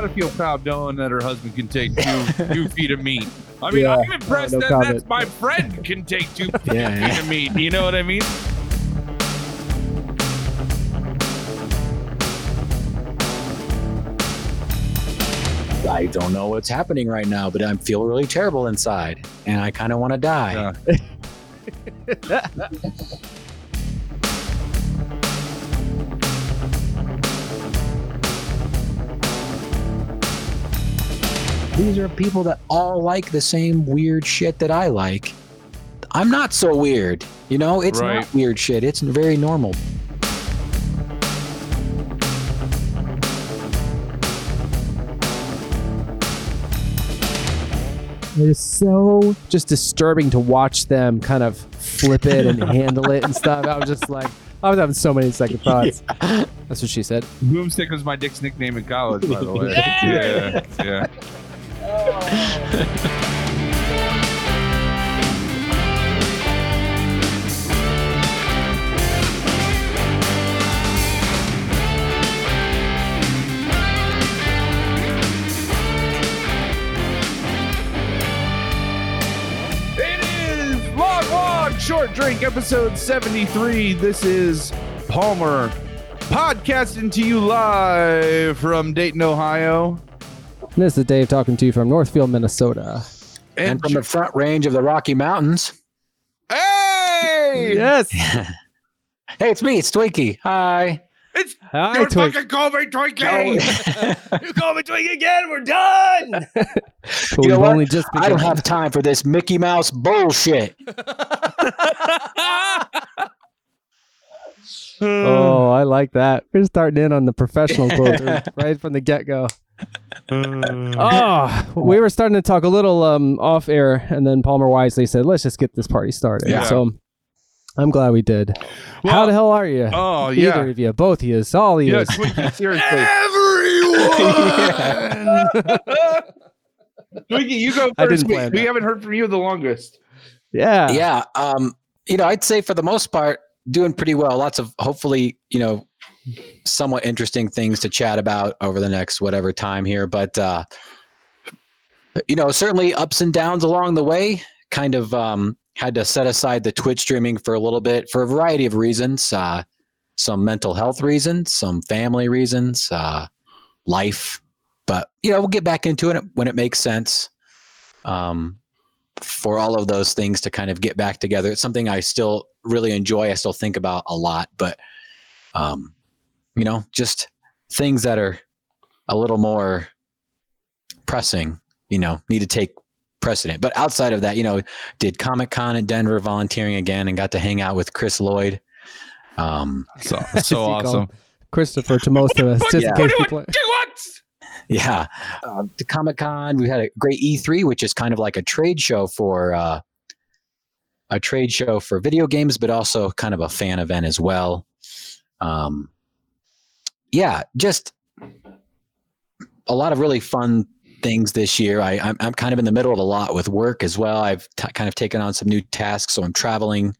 gotta feel proud knowing that her husband can take two two feet of meat. I mean, Yeah. I'm impressed no that comment. that's my friend can take two feet yeah. of meat. You know what I mean? I don't know what's happening right now, but I feel really terrible inside, and I kind of want to die. Yeah. These are people that all like the same weird shit that I like. I'm not so weird, you know. It's Right. not weird shit. It's very normal. It is so just disturbing to watch them kind of flip it and handle it and stuff. I was just like, I was having so many second thoughts. That's what she said. Boomstick was my dick's nickname in college, by the way. yeah, yeah. It is Long Long Short Drink, episode 73. This is Palmer podcasting to you live from Dayton, Ohio. This is Dave talking to you from Northfield, Minnesota. And from the front range of the Rocky Mountains. hey! Yes. hey, it's me. It's Twinkie. Hi. It's Hi, don't Twig. fucking call me Twinkie! you call me Twinkie again. We're done. But You know what? only just I don't have time for this Mickey Mouse bullshit. Oh, I like that. We're starting in on the professional quote right from the get go. Oh, we were starting to talk a little um, off air, and then Palmer wisely said, "Let's just get this party started." Yeah. So I'm glad we did. How the hell are you? Oh, Either yeah. of you, both of you, all of you. Yeah, Twinkie, seriously. Everyone! Twinkie, you go first. We, we haven't heard from you the longest. yeah. yeah um you know i'd say for the most part doing pretty well. Lots of hopefully you know somewhat interesting things to chat about over the next whatever time here but uh you know certainly ups and downs along the way. Kind of um had to set aside the twitch streaming for a little bit for a variety of reasons uh some mental health reasons some family reasons uh life. But you know we'll get back into it when it makes sense um for all of those things to kind of get back together. It's something I still really enjoy. I still think about a lot, but um, you know, just things that are a little more pressing, you know, need to take precedent. But outside of that, you know, did Comic Con in Denver volunteering again and got to hang out with Chris Lloyd. Um, So, so awesome. Christopher to most of us, just Yeah. in case people. yeah, uh, to Comic Con, we had a great E3, which is kind of like a trade show for uh, a trade show for video games, but also kind of a fan event as well. Um, yeah, just a lot of really fun things this year. I, I'm, I'm kind of in the middle of a lot with work as well. I've t- kind of taken on some new tasks, so I'm traveling.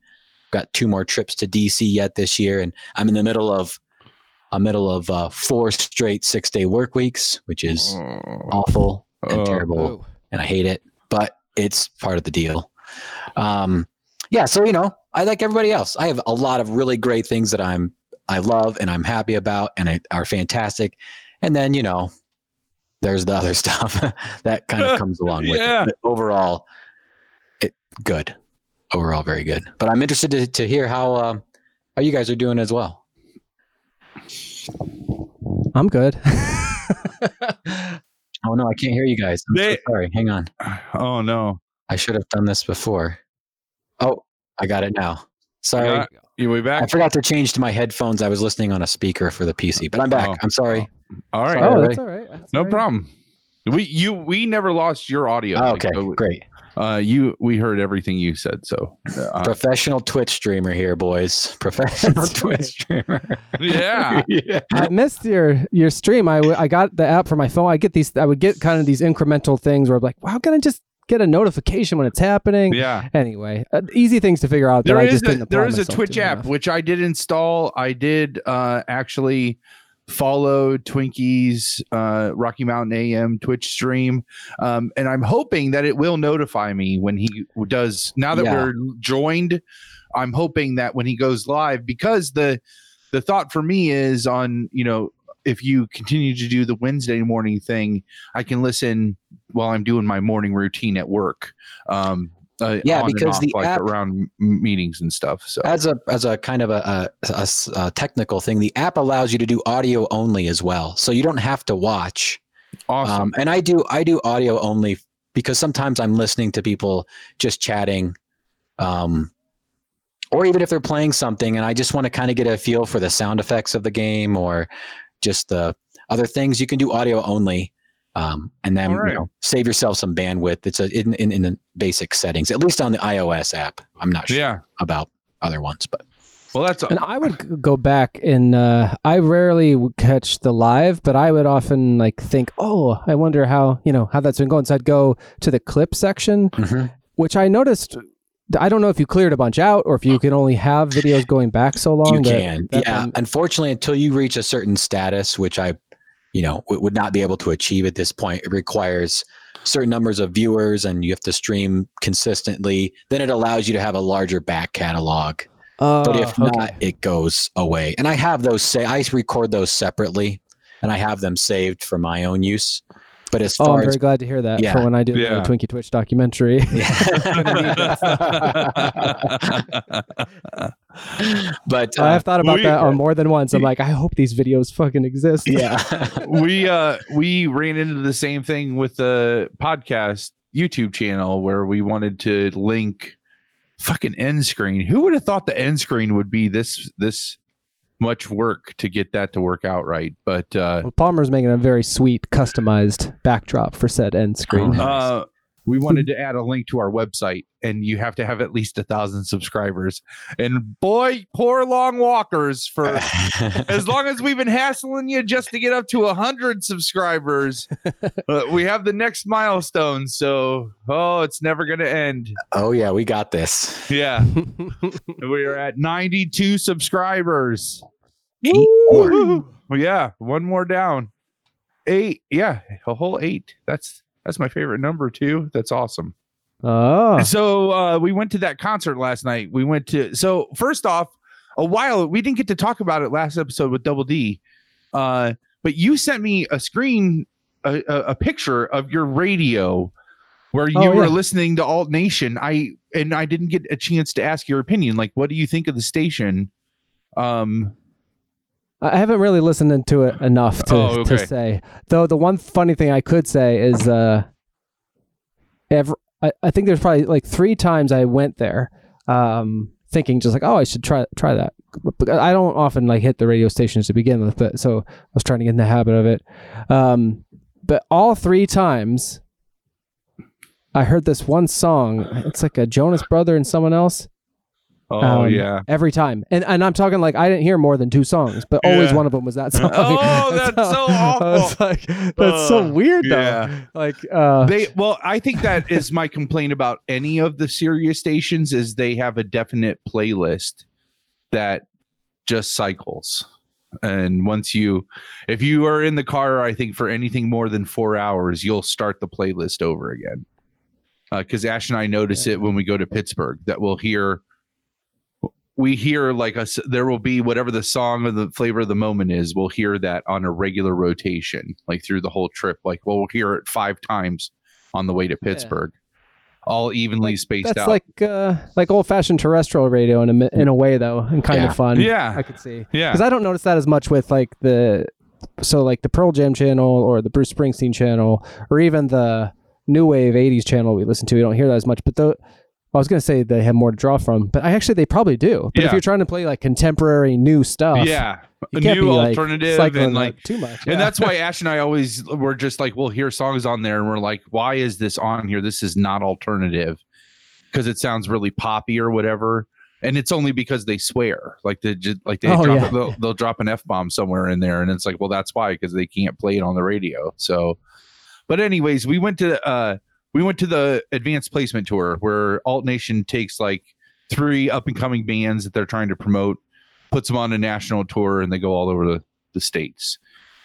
Got two more trips to DC yet this year, and I'm in the middle of a middle of uh, four straight six day work weeks, which is awful and Oh. terrible Oh. and I hate it, but it's part of the deal. Um, yeah, so you know, I like everybody else. I have a lot of really great things that I'm I love and I'm happy about and it, are fantastic. And then you know, there's the other stuff that kind of comes along with Yeah. it. But overall, it good. Overall, very good. But I'm interested to, to hear how um, how you guys are doing as well. I'm good. Oh no, I can't hear you guys. I'm so sorry. Hang on. Oh no! I should have done this before. Oh, I got it now. Sorry. got- You we I back? I forgot to change to my headphones. I was listening on a speaker for the PC, but I'm back. Oh. I'm sorry. All right, Sorry. oh, that's all right. That's no all right. problem. We you we never lost your audio. Oh, okay, So, great. Uh, you we heard everything you said. So uh, Professional Twitch streamer here, boys. Professional Twitch streamer. yeah. yeah. I missed your your stream. I, w- I got the app for my phone. I get these. I would get kind of these incremental things where I'm like, well, how can I just get a notification when it's happening? Yeah. Anyway, uh, easy things to figure out. There that I just a, didn't there is a Twitch app enough. which I did install. I did uh, actually follow Twinkie's uh, Rocky Mountain AM Twitch stream, um, and I'm hoping that it will notify me when he does. Now that Yeah. we're joined, I'm hoping that when he goes live, because the the thought for me is on you know if you continue to do the Wednesday morning thing, I can listen while I'm doing my morning routine at work. Um, uh, Yeah, because off, the like app- around meetings and stuff. So as a as a kind of a a technical thing, the app allows you to do audio only as well, so you don't have to watch. awesome. Um, and I do I do audio only because sometimes I'm listening to people just chatting, um, or even if they're playing something, and I just want to kind of get a feel for the sound effects of the game or just the other things. You can do audio only, um, and then All right. you know, save yourself some bandwidth. It's a in, in in the basic settings, at least on the iOS app. I'm not sure yeah. about other ones, but Well, that's And I would go back and uh, I rarely would catch the live, but I would often like think, oh, I wonder how you know how that's been going. So I'd go to the clip section, which I noticed. I don't know if you cleared a bunch out or if you can only have videos going back so long. you that- can that- yeah unfortunately until you reach a certain status which i you know would not be able to achieve at this point. It requires certain numbers of viewers and you have to stream consistently. Then it allows you to have a larger back catalog. Oh, but if oh, okay. not it goes away. And i have those say i record those separately and i have them saved for my own use but as Oh, I'm as very glad to hear that Yeah. for when I do Yeah. the Twinkie Twitch documentary. but I uh, have thought about we- that on more than once. I'm like, I hope these videos fucking exist. yeah we uh we ran into the same thing with the podcast YouTube channel where we wanted to link fucking end screen. Who would have thought the end screen would be this this much work to get that to work out right? But uh Well, Palmer's making a very sweet, customized backdrop for said end screen. Uh we wanted to add a link to our website and you have to have at least a thousand subscribers. And boy, poor long walkers for as long as we've been hassling you just to get up to a 100 subscribers uh, we have the next milestone so oh it's never gonna end. Oh yeah we got this. Yeah. We are at 92 subscribers. Well, yeah one more down. Eight yeah a whole eight. That's that's my favorite number too that's awesome oh, so uh, we went to that concert last night. We went to so first off, a while we didn't get to talk about it last episode with Double D, uh, but you sent me a screen, a, a, a picture of your radio where you Oh, were yeah. listening to Alt Nation. I and I didn't get a chance to ask your opinion. Like, what do you think of the station? Um, I haven't really listened to it enough to, Oh, okay. to say. Though the one funny thing I could say is, uh, ever I, I think there's probably like three times I went there, um, thinking just like, oh, I should try try that. But I don't often like hit the radio stations to begin with, but so I was trying to get in the habit of it. Um, but all three times, I heard this one song. It's like a Jonas Brother and someone else oh Um, yeah. every time and and i'm talking like i didn't hear more than two songs but always Yeah. one of them was that song Oh, that's so was awful. like, that's so Uh, weird though yeah. like uh they well i think that is my complaint about any of the Sirius stations is they have a definite playlist that just cycles and once you if you are in the car i think for anything more than four hours you'll start the playlist over again because ash and i notice it when we go to pittsburgh that we'll hear we hear like a s- there will be whatever the song or the flavor of the moment is we'll hear that on a regular rotation like through the whole trip. Like well, we'll hear it five times on the way to pittsburgh all evenly spaced that's out. like uh like old-fashioned terrestrial radio in a in a way though and kind Yeah. of fun Yeah. i could see. Yeah. Because i don't notice that as much with like the so like the pearl jam channel or the bruce springsteen channel or even the new wave 80s channel we listen to we don't hear that as much but the I was gonna say they have more to draw from, but I actually they probably do. But if you're trying to play like contemporary new stuff, yeah. you can't new be, alternative cycling and like too much. and that's why ash and i always we're just like we'll hear songs on there and we're like why is this on here? This is not alternative. Because it sounds really poppy or whatever. And it's only because they swear. Like they just like they Oh, drop yeah. they'll, they'll drop an f-bomb somewhere in there and it's like well that's why because they can't play it on the radio. So but anyways we went to uh we went to the advanced placement tour where alt nation takes like three up and coming bands that they're trying to promote puts them on a national tour and they go all over the the states,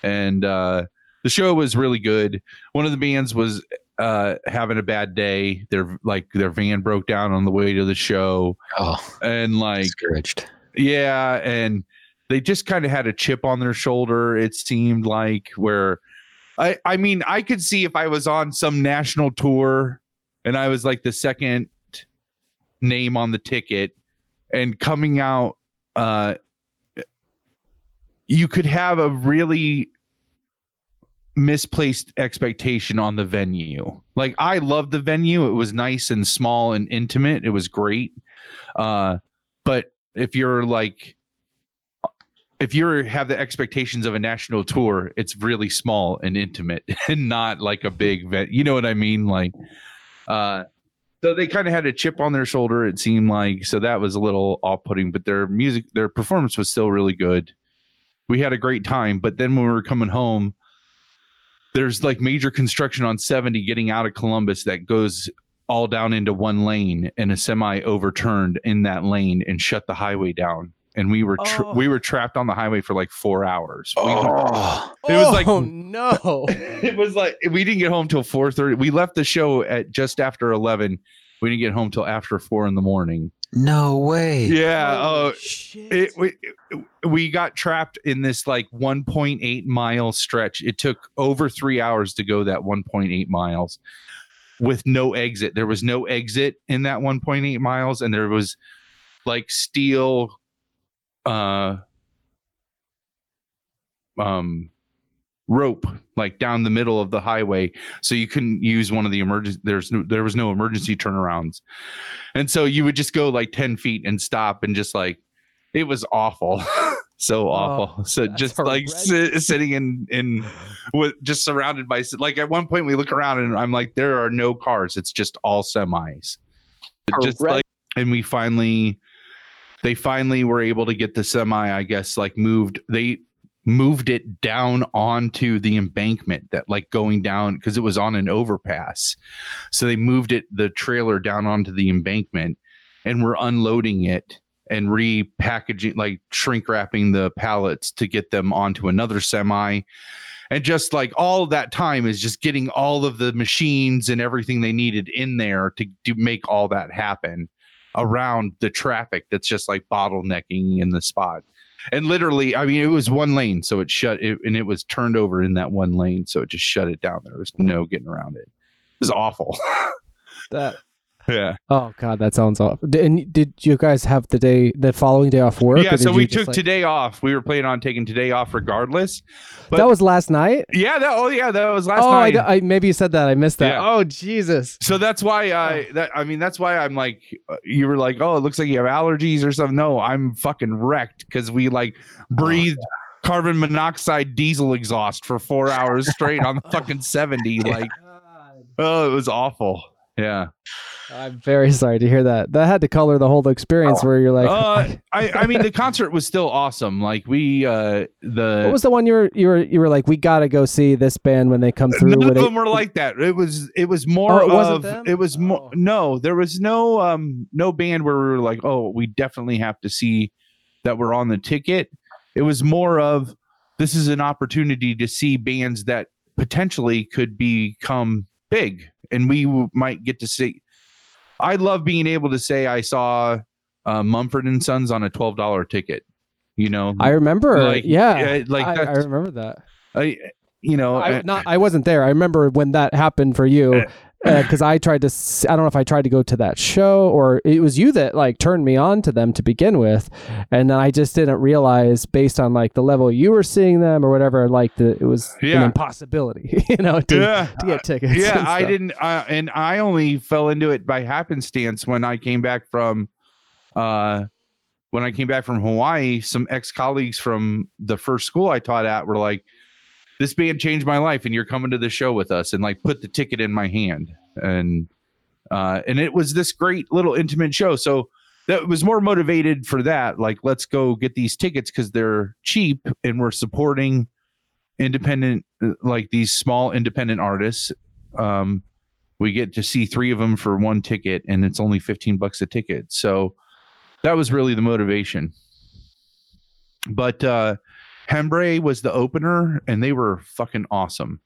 and uh, the show was really good. One of the bands was uh, having a bad day. Their like their van broke down on the way to the show, Oh, and like discouraged. yeah, and they just kind of had a chip on their shoulder. It seemed like where I I mean I could see if I was on some national tour and I was like the second name on the ticket and coming out uh you could have a really misplaced expectation on the venue. Like I loved the venue. It was nice and small and intimate. It was great. Uh but if you're like if you have the expectations of a national tour, it's really small and intimate and not like a big event. You know what I mean? Like, uh, so they kind of had a chip on their shoulder. It seemed like so that was a little off-putting, but their music, their performance was still really good. We had a great time, but then when we were coming home, there's like major construction on 70 getting out of Columbus that goes all down into one lane, and a semi overturned in that lane and shut the highway down. And we were tra- Oh. we were trapped on the highway for like four hours. We- Oh, oh It was like- oh no. it was like we didn't get home till four thirty. We left the show at just after eleven. We didn't get home till after four in the morning. no way. Yeah. Oh, shit. it, we, it- we got trapped in this like 1.8 mile stretch. It took over three hours to go that 1.8 miles with no exit. There was no exit in that 1.8 miles, and there was like steel, uh, um, rope like down the middle of the highway, so you couldn't use one of the emergency. There's no, there was no emergency turnarounds, and so you would just go like 10 feet and stop and just like it was awful. So awful. So that's just like sitting in in with just surrounded by like at one point we look around and i'm like there are no cars. It's just all semis. Just like and we finally they finally were able to get the semi i guess like moved they moved it down onto the embankment that like going down because it was on an overpass. So they moved it the trailer down onto the embankment and we're unloading it and repackaging like shrink wrapping the pallets to get them onto another semi. And just like all that time is just getting all of the machines and everything they needed in there to do make all that happen around the traffic that's just like bottlenecking in the spot. And literally i mean it was one lane so it shut it and it was turned over in that one lane so it just shut it down. There was no getting around it. It was awful. That yeah Oh god, that sounds awful. Did, and did you guys have the day, the following day off work? yeah so we took like- today off we were planning on taking today off regardless but- that was last night. yeah that oh yeah that was last night. oh, I, night I maybe you said that. I missed that. Yeah. Oh Jesus. so that's why I that I mean that's why I'm like uh, you were like oh it looks like you have allergies or something no I'm fucking wrecked because we like breathed carbon monoxide diesel exhaust for four hours straight on the fucking 70 like oh it was awful yeah I'm very sorry to hear that. That had to color the whole experience where you're like, uh, I I mean the concert was still awesome like we uh the what was the one you were you were you were like, we gotta go see this band when they come through. None where of they- them were like that. It was it was more Oh, it wasn't of them? it was more Oh. no, there was no um no band where we were like, oh, we definitely have to see that we're on the ticket. It was more of this is an opportunity to see bands that potentially could become big and we w- might get to see I love being able to say I saw uh, Mumford and Sons on a twelve dollar ticket. You know, I remember. Like, yeah, like I, I remember that. I, you know, I, uh, not, I wasn't there. I remember when that happened for you Uh, because I tried to. I don't know if I tried to go to that show or it was you that like turned me on to them to begin with, and then I just didn't realize based on like the level you were seeing them or whatever, like the it was an impossibility, you know, to, yeah, to get tickets. yeah i didn't uh, and i only fell into it by happenstance when i came back from uh when i came back from hawaii some ex-colleagues from the first school i taught at were like this band changed my life and you're coming to the show with us and like put the ticket in my hand. And uh and it was this great little intimate show. So that was more motivated for that like let's go get these tickets because they're cheap and we're supporting independent like these small independent artists. Um we get to see three of them for one ticket and it's only 15 bucks a ticket. So that was really the motivation. But uh Hembree was the opener, and they were fucking awesome.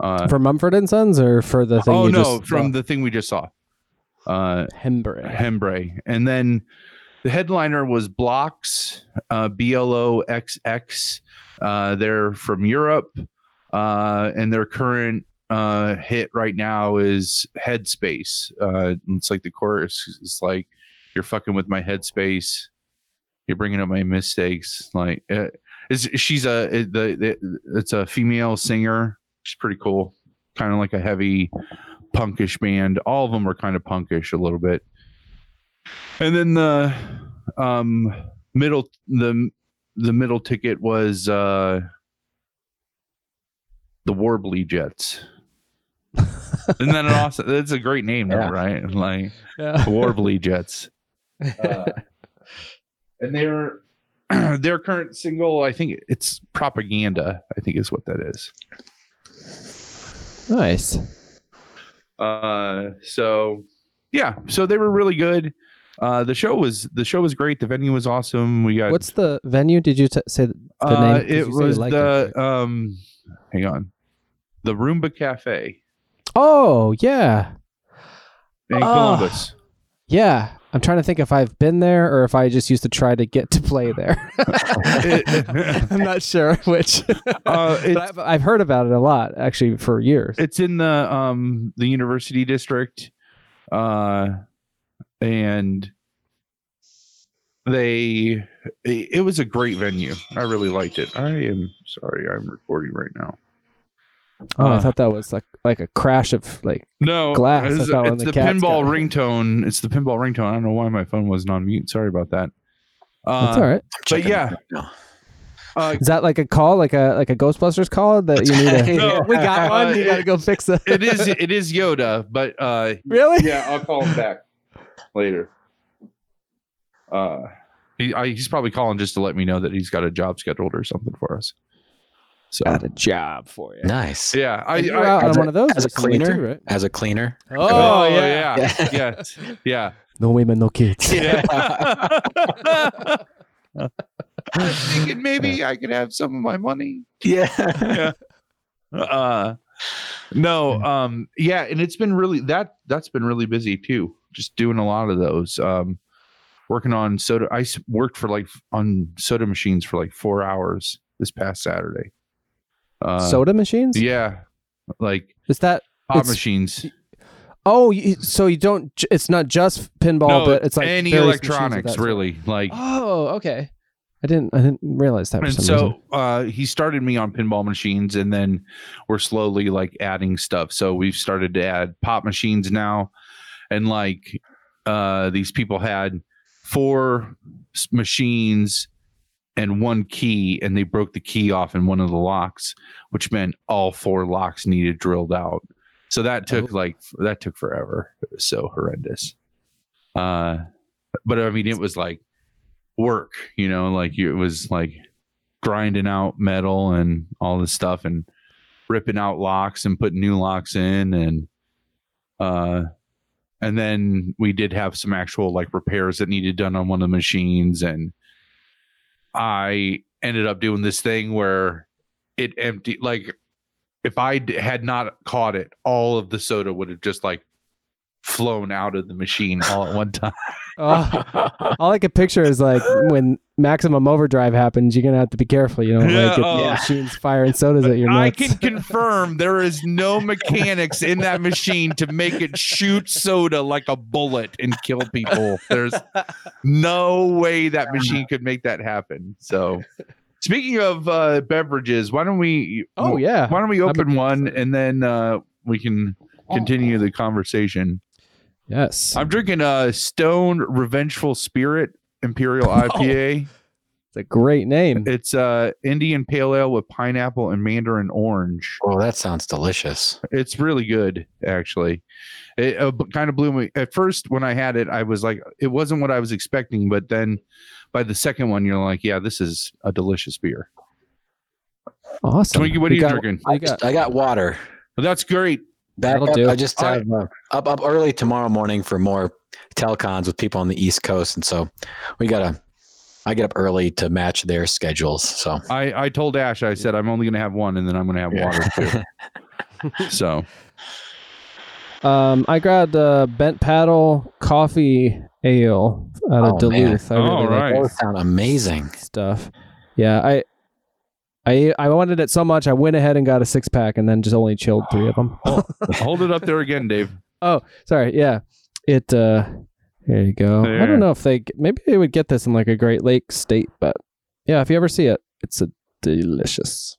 Uh, for Mumford and Sons or for the thing? oh you no, just from the thing we just saw. Uh, Hembree. Hembree. And then the headliner was Blocks, uh, BLOXX. Uh, they're from Europe. Uh, and their current uh, hit right now is Headspace. Uh, it's like the chorus is like, You're fucking with my headspace. You're bringing up my mistakes. Like, uh, is she's a the, the it's a female singer. She's pretty cool. Kind of like a heavy punkish band. All of them are kind of punkish a little bit. And then the um middle the the middle ticket was uh the Warbly Jets. Isn't that an awesome? That's a great name, though, right? Like Yeah. Warbly Jets. Uh, and their their current single, I think it's propaganda. I think is what that is. Nice. Uh, so yeah, so they were really good. Uh, the show was the show was great. The venue was awesome. We got What's the venue? Did you t- say the uh, name? it you say you was the it. um, hang on, the Rumba Cafe Oh yeah, in Oh. Columbus. yeah. I'm trying to think if I've been there or if I just used to try to get to play there. I'm not sure which. Uh, but I've, I've heard about it a lot actually for years. it's in the um the University District, uh, and they it was a great venue. I really liked it. I am sorry, I'm recording right now. Oh, I uh, thought that was like like a crash of like. No, Glass, It's, thought it's the the, pinball got- ringtone. It's the pinball ringtone. I don't know why my phone wasn't on mute. Sorry about that. Uh, That's all right. Checking yeah. it right uh, Is that like a call, like a like a Ghostbusters call that you need to? No. we got one. You Uh, got to go fix it. it is it is Yoda, but uh, really. yeah, I'll call him back later. Uh, he I, he's probably calling just to let me know that he's got a job scheduled or something for us. So Got a job for you. Nice. yeah, I, And you I- out on a- one of those as a cleaner? too, right? As a cleaner. Oh, yeah, Yeah. yeah, yeah. No women, no kids. yeah. I'm thinking maybe I could have some of my money. yeah. uh no um yeah and it's been really that that's been really busy too just doing a lot of those um working on soda I worked for like on soda machines for like four hours this past saturday uh Soda machines. yeah like Is that? pop machines Oh, you, so you don't? It's not just pinball, no but it's like any various machines of electronics really like Oh, okay. I didn't. I didn't realize that. And so uh he started me on pinball machines and then we're slowly like adding stuff so we've started to add pop machines now and like uh these people had four machines and one key and they broke the key off in one of the locks which meant all four locks needed drilled out so that took Oh. like that took forever it was so horrendous uh but i mean it was like work you know like it was like grinding out metal and all this stuff and ripping out locks and putting new locks in and uh and then we did have some actual like repairs that needed done on one of the machines and i ended up doing this thing where it emptied like if I had not caught it all of the soda would have just like flown out of the machine all at one time Oh, all I could picture is like when maximum overdrive happens, you're gonna have to be careful. You know, Yeah, like if oh. the machines firing sodas at your I can confirm there is no mechanics in that machine to make it shoot soda like a bullet and kill people. There's no way that machine could make that happen. So, speaking of uh, beverages, why don't we? oh yeah. Why don't we open one and then uh, we can continue the conversation. Yes. I'm drinking a Stone Revengeful Spirit Imperial IPA. It's a great name. It's uh Indian Pale Ale with pineapple and mandarin orange. Oh, that sounds delicious. It's really good, actually. It uh, kind of blew me at first when I had it. I was like, it wasn't what I was expecting, but then by the second one, you're like, yeah, this is a delicious beer. Awesome. Twinkie, what are We you got- drinking? I, got- I got water. Well, that's great. Back That'll up. do. I just I- have uh, up up early tomorrow morning for more telcons with people on the East Coast, and so we gotta I get up early to match their schedules. So I I told Ash I said I'm only going to have one and then I'm going to have water too. So Um, I grabbed uh, bent paddle coffee ale out of Oh, man. Duluth. I really All like right. those sound amazing. stuff. Yeah, I, I, I wanted it so much. I went ahead and got a six pack, and then just only chilled three of them. hold it up there again, Dave. Oh, sorry. Yeah, it. uh There you go. I don't know if they maybe they would get this in like a Great Lakes state, but yeah, if you ever see it, it's a delicious.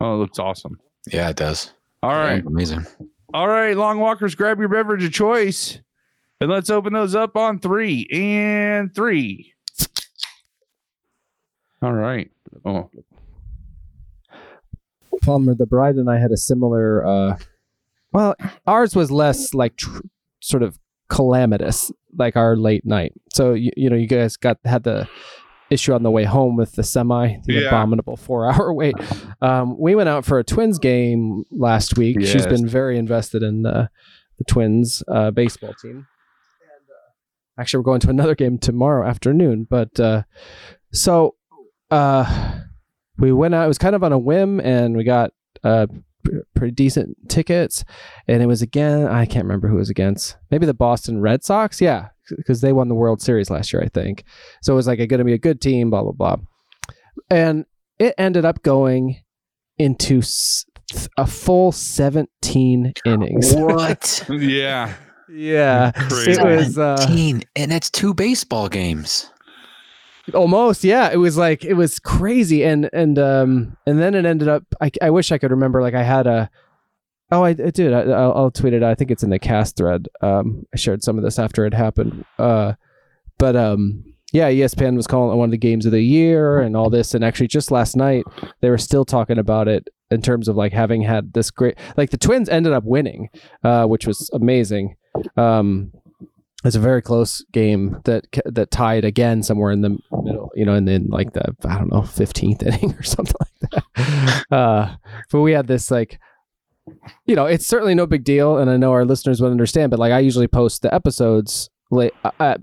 Oh, it looks awesome. Yeah, it does. All right. amazing. All right, long walkers, grab your beverage of choice. And let's open those up on three and three. All right. Oh, Palmer, the bride and I had a similar. uh Well, ours was less like tr- sort of calamitous, like our late night. So you, you know, you guys got had the issue on the way home with the semi, the Yeah. abominable four-hour wait. Um, we went out for a Twins game last week. She's been very invested in uh, the Twins uh, baseball team. And, uh, actually, we're going to another game tomorrow afternoon. But uh, so uh, we went out. It was kind of on a whim, and we got uh, pretty decent tickets. And it was again, I can't remember who it was against. Maybe the Boston Red Sox. Yeah, because they won the World Series last year, I think. So it was like going to be a good team. Blah blah blah. And it ended up going into a full 17 innings. What? yeah. yeah, Crazy. it was. Uh, 17, and it's two baseball games. Almost yeah. It was like it was crazy. And and um and then it ended up i, I wish i could remember like i had a oh i, I did. I, I'll, I'll tweet it. I think it's in the cast thread. Um i shared some of this after it happened. Uh but um yeah espn was calling it one of the games of the year and all this. And actually just last night they were still talking about it in terms of like having had this great like the twins ended up winning uh which was amazing. Um it's a very close game that that tied again somewhere in the middle, you know, and then like the I don't know fifteenth inning or something like that. Uh, but we had this like, you know, it's certainly no big deal, and I know our listeners would understand. But like, I usually post the episodes late uh,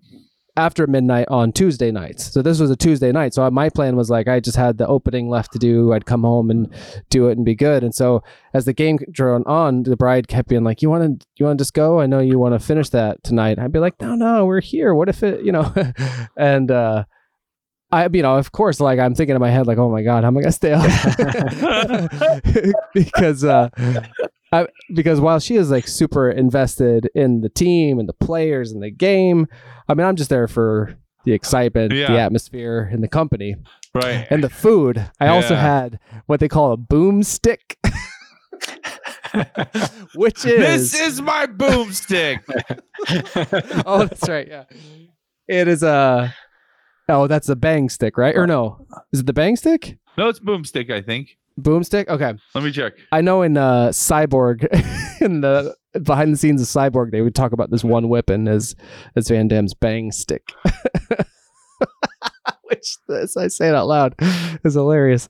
after midnight on Tuesday nights. So this was a Tuesday night. So my plan was like I just had the opening left to do. I'd come home and do it and be good. And so as the game drew on, the bride kept being like, "You want to, you want to just go? I know you want to finish that tonight." I'd be like, "No, no, we're here. What if it, you know?" and uh, I, you know, of course, like I'm thinking in my head, like, "Oh my god, how am I gonna stay up?" because uh, I, because while she is like super invested in the team and the players and the game, I mean, I'm just there for the excitement, Yeah. the atmosphere, and the company Right. and the food. I also had what they call a boomstick, which is This is my boomstick. oh, that's right. Yeah, it is a. Oh, that's a bang stick, right? Or no, is it the bang stick? no, it's boomstick, I think. Boomstick. Okay, Let me check. I know in uh, Cyborg, in the behind the scenes of Cyborg, they would talk about this one weapon as as Van Damme's bang stick. Which, as I say it out loud, is hilarious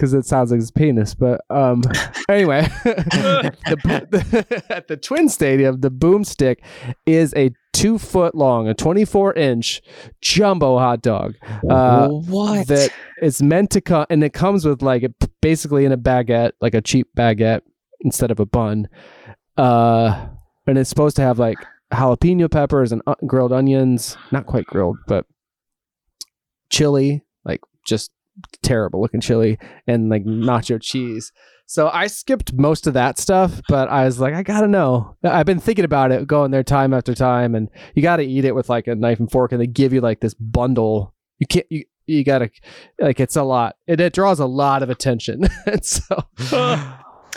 because it sounds like his penis. But um, anyway, the, at the Twin Stadium, the boomstick is a two foot long, a twenty four inch jumbo hot dog. Uh, what? that it's meant to come and it comes with like it basically in a baguette like a cheap baguette instead of a bun uh and it's supposed to have like jalapeno peppers and uh, grilled onions not quite grilled but chili like just terrible looking chili and like nacho cheese so i skipped most of that stuff but i was like i gotta know i've been thinking about it going there time after time and you gotta eat it with like a knife and fork and they give you like this bundle you can't you you gotta like it's a lot it, it draws a lot of attention and so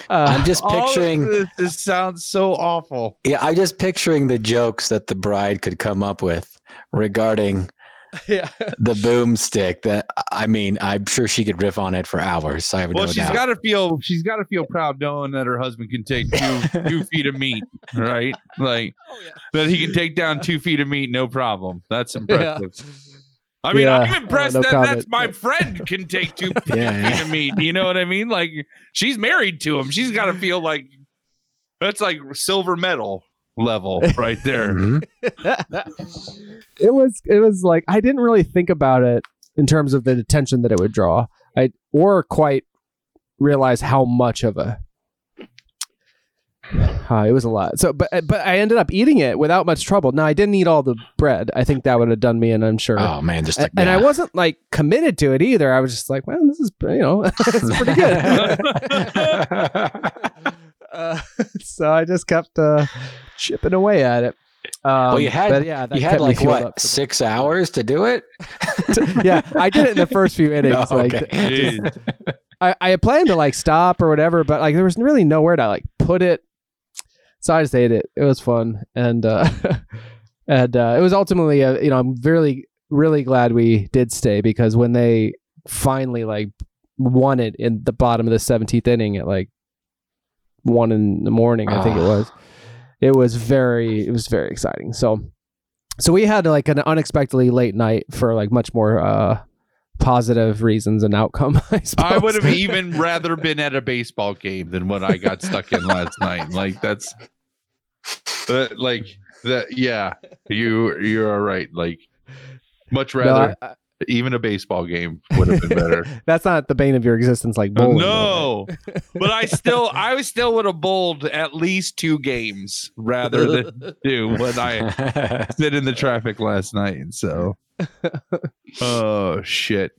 uh, I'm just picturing. this, this sounds so awful. Yeah, I'm just picturing the jokes that the bride could come up with regarding yeah the boomstick. That I mean, I'm sure she could riff on it for hours. I have Well, no she's doubt. got to feel she's got to feel proud knowing that her husband can take two two feet of meat, right? Like oh, that he can take down two feet of meat, no problem. That's impressive. I mean, Yeah. I'm impressed Oh, no that comment. that's my friend can take two feet Yeah, of meat. You know what I mean? Like she's married to him. She's got to feel like that's like silver medal. Level right there. Mhm. it was it was like I didn't really think about it in terms of the attention that it would draw. I or quite realize how much of a uh, it was a lot. So, but but I ended up eating it without much trouble. Now I didn't eat all the bread. I think that would have done me, and I'm sure. Oh man, just A- like and I wasn't like committed to it either. I was just like, well, this is you know, it's pretty good. uh, so I just kept uh, chipping away at it. Um, well, you had but yeah, that you had like what for the- six hours to do it. yeah, I did it in the first few innings. Like, okay. Jeez. I, I planned to like stop or whatever, but like there was really nowhere to like put it. So I just ate it. It was fun, and uh, and uh, it was ultimately, uh, you know, I'm really really glad we did stay because when they finally like won it in the bottom of the 17th inning at like one in the morning, I think it Ah. was. It was very it was very exciting. So so we had like an unexpectedly late night for like much more uh positive reasons and outcome. I, suppose. I would have even rather been at a baseball game than what I got stuck in last night. Like that's uh, like that. Yeah, you you are right. Like much No, rather I- I- even a baseball game would have been better. that's not the bane of your existence, like bowling. though, no, but I still I still would have bowled at least two games rather than do what I sit in the traffic last night. And So, oh shit.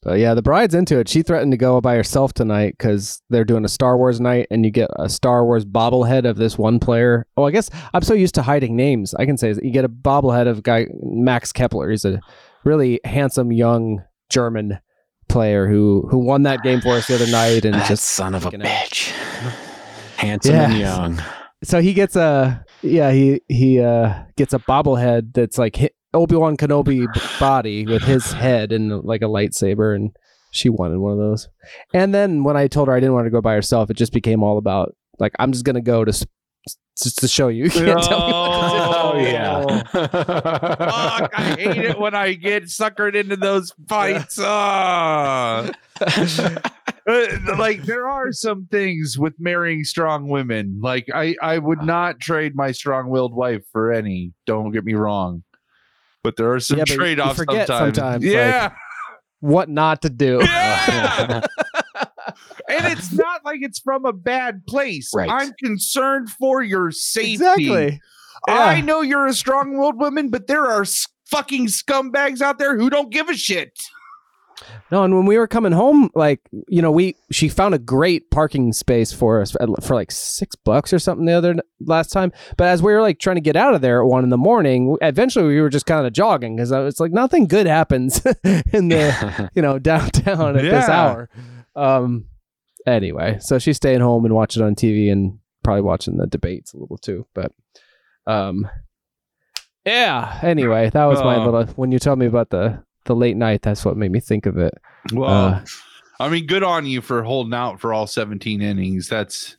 But yeah, the bride's into it. She threatened to go by herself tonight because they're doing a Star Wars night, and you get a Star Wars bobblehead of this one player. Oh, I guess I'm so used to hiding names. I can say you get a bobblehead of guy Max Kepler. He's a really handsome young German player who who won that game for us the other night, and that just son of a out. bitch, handsome and young. so he gets a yeah he he uh gets a bobblehead that's like Obi-Wan Kenobi body with his head and like a lightsaber and she wanted one of those. And then when I told her I didn't want to go by herself, it just became all about like I'm just gonna go to s- just to show you. You can't tell me what to do. Oh yeah. Fuck, I hate it when I get suckered into those fights. Ah. Uh, like there are some things with marrying strong women. Like I, I would not trade my strong-willed wife for any. Don't get me wrong, but there are some Yeah, trade-offs forget sometimes. sometimes, like- Yeah, What not to do. yeah. and it's not like it's from a bad place. Right. I'm concerned for your safety. Exactly. I know you're a strong-willed woman, but there are fucking scumbags out there who don't give a shit. No, and when we were coming home, like you know, we she found a great parking space for us for, for like six bucks or something the other last time. But as we were like trying to get out of there at one in the morning, eventually we were just kind of jogging because it's like nothing good happens in the you know downtown at this hour. Um. Anyway, so she's staying home and watching on TV and probably watching the debates a little too. But, um, yeah. Anyway, that was my Oh. little. When you told me about the the late night, that's what made me think of it. Well, Uh, I mean, good on you for holding out for all 17 innings. That's,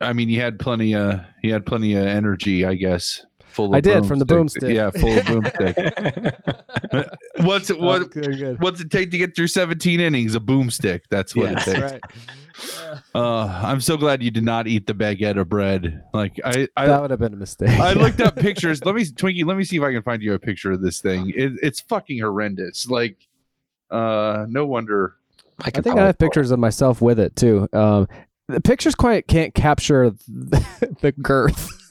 I mean, you had plenty of you had plenty of energy, I guess. Full. Of I did, from the boomstick. Yeah, full of boomstick. What's it? What? good, good. What's it take to get through 17 innings? A boomstick. That's what Yes. it takes. right. Uh, I'm so glad you did not eat the baguette of bread. Like I, I, that would have been a mistake. I looked up pictures. Let me, Twinkie. Let me see if I can find you a picture of this thing. It, it's fucking horrendous. Like, uh, no wonder. I, I think I have pictures of myself with it too. Um, the pictures quite can't capture the, the girth.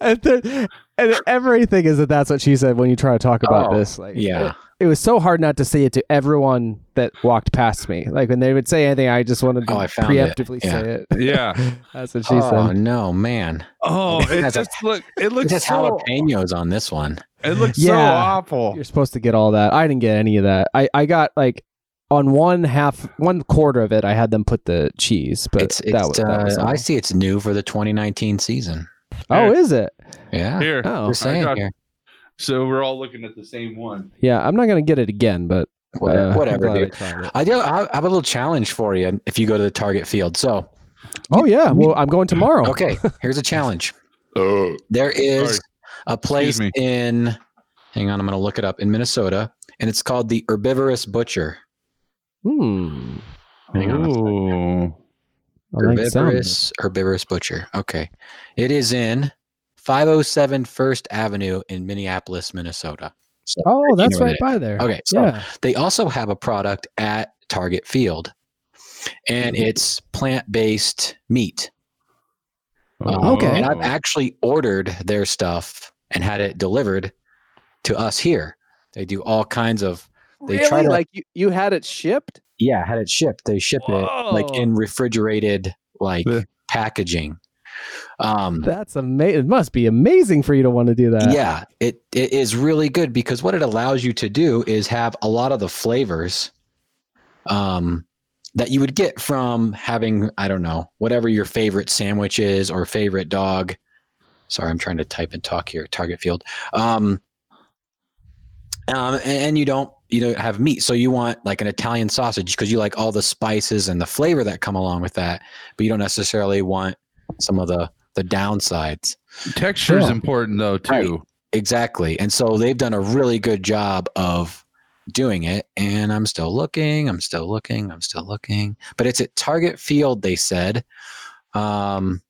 and, the- and everything is that that's what she said when you try to talk about Oh, this. Like, Yeah. it, it was so hard not to say it to everyone that walked past me. Like when they would say anything, I just wanted to Oh, I found it. preemptively Yeah. say it. Yeah. That's what she Oh said. no, man! Oh, it That's a- just look. It It looks has so. jalapenos on this one. It looks so awful. You're supposed to get all that. I didn't get any of that. I, I got like on one half, one quarter of it, I had them put the cheese, but it's it's. that was, that was uh. I see. It's new for the 2019 season. Oh, is it? Yeah. Here. Oh, Just I saying got- here. So we're all looking at the same one. yeah. I'm not gonna get it again, but Whatever, uh, I'm whatever glad I dude. I do. I have a little challenge for you if you go to the Target field. So, Oh yeah. Well, I'm going tomorrow. okay, here's a challenge. Oh. There is Sorry. a place in. Hang on, I'm going to look it up in Minnesota, and it's called the Herbivorous Butcher. Hmm. Hang on a. Ooh. I like the sound of it. herbivorous herbivorous butcher. Okay, it is in 507 First Avenue in Minneapolis, Minnesota. So Oh, that's right by there. Okay, so Yeah. they also have a product at Target Field, and Mm-hmm. it's plant based meat. Um, Okay. And I've actually ordered their stuff and had it delivered to us here. They do all kinds of. They try to like you, you had it shipped. yeah, had it shipped. They ship it like in refrigerated like Yeah. packaging. Um, That's amazing. It must be amazing for you to want to do that. yeah, it it is really good because what it allows you to do is have a lot of the flavors um that you would get from having I don't know, whatever your favorite sandwich is or favorite dog. Sorry, I'm trying to type and talk here, Target Field. Um um, and, and you don't you don't have meat, so you want like an Italian sausage because you like all the spices and the flavor that come along with that, but you don't necessarily want some of the the downsides. Texture is Yeah. important though too. Right. Exactly. And so they've done a really good job of doing it. And I'm still looking, I'm still looking, I'm still looking. But it's at Target Field, they said. Um,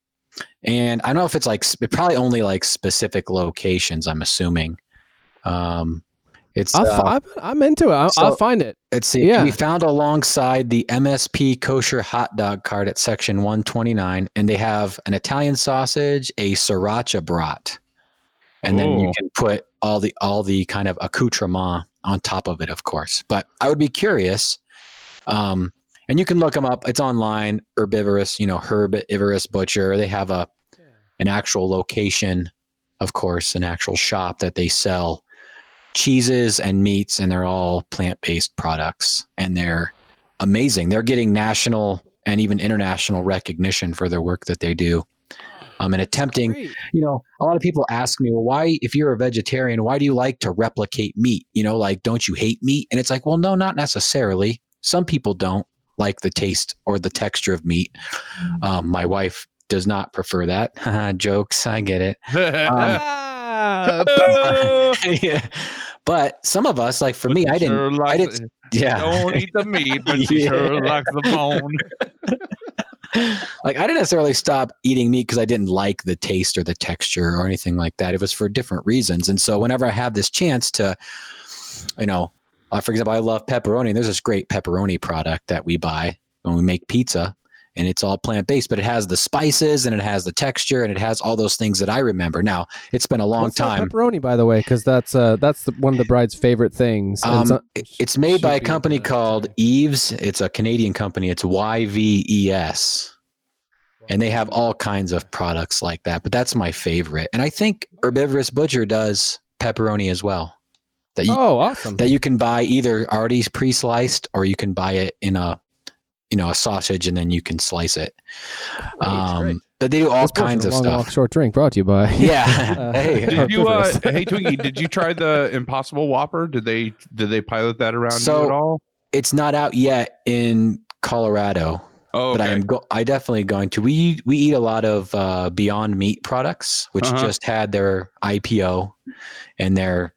and I don't know if it's like probably only like specific locations, I'm assuming. Um, it's I'll, uh, I'm, I'm into it. I'll, so- I'll find it. Let's see. Yeah. We found alongside the MSP kosher hot dog cart at section 129, and they have an Italian sausage, a sriracha brat, and then you can put all the all the kind of accoutrement on top of it, of course. But I would be curious. Um, and you can look them up. It's online. Herbivorous, you know, herbivorous butcher. They have a an actual location, of course, an actual shop that they sell cheeses and meats, and they're all plant based products, and they're amazing. They're getting national and even international recognition for their work that they do. Um, and attempting, Great. you know, a lot of people ask me, well, why, if you're a vegetarian, why do you like to replicate meat? You know, like, don't you hate meat? And it's like, well, no, not necessarily. Some people don't like the taste or the texture of meat. Um, my wife does not prefer that. Jokes, I get it. Ah, yeah. But some of us, like for me, I didn't. Sure likes didn't- it. Yeah. Don't eat the meat, but she sure Yeah. likes the bone. like I didn't necessarily stop eating meat because I didn't like the taste or the texture or anything like that. It was for different reasons. And so whenever I have this chance to, you know, uh, for example, I love pepperoni. There's this great pepperoni product that we buy when we make pizza, and it's all plant based, but it has the spices and it has the texture and it has all those things that I remember. Now it's been a long What's time. Pepperoni, by the way, because that's uh that's the, one of the bride's favorite things. Um, so- it- it's made by a company called Yves. It's a Canadian company. It's YVES. And they have all kinds of products like that, but that's my favorite. And I think Herbivorous Butcher does pepperoni as well. That you, oh, awesome. that you can buy either already pre-sliced or you can buy it in a you know a sausage and then you can slice it. Great, um, great. But they do all This kinds of Long stuff. Walk Short Drink brought to you by. Yeah. Uh, hey, Did you uh hey Twinkie, did you try the Impossible Whopper? Did they did they pilot that around So, you at all? it's not out yet in Colorado. Oh, but I okay. am go- I definitely going to. We we eat a lot of uh, Beyond Meat products, which Uh-huh. just had their IPO, and they're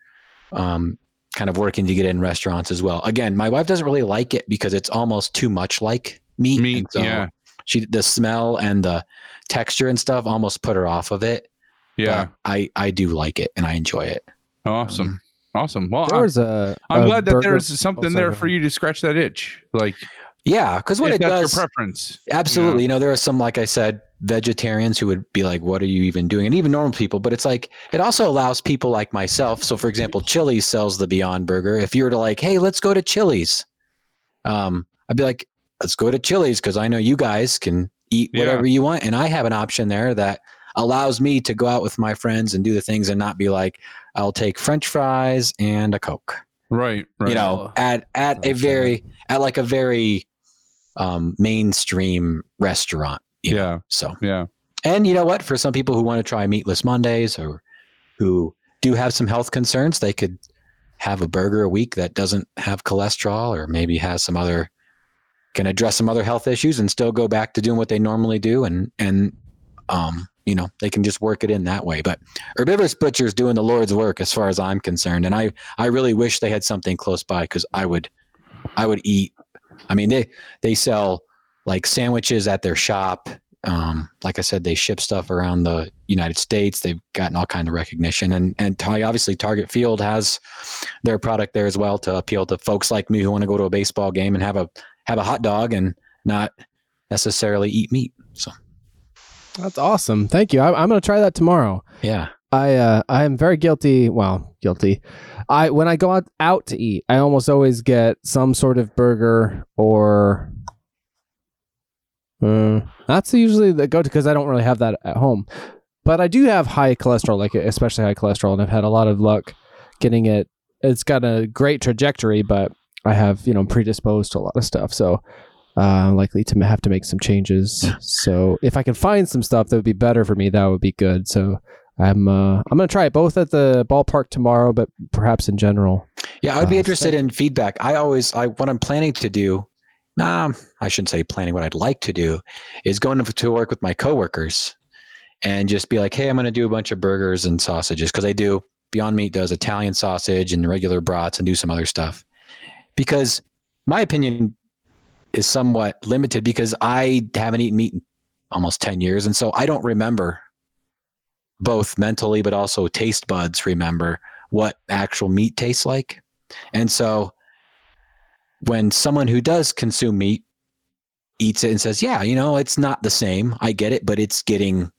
um, kind of working to get in restaurants as well. Again, my wife doesn't really like it because it's almost too much like meat. Meat, so yeah. She the smell and the texture and stuff almost put her off of it. yeah. but I I do like it and I enjoy it. Awesome. Mm-hmm. Awesome. Well, There I'm, was a. I'm a glad that there's something Oh, sorry, there for you to scratch that itch. Like Yeah, because what if it does. your preference. Absolutely. You know, there are some, like I said, vegetarians who would be like, what are you even doing? And even normal people, but it's like, it also allows people like myself. So, for example, Chili's sells the Beyond Burger. If you were to like, hey, let's go to Chili's, um, I'd be like, let's go to Chili's because I know you guys can eat Yeah. whatever you want. And I have an option there that allows me to go out with my friends and do the things and not be like, I'll take French fries and a Coke Right. Right. you know at at a very at like a very um mainstream restaurant you know? yeah. so Yeah. and you know what for some people who want to try meatless mondays or who do have some health concerns they could have a burger a week that doesn't have cholesterol or maybe has some other can address some other health issues and still go back to doing what they normally do and and um you know they can just work it in that way but herbivorous butcher's doing the lord's work as far as i'm concerned and i i really wish they had something close by because i would i would eat i mean they they sell like sandwiches at their shop. Um, like I said, they ship stuff around the United States. They've gotten all kind of recognition, and and obviously Target Field has their product there as well to appeal to folks like me who want to go to a baseball game and have a have a hot dog and not necessarily eat meat. So That's awesome. Thank you. I, I'm going to try that tomorrow. yeah, I uh, I am very guilty. Well, guilty. I when I go out, out to eat, I almost always get some sort of burger or. Uh, that's usually the go to because I don't really have that at home, but I do have high cholesterol, like especially high cholesterol, and I've had a lot of luck getting it. It's got a great trajectory, but I have you know predisposed to a lot of stuff, so uh, I'm likely to have to make some changes. So if I can find some stuff that would be better for me, that would be good. So I'm uh, I'm gonna try it both at the ballpark tomorrow, but perhaps in general. yeah, I would be Uh, interested in feedback. I always, I what I'm planning to do. Nah, I shouldn't say planning. What I'd like to do is go into to work with my coworkers and just be like, hey, I'm going to do a bunch of burgers and sausages because they do. Beyond Meat does Italian sausage and regular brats and do some other stuff. Because my opinion is somewhat limited because I haven't eaten meat in almost 10 years. And so I don't remember both mentally, but also taste buds remember what actual meat tastes like. And so when someone who does consume meat eats it and says, "Yeah, you know, it's not the same. I get it, but it's getting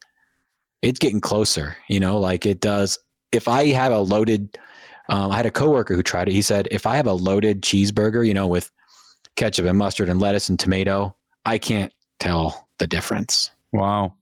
it's getting closer, you know, like it does if I have a loaded um, I had a coworker who tried it. He said, if I have a loaded cheeseburger, you know, with ketchup and mustard and lettuce and tomato, I can't tell the difference, Wow.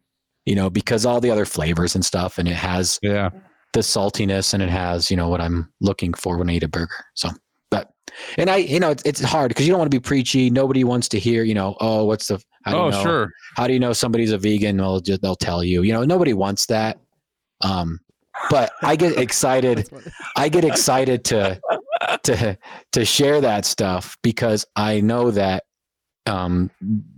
You know, because all the other flavors and stuff, and it has Yeah. the saltiness and it has, you know, what I'm looking for when I eat a burger. So, but, and I, you know, it's, it's hard because you don't want to be preachy. Nobody wants to hear, you know, oh, what's the, I don't Oh, know. sure. How do you know somebody's a vegan? Well, they'll tell you, you know, nobody wants that. Um, but I get excited. I get excited to, to, to share that stuff because I know that, um,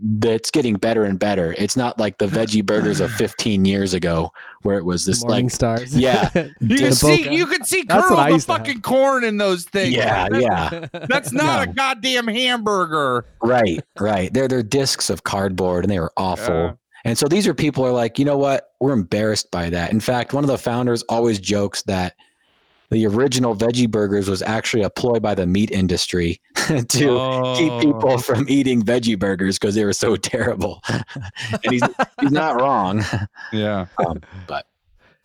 that's getting better and better. It's not like the veggie burgers of 15 years ago where it was this Morning like, stars. yeah. You can see you can see That's what kernels I of used to have. fucking corn in those things. yeah, That- yeah. That's not No. a goddamn hamburger. Right, right. They're they're discs of cardboard and they were awful. Yeah. And so these are people who are like, you know what? We're embarrassed by that. In fact, one of the founders always jokes that the original veggie burgers was actually a ploy by the meat industry to keep Oh. people from eating veggie burgers because they were so terrible. and he's he's not wrong. Yeah. But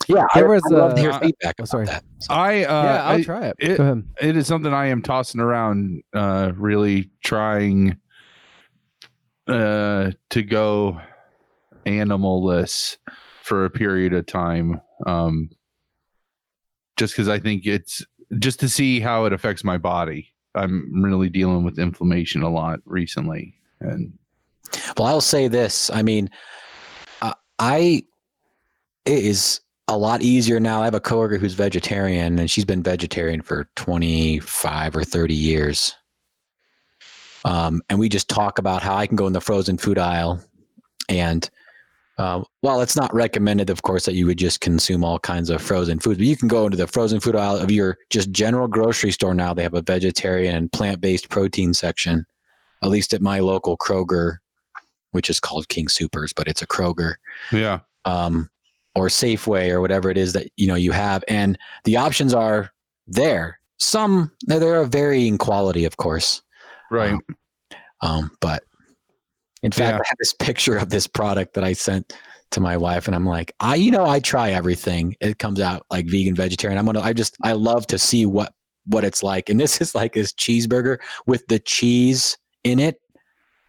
yeah, I, was, I'd love to uh, hear uh, feedback oh, about sorry. that. So, I uh yeah, I'll I- try it. it- Go ahead. it is something I am tossing around, uh, really trying uh, to go animalless for a period of time. Um, just because I think it's just to see how it affects my body. I'm really dealing with inflammation a lot recently, and Well, I'll say this. I mean, uh, I it is a lot easier now. I have a coworker who's vegetarian, and she's been vegetarian for 25 or 30 years. Um, and we just talk about how I can go in the frozen food aisle, and uh, while it's not recommended, of course, that you would just consume all kinds of frozen foods, but you can go into the frozen food aisle of your just general grocery store now. They have a vegetarian and plant-based protein section, at least at my local Kroger which is called King Soopers, but it's a Kroger yeah, um, or Safeway or whatever it is that you know you have, and the options are there. Some they're- of varying quality, of course, right. um, but in fact, Yeah. I have this picture of this product that I sent to my wife, and I'm like, I you know I try everything. It comes out like vegan, vegetarian. I'm gonna I just I love to see what what it's like, and this is like this cheeseburger with the cheese in it.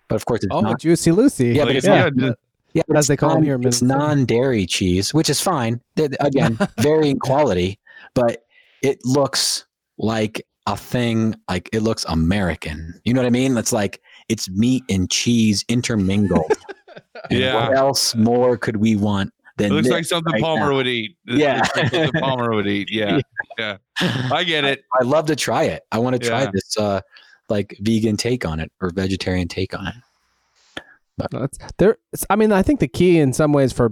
But of course, it's Oh, not Juicy Lucy. Yeah, but it's yeah, not- Yeah, but As they call non- here It's non-dairy cheese, which is fine. Again, varying quality, but it looks like a thing. Like it looks American. You know what I mean? It's like it's meat and cheese intermingled. And Yeah. What else more could we want It than looks like something right Palmer now? would eat. Yeah. Like something Palmer would eat. Yeah, yeah. I get it. I love to try it. I want to try Yeah. this uh like vegan take on it or vegetarian take on it. That's, there. I mean, I think the key in some ways for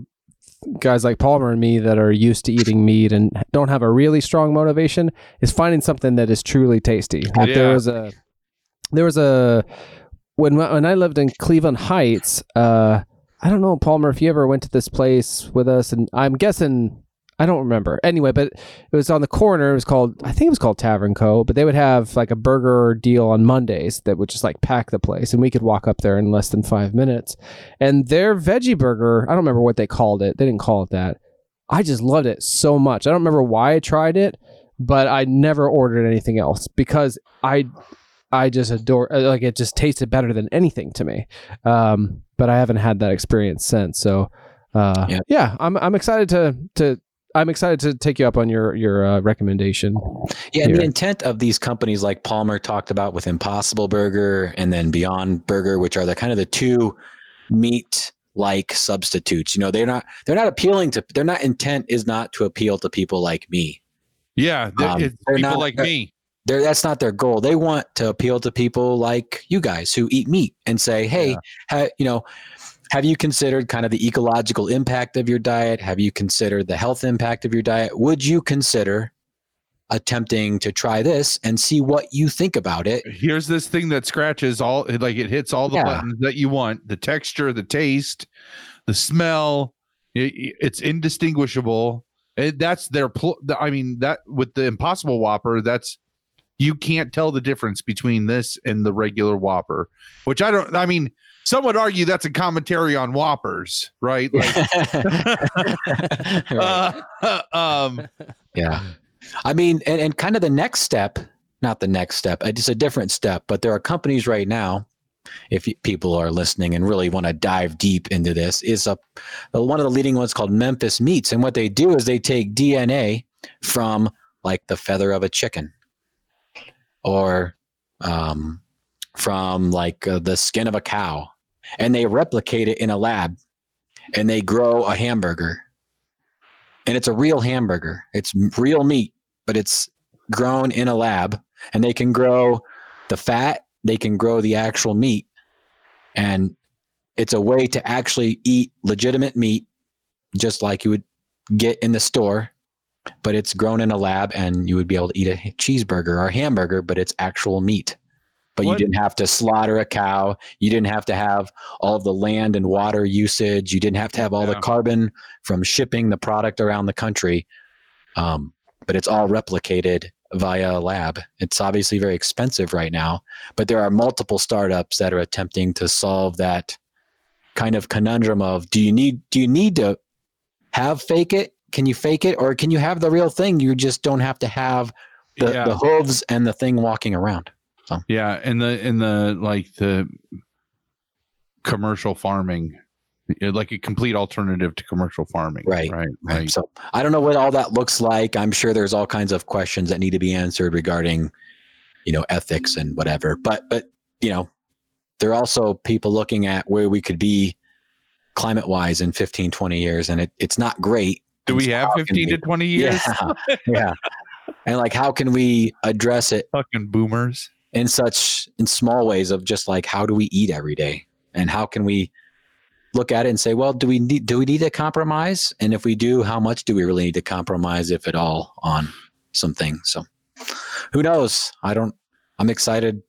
guys like Palmer and me that are used to eating meat and don't have a really strong motivation is finding something that is truly tasty. Like there was a there was a when when I lived in Cleveland Heights, uh, I don't know, Palmer, if you ever went to this place with us, and I'm guessing I don't remember. Anyway, but it was on the corner. It was called, I think it was called Tavern Co. But they would have like a burger deal on Mondays that would just like pack the place, and we could walk up there in less than five minutes. And their veggie burger, I don't remember what they called it. They didn't call it that. I just loved it so much. I don't remember why I tried it, but I never ordered anything else because I, I just adore like it. Just tasted better than anything to me. Um, but I haven't had that experience since. So. Uh, Yeah. yeah, I'm I'm excited to to I'm excited to take you up on your your uh, recommendation. Yeah, and here. the intent of these companies, like Palmer talked about with Impossible Burger and then Beyond Burger, which are the kind of the two meat like substitutes. You know, they're not they're not appealing to their not intent is not to appeal to people like me. Yeah, Um, they're people not- like me. They're, that's not their goal. They want to appeal to people like you guys who eat meat and say, "Hey, Yeah. ha, you know, have you considered kind of the ecological impact of your diet? Have you considered the health impact of your diet? Would you consider attempting to try this and see what you think about it?" Here's this thing that scratches all, like it hits all the Yeah. buttons that you want: the texture, the taste, the smell. i- i- it's indistinguishable. It, that's their. Pl- I mean, that with the Impossible Whopper, that's you can't tell the difference between this and the regular Whopper. Which I don't. I mean, some would argue that's a commentary on Whoppers, right? Like, Right. uh, um, Yeah. I mean, and, and kind of the next step, not the next step, it's a different step, but there are companies right now, if people are listening and really want to dive deep into this, is a one of the leading ones called Memphis Meats. And what they do is they take DNA from like the feather of a chicken or um, from like uh, the skin of a cow and they replicate it in a lab and they grow a hamburger and it's a real hamburger. It's real meat, but it's grown in a lab, and they can grow the fat, they can grow the actual meat, and it's a way to actually eat legitimate meat, just like you would get in the store, but it's grown in a lab, and you would be able to eat a cheeseburger or a hamburger, but it's actual meat. But What- you didn't have to slaughter a cow. You didn't have to have all the land and water usage. You didn't have to have all Yeah. the carbon from shipping the product around the country. Um, but it's all replicated via a lab. It's obviously very expensive right now, but there are multiple startups that are attempting to solve that kind of conundrum of do you need do you need to have fake it? Can you fake it or can you have the real thing? You just don't have to have the, yeah. the hooves and the thing walking around. Yeah, and the in the like the commercial farming, like a complete alternative to commercial farming. Right, Right. Right. Right. So I don't know what all that looks like. I'm sure there's all kinds of questions that need to be answered regarding, you know, ethics and whatever. But but you know, there are also people looking at where we could be climate wise in 15, 20 years, and it, it's not great. Do we have 15 to 20 years? Yeah. yeah. And like how can we address it Fucking boomers. in such in small ways of just like how do we eat every day? And how can we look at it and say, well, do we need do we need to compromise? And if we do, how much do we really need to compromise, if at all, on something? So who knows? I don't I'm excited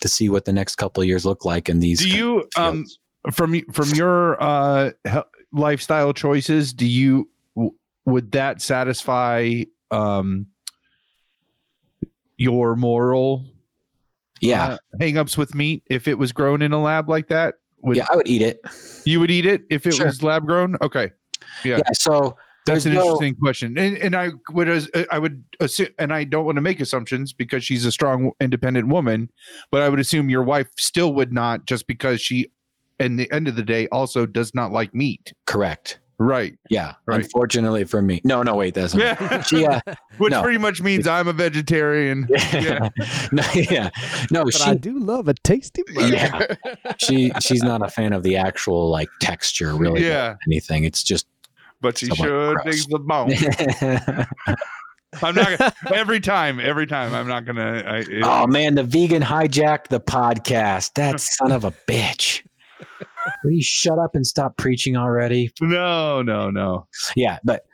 to see what the next couple of years look like in these Do you um from from your uh lifestyle choices, do you would that satisfy um your moral yeah. uh, hangups with meat if it was grown in a lab like that? Would yeah, I would eat it. you would eat it if it Sure. was lab grown? Okay. Yeah. Yeah. so That's an no- interesting question, and and I would I would assume, and I don't want to make assumptions because she's a strong, independent woman, but I would assume your wife still would not just because she, in the end of the day, also does not like meat, correct. Right? Yeah. Right. Unfortunately for me. No, no, wait, that's Yeah, she uh, which no. pretty much means I'm a vegetarian. yeah. no, yeah. No, But she I do love a tasty burger. Yeah. she she's not a fan of the actual like texture really Yeah. anything it's just But she Somewhat should gross. dig the bone. I'm not gonna, every time. Every time, I'm not gonna. I, it- oh man the vegan hijacked the podcast that son of a bitch will you shut up and stop preaching already no, no, no. yeah but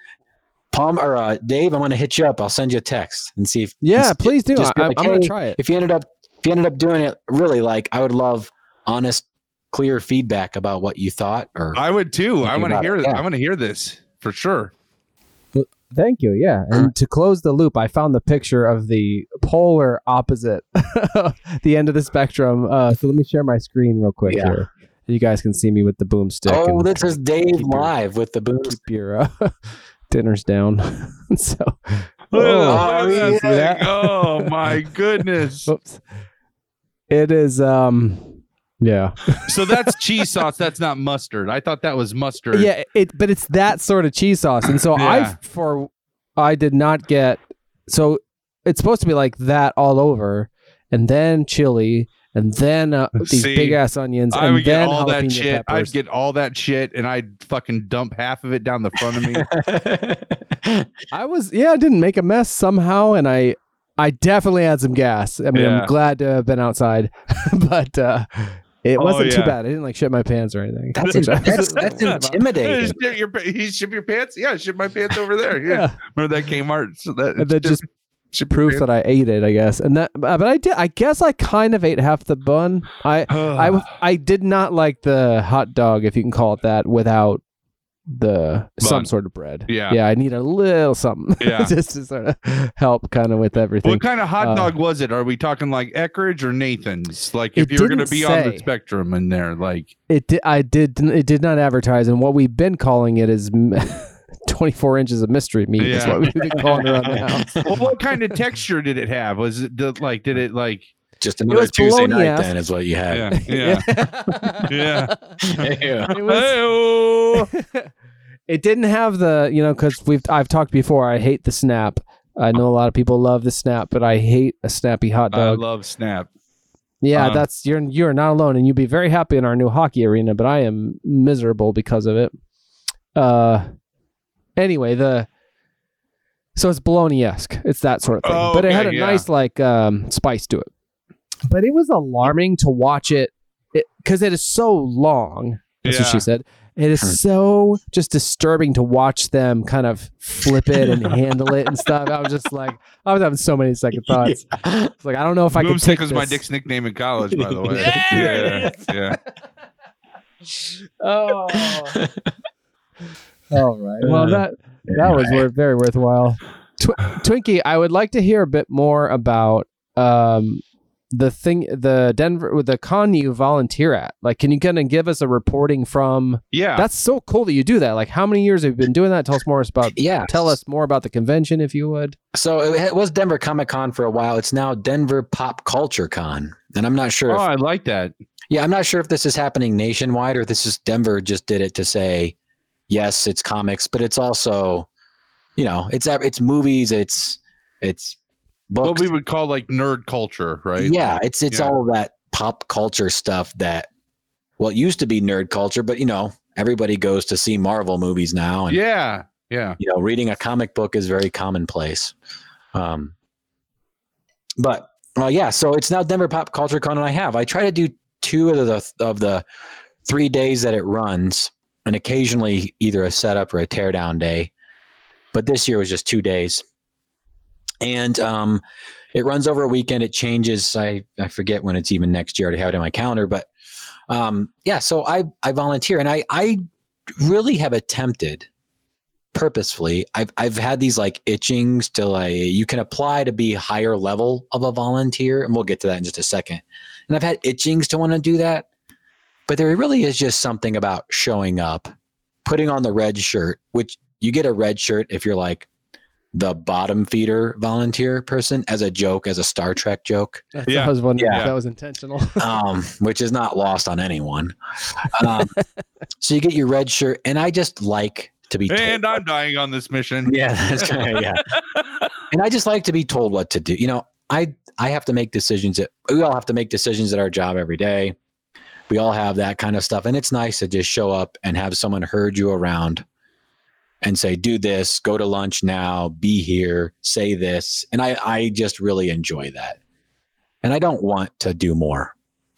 Palmer uh, dave i'm gonna hit you up i'll send you a text and see if Yeah, just- please do. just be I, like, I'm gonna try it. if you ended up if you ended up doing it really like i would love honest, clear feedback about what you thought. Or I would too. I want to hear. it, yeah. I want to hear this for sure. Thank you. Yeah. And to close the loop, I found the picture of the polar opposite, the end of the spectrum. Uh, so let me share my screen real quick Yeah. here. You guys can see me with the boomstick. oh, this is Dave keep your- live with the boomstick. keep your uh, dinners down. so, Look oh, that, look at see that that? thing. Oh my goodness! Oops. It is. Um. Yeah. so that's cheese sauce. That's not mustard. I thought that was mustard. Yeah. It. But it's that sort of cheese sauce, and so I for I did not get. So it's supposed to be like that all over, and then chili, and then uh, these See, big ass onions, I and would get then all that jalapeno shit. peppers. I'd get all that shit, and I'd fucking dump half of it down the front of me. I was yeah, I didn't make a mess somehow, and I I definitely had some gas. I mean, Yeah. I'm glad to have been outside, but uh, it Oh, wasn't too yeah. bad. I didn't like shit my pants or anything. That's, which I was that's, that's glad about. intimidating. ship your, you ship your pants? Yeah, ship my pants over there. Yeah, Yeah, remember that Kmart? So that and that just ship your proof that I ate it, I guess. And that, but I did. I guess I kind of ate half the bun. I. I I did not like the hot dog, if you can call it that, without the some sort of bread. Yeah. yeah. I need a little something, Yeah. just to sort of help, kind of with everything. What kind of hot Uh, dog was it? Are we talking like Eckrich or Nathan's? Like if you're going to be on the spectrum in there, like It did. I did. It did not advertise, and what we've been calling it is m- twenty-four inches of mystery meat. Is Yeah. what we've been calling around the house. well, what kind of texture did it have? Was it the, like did it like Just another was Tuesday bologna, night, yes. then, is what you had. yeah yeah yeah? Yeah. It was- it didn't have the you know because we've I've talked before. I hate the snap. I know a lot of people love the snap, but I hate a snappy hot dog. I love Snap. yeah, uh, that's you're you're not alone, and you'd be very happy in our new hockey arena. But I am miserable because of it. Uh, anyway, the so it's bologna esque. It's that sort of thing, Oh, but it had a yeah. nice like um spice to it. But it was alarming to watch it because it is so long. That's what she said. It is so just disturbing to watch them kind of flip it and handle it and stuff. I was just like, I was having so many second thoughts. It's like I don't know if I can Boomstick take was my. Dick's nickname in college, by the way. Yeah. yeah, yeah. Oh. All right. Well, that that was wor- very worthwhile. Tw- Twinkie, I would like to hear a bit more about um the thing, the Denver, the con you volunteer at. Like, can you kind of give us a reporting from? Yeah. That's so cool that you do that. Like, how many years have you been doing that? Tell us more about. Yeah. Tell us more about the convention, if you would. So it was Denver Comic Con for a while. It's now Denver Pop Culture Con, and I'm not sure. oh, If, I like that. yeah, I'm not sure if this is happening nationwide or if this is Denver just did it to say, yes, it's comics, but it's also, you know, it's it's movies, it's it's What we would call like nerd culture, right? Yeah, it's it's Yeah. all that pop culture stuff that well, it used to be nerd culture, but you know, everybody goes to see Marvel movies now, and Yeah. Yeah. you know, reading a comic book is very commonplace. Um, but well, yeah, so it's now Denver Pop Culture Con, and I have I try to do two of the of the three days that it runs, and occasionally either a setup or a teardown day. But this year was just two days, and um, it runs over a weekend. It changes. I I forget when it's even next year. I already have it in my calendar, but um, yeah. So I I volunteer, and I I really have attempted purposefully i've i've had these like itchings to like you can apply to be higher level of a volunteer and we'll get to that in just a second and i've had itchings to want to do that but there really is just something about showing up putting on the red shirt which you get a red shirt if you're like the bottom feeder volunteer person as a joke as a star trek joke That's, Yeah. I was wondering Yeah. if that was intentional. um, which is not lost on anyone um, so you get your red shirt and i just like to be told And I'm dying on this mission. Yeah, that's kind of yeah. and I just like to be told what to do. You know, I I have to make decisions. That, we all have to make decisions at our job every day. We all have that kind of stuff, and it's nice to just show up and have someone herd you around and say, "Do this. Go to lunch now. Be here. Say this." And I I just really enjoy that. And I don't want to do more,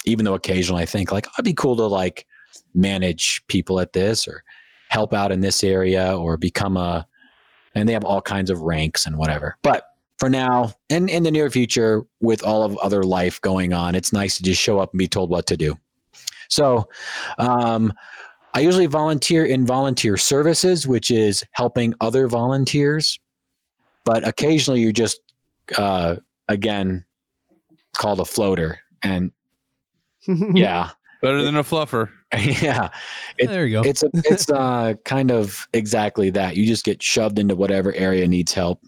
even though occasionally I think like I'd be cool to like manage people at this or help out in this area or become a and they have all kinds of ranks and whatever. But for now and in the near future, with all of other life going on, it's nice to just show up and be told what to do. So, um, I usually volunteer in volunteer services, which is helping other volunteers. But occasionally, you're just uh, again called a floater, and yeah, Better than a fluffer. yeah, It- there you go. it's a, it's uh, kind of exactly that. You just get shoved into whatever area needs help.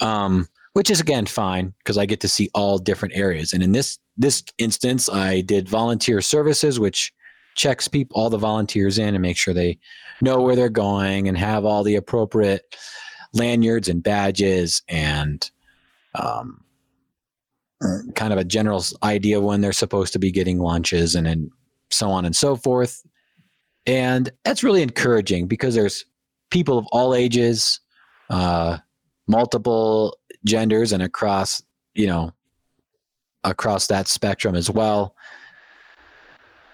Um, which is again fine because I get to see all different areas. And in this this instance, I did volunteer services, which checks people all the volunteers in and make sure they know where they're going and have all the appropriate lanyards and badges and um, kind of a general idea when they're supposed to be getting lunches and then so on and so forth. And that's really encouraging because there's people of all ages, uh, multiple genders, and across, you know, across that spectrum as well,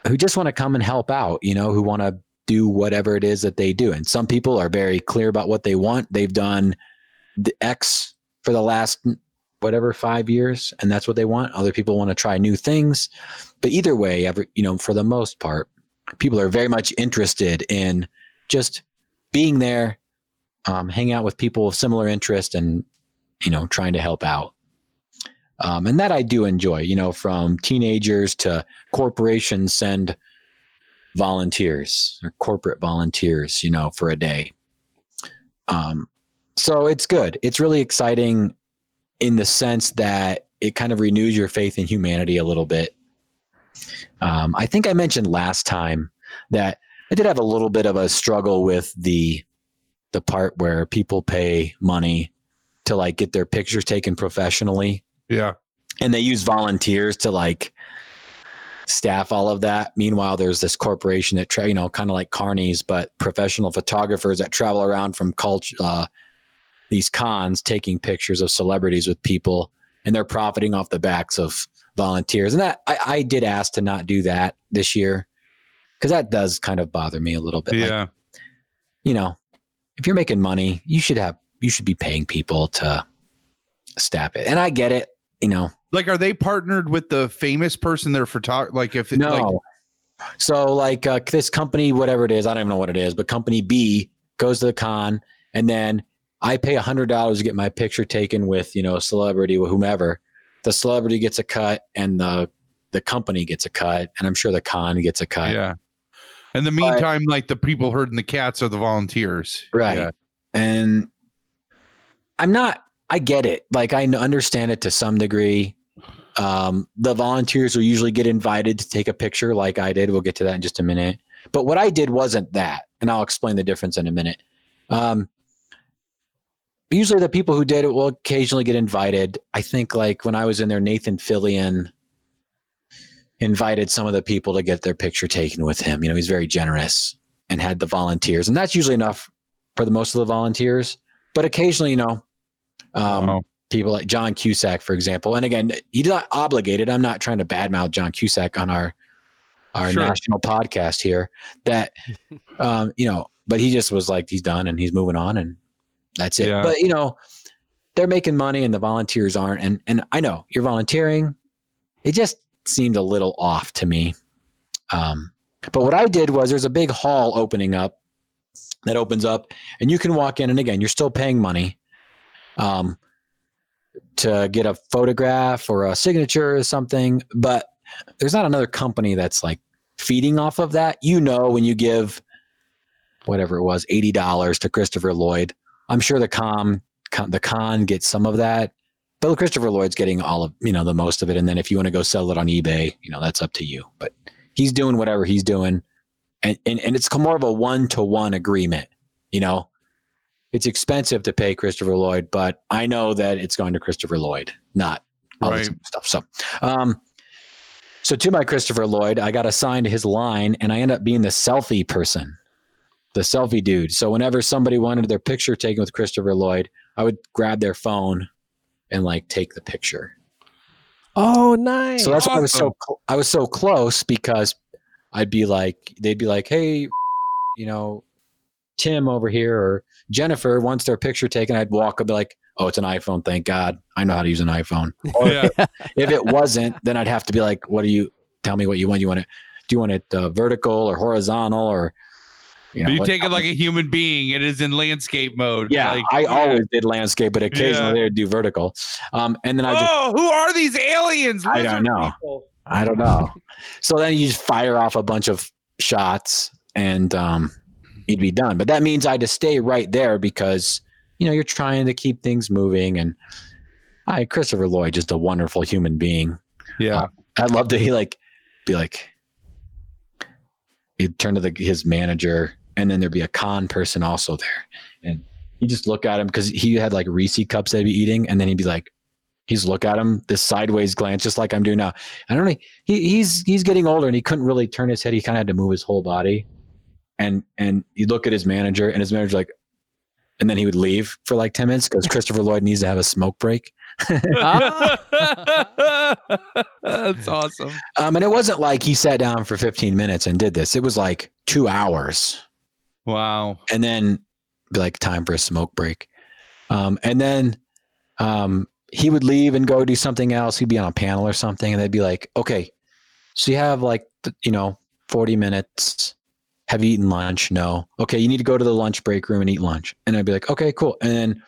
who just want to come and help out, you know, who want to do whatever it is that they do. And some people are very clear about what they want. They've done the X for the last whatever five years, and that's what they want. Other people want to try new things. But either way, every you know, for the most part, people are very much interested in just being there, um, hang out with people of similar interest, and you know, trying to help out. Um, and that I do enjoy. You know, from teenagers to corporations send volunteers or corporate volunteers. You know, for a day. Um, so it's good. It's really exciting in the sense that it kind of renews your faith in humanity a little bit. Um, I think I mentioned last time that I did have a little bit of a struggle with the the part where people pay money to like get their pictures taken professionally Yeah. and they use volunteers to like staff all of that. Meanwhile, there's this corporation that tra- you know, kind of like Carney's, but professional photographers that travel around from culture, uh, these cons, taking pictures of celebrities with people, and they're profiting off the backs of volunteers. And that I, I did ask to not do that this year because that does kind of bother me a little bit. Like, Yeah. you know, if you're making money, you should have you should be paying people to staff it. And I get it, you know. Like, are they partnered with the famous person they're photog? Like, if it, No. like, so like uh, this company, whatever it is, I don't even know what it is, but company B goes to the con, and then I pay a hundred dollars to get my picture taken with you know a celebrity or whomever. The celebrity gets a cut, and the the company gets a cut, and I'm sure the con gets a cut. yeah. In the meantime, like the people herding the cats are the volunteers. Right. Yeah. And I'm not, I get it. Like, I understand it to some degree. Um, the volunteers will usually get invited to take a picture, like I did. We'll get to that in just a minute. But what I did wasn't that. And I'll explain the difference in a minute. Um, usually the people who did it will occasionally get invited. I think, like, when I was in there, Nathan Fillion invited some of the people to get their picture taken with him. You know, he's very generous and had the volunteers. And that's usually enough for the most of the volunteers. But occasionally, you know, um, Oh. people like John Cusack, for example. And again, he's not obligated. I'm not trying to badmouth John Cusack on our our Sure. national podcast here. That um, you know, but he just was like, he's done and he's moving on, and that's it. Yeah. But you know, they're making money and the volunteers aren't. And and I know you're volunteering. It just seemed a little off to me. Um, but what I did was there's a big hall opening up that opens up and you can walk in and again you're still paying money um, to get a photograph or a signature or something but there's not another company that's like feeding off of that. You know when you give whatever it was $80 to christopher lloyd i'm sure the com, con the con gets some of that but christopher lloyd's getting all of you know the most of it and then if you want to go sell it on ebay you know that's up to you but he's doing whatever he's doing and, and, and it's more of a one-to-one agreement you know it's expensive to pay christopher lloyd but i know that it's going to christopher lloyd not all this stuff. So um so to my christopher lloyd i got assigned to his line and i end up being the selfie person the selfie dude. So whenever somebody wanted their picture taken with christopher lloyd i would grab their phone and like take the picture. Oh, nice. so that's why I was so cl- I was so close because I'd be like they'd be like, hey, you know, Tim over here or Jennifer wants their picture taken. I'd walk and be like, oh, it's an iPhone. Thank God, I know how to use an iPhone. Or Yeah. if it wasn't, then I'd have to be like, what do you? tell me what you want. You want it? Do you want it uh, vertical or horizontal or? You know, you what- take it like a human being. It is in landscape mode. yeah, Like, I always did landscape, but occasionally Yeah. they'd do vertical. Um, and then I just Oh, who are these aliens? I don't know. people? I don't know. so then you just fire off a bunch of shots and um, you'd be done. But that means I had to stay right there because you know you're trying to keep things moving. And I, Christopher Lloyd, just a wonderful human being. Yeah. Uh, I'd love to he like be like he'd turn to the his manager and then there'd be a con person also there. And he'd just look at him because he had like Reese cups they'd be eating, and then he'd be like he's look at him, this sideways glance, just like I'm doing now. I don't know. He he's he's getting older and he couldn't really turn his head. He kind of had to move his whole body. And and you look at his manager and his manager like and then he would leave for like 10 minutes because Christopher Lloyd needs to have a smoke break. That's awesome. Um, and it wasn't like he sat down for 15 minutes and did this. It was like two hours. Wow. And then be like time for a smoke break. Um, and then um, he would leave and go do something else. He'd be on a panel or something, and they'd be like, "Okay, so you have like you know 40 minutes. Have you eaten lunch? No. Okay, you need to go to the lunch break room and eat lunch." And I'd be like, "Okay, cool." And then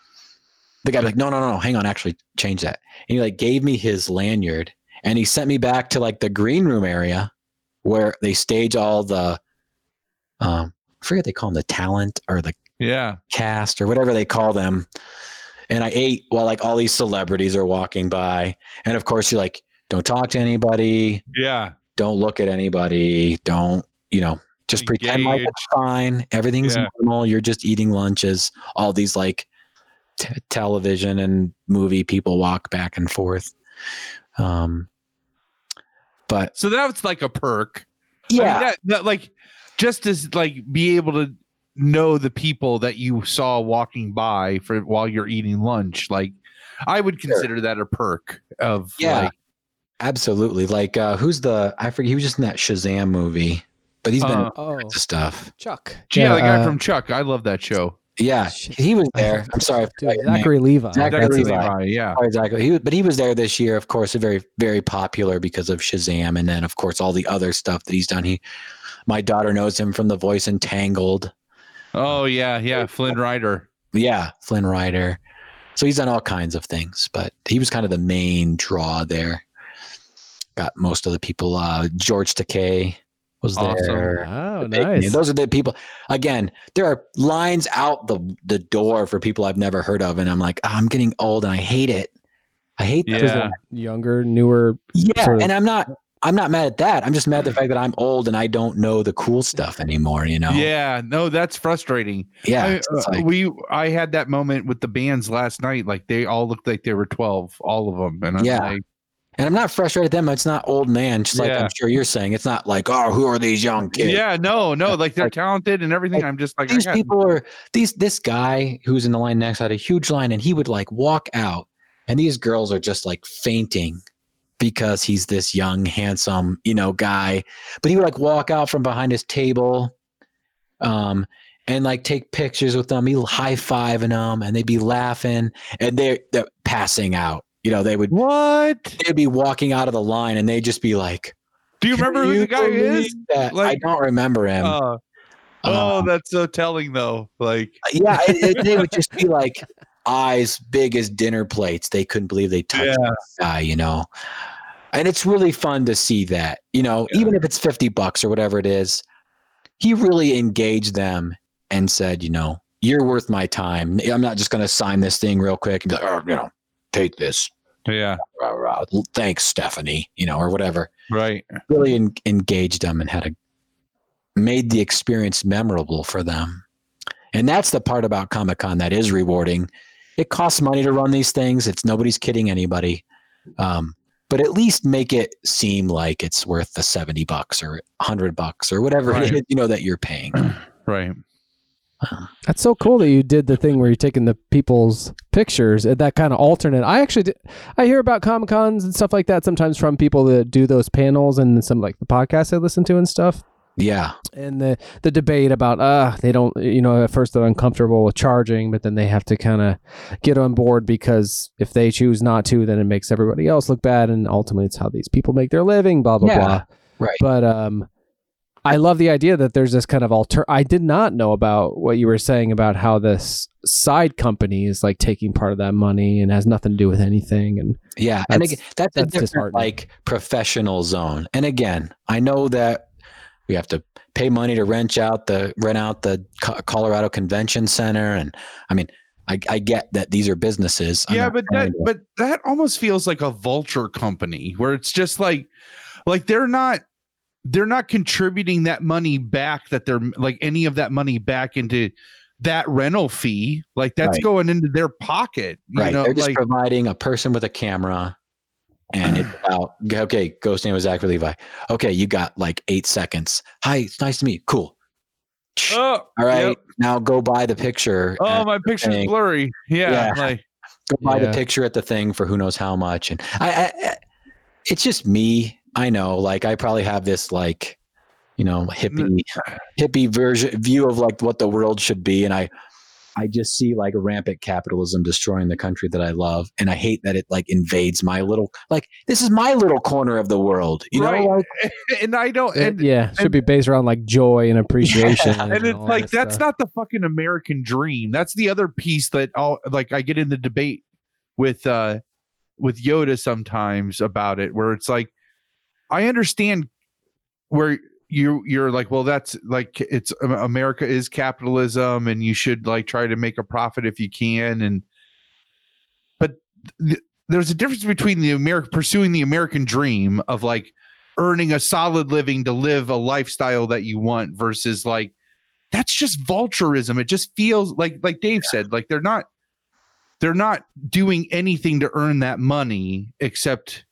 the guy'd be like, "No, no, no, no. Hang on. Actually, change that." And he like gave me his lanyard, and he sent me back to like the green room area where they stage all the um, I forget they call them the talent or the Yeah. cast or whatever they call them. And I ate while like all these celebrities are walking by. And of course, you're like, don't talk to anybody, Yeah. don't look at anybody, don't, you know, just pretend like it's fine. Everything's Yeah. normal. You're just eating lunches. All these like t- television and movie people walk back and forth. Um, but So that's like a perk. I mean, yeah, that, that, like just as like be able to know the people that you saw walking by for while you're eating lunch. Like I would Sure. consider that a perk of Yeah. like absolutely. Like, uh, who's the, I forget, he was just in that Shazam movie, but he's been Uh, in Oh, stuff. Chuck. yeah, the guy uh, from Chuck. I love that show. Yeah, he was there. I'm sorry, dude, forgot name. Zachary Levi. Zachary Zachary Levi. Levi, Yeah. Oh, exactly. He, was- but he was there this year, of course, very, very popular because of Shazam, and then of course all the other stuff that he's done. He, my daughter knows him from the voice in Tangled. Oh yeah, yeah. Flynn Rider. Yeah, Flynn Rider. So he's done all kinds of things, but he was kind of the main draw there. Got most of the people. Uh, George Takei was Awesome. there. Oh, nice. Those are the people. Again, there are lines out the the door for people I've never heard of, and I'm like, "Ah, I'm getting old and I hate it. I hate that. Yeah. Younger, newer. Yeah, sort of- and I'm not. I'm not mad at that. I'm just mad at the fact that I'm old and I don't know the cool stuff anymore. You know? Yeah, no, that's frustrating. yeah. I, uh, like- we I had that moment with the bands last night. Like they all looked like they were twelve, all of them. And I'm Yeah. like, and I'm not frustrated at them. It's not old man. Just like Yeah. I'm sure you're saying. It's not like, oh, who are these young kids? yeah, no, no, like they're Like- talented and everything. like, I'm just like, these people are these this guy who's in the line next had a huge line and he would like walk out and these girls are just like fainting because he's this young handsome you know guy but he would like walk out from behind his table um and like take pictures with them He'll high fiving them and they'd be laughing and they're, they're passing out you know they would what? they'd be walking out of the line and they'd just be like Do you remember "Can who you the guy is? that?" i don't remember him Uh, oh, Um, that's so telling though. Like, yeah, it, it, they would just be like eyes big as dinner plates. They couldn't believe they touched Yeah. guy, you know. And it's really fun to see that, you know, even if it's 50 bucks or whatever it is, he really engaged them and said, you know, you're worth my time. I'm not just going to sign this thing real quick and be like, oh, you know, take this. yeah, Rah, rah. Thanks, Stephanie, you know, or whatever. right. Really en- engaged them and had a made the experience memorable for them. And that's the part about Comic Con that is rewarding. It costs money to run these things. It's nobody's kidding anybody. Um, but at least make it seem like it's worth the 70 bucks or 100 bucks or whatever Right. it is, you know, that you're paying. Right. That's so cool that you did the thing where you're taking the people's pictures at that kind of alternate. I actually did, I hear about Comic Cons and stuff like that sometimes from people that do those panels and some like the podcasts I listen to and stuff. Yeah. And the the debate about uh they don't you know at first they're uncomfortable with charging but then they have to kind of get on board because if they choose not to then it makes everybody else look bad and ultimately it's how these people make their living blah blah Yeah. blah. Right. But um, I love the idea that there's this kind of alter. I did not know about what you were saying about how this side company is like taking part of that money and has nothing to do with anything. And Yeah, and That's- again, that's, a that's different like professional zone. And again, I know that we have to pay money to rent out the rent out the Colorado Convention Center, and I mean, I, I get that these are businesses. I'm yeah but that but that almost feels like a vulture company where it's just like like they're not they're not contributing that money back that they're like any of that money back into that rental fee like that's Right. going into their pocket you right, know they're just like providing a person with a camera, and it's about okay, ghost name was Zachary Levi. Okay, you got like eight seconds. Hi, it's nice to meet. you. Cool. oh All right, yep. now go buy the picture. oh my picture's thing. blurry yeah, Yeah. like go buy the picture at the thing for who knows how much and I, I I- it's just me i know like i probably have this like you know hippie hippie version view of like what the world should be and i i just see like rampant capitalism destroying the country that i love and i hate that it like invades my little like this is my little corner of the world you Right. know like, and i don't it- and yeah, should be based around like joy and appreciation. Yeah. and it's like that that's stuff. not the fucking american dream that's the other piece that all like i get in the debate with uh with yoda sometimes about it where it's like i understand where you you're like well that's like it's um, america is capitalism and you should like try to make a profit if you can and but th- there's a difference between the american pursuing the american dream of like earning a solid living to live a lifestyle that you want versus like that's just vulturism. It just feels like like dave said like they're not they're not doing anything to earn that money except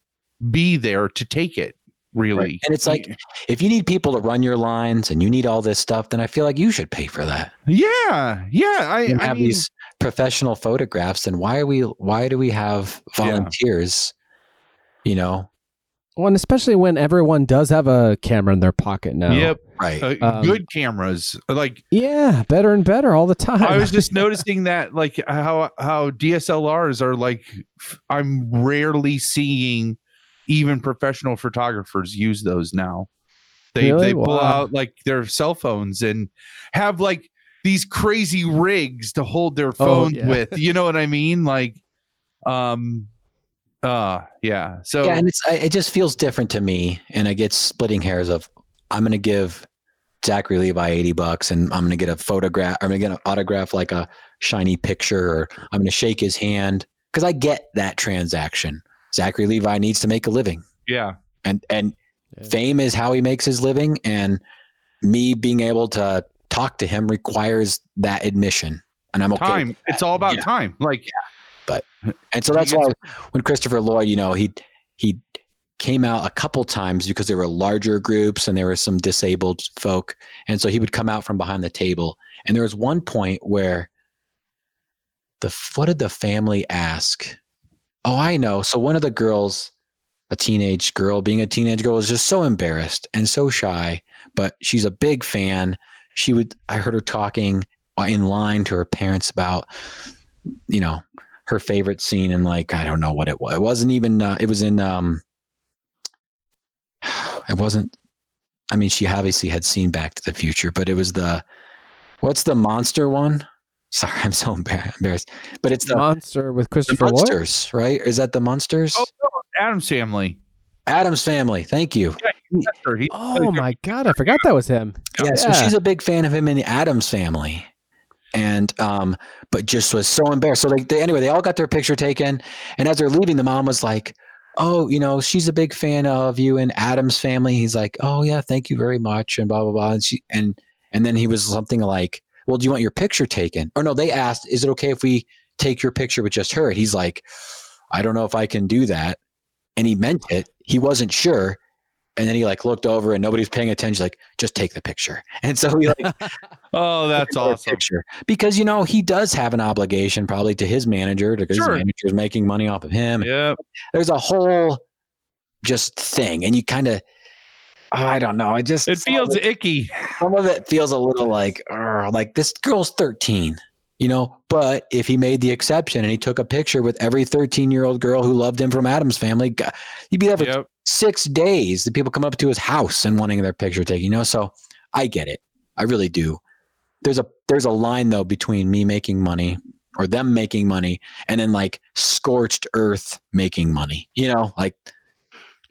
be there to take it really and it's like if you need people to run your lines and you need all this stuff then i feel like you should pay for that yeah yeah i, and I have mean, these professional photographs and why are we why do we have Yeah. volunteers you know Well, and especially when everyone does have a camera in their pocket now. yep right uh, Um, good cameras like Yeah, better and better all the time. I was just noticing that like how how DSLRs are like I'm rarely seeing even professional photographers use those now. They Really? they pull Wow. out like their cell phones and have like these crazy rigs to hold their Oh, phone yeah. with. You know what I mean? Like um uh yeah. So yeah and it's I, it just feels different to me and i get splitting hairs of i'm gonna give zachary levi 80 bucks and i'm gonna get a photograph i'm gonna get an autograph like a shiny picture or i'm gonna shake his hand because i get that transaction zachary levi needs to make a living yeah. and and Yeah. fame is how he makes his living and me being able to talk to him requires that admission and i'm okay Time. with It's all about Yeah. time. Like but, and so that's why when christopher lloyd you know he he came out a couple times because there were larger groups and there were some disabled folk and so he would come out from behind the table and there was one point where the what did the family ask oh i know. So one of the girls a teenage girl being a teenage girl is just so embarrassed and so shy but she's a big fan. She would i heard her talking in line to her parents about you know her favorite scene and like i don't know what it was it wasn't even uh, it was in um it wasn't i mean she obviously had seen back to the future but it was the what's the monster one sorry i'm so embarrassed but it's the, Monster with the Christopher Lloyd. monsters right is that the monsters Oh, no, Addams family. addams family thank you Sure, he- Oh my god, I forgot that was him. yeah, so she's a big fan of him in the Addams family. And um, but just was so embarrassed. So like they, anyway, they all got their picture taken. And as they're leaving, the mom was like, Oh, you know, she's a big fan of you and Addams family. He's like, Oh yeah, thank you very much, and blah blah blah. And she and and then he was something like, Well, do you want your picture taken? Or no, they asked, Is it okay if we take your picture with just her? And he's like, I don't know if I can do that. And he meant it. He wasn't sure. And then he like looked over and nobody's paying attention. He's like, just take the picture. And so he like oh, that's took awesome. picture because you know he does have an obligation probably to his manager because Sure. his manager is making money off of him. Yeah. There's a whole just thing, and you kind of I don't know. I just It some feels of icky. some of it feels a little like "Ugh," like this girl's 13 you know but if he made the exception and he took a picture with every 13 year old girl who loved him from addams family g- he'd be there for Yep. six days the people come up to his house and wanting their picture taken you know so i get it i really do there's a there's a line though between me making money or them making money and then like scorched earth making money you know like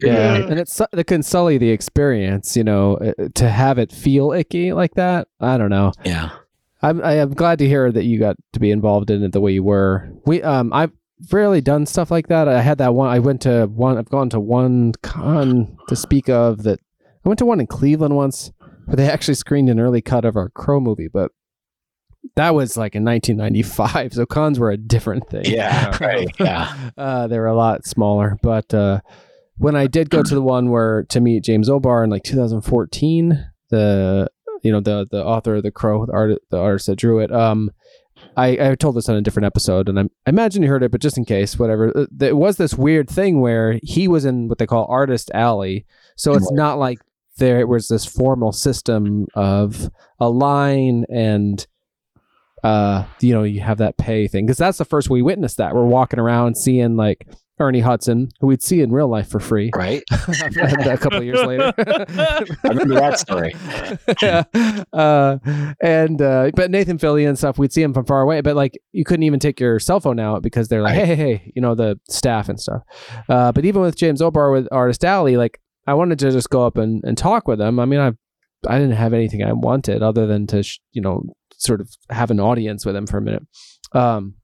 Yeah, Yeah. and it's it can sully the experience. You know, uh, to have it feel icky like that. I don't know. yeah I'm I am glad to hear that you got to be involved in it the way you were. We um I've rarely done stuff like that. I had that one. I went to one. I've gone to one con to speak of that. I went to one in Cleveland once where they actually screened an early cut of our Crow movie, but that was like in 1995. So cons were a different thing. yeah right yeah uh, they were a lot smaller. But uh, when I did go to the one where to meet James O'Barr in like 2014, the you know the the author of the Crow, the art the artist that drew it. Um, I, I told this on a different episode, and I, I imagine you heard it, but just in case, whatever. uh, There was this weird thing where he was in what they call Artist Alley, so it's not like there was this formal system of a line and uh you know you have that pay thing because that's the first we witnessed that we're walking around seeing like ernie hudson who we'd see in real life for free right a couple of years later i remember that story uh, and uh, but Nathan Fillion and stuff, we'd see him from far away. But like, you couldn't even take your cell phone out because they're like, Right. hey, hey, hey, you know, the staff and stuff. Uh, but even with James O'Barr with Artist Alley, like, I wanted to just go up and, and talk with him. I mean, I I didn't have anything I wanted other than to sh- you know sort of have an audience with him for a minute. Um,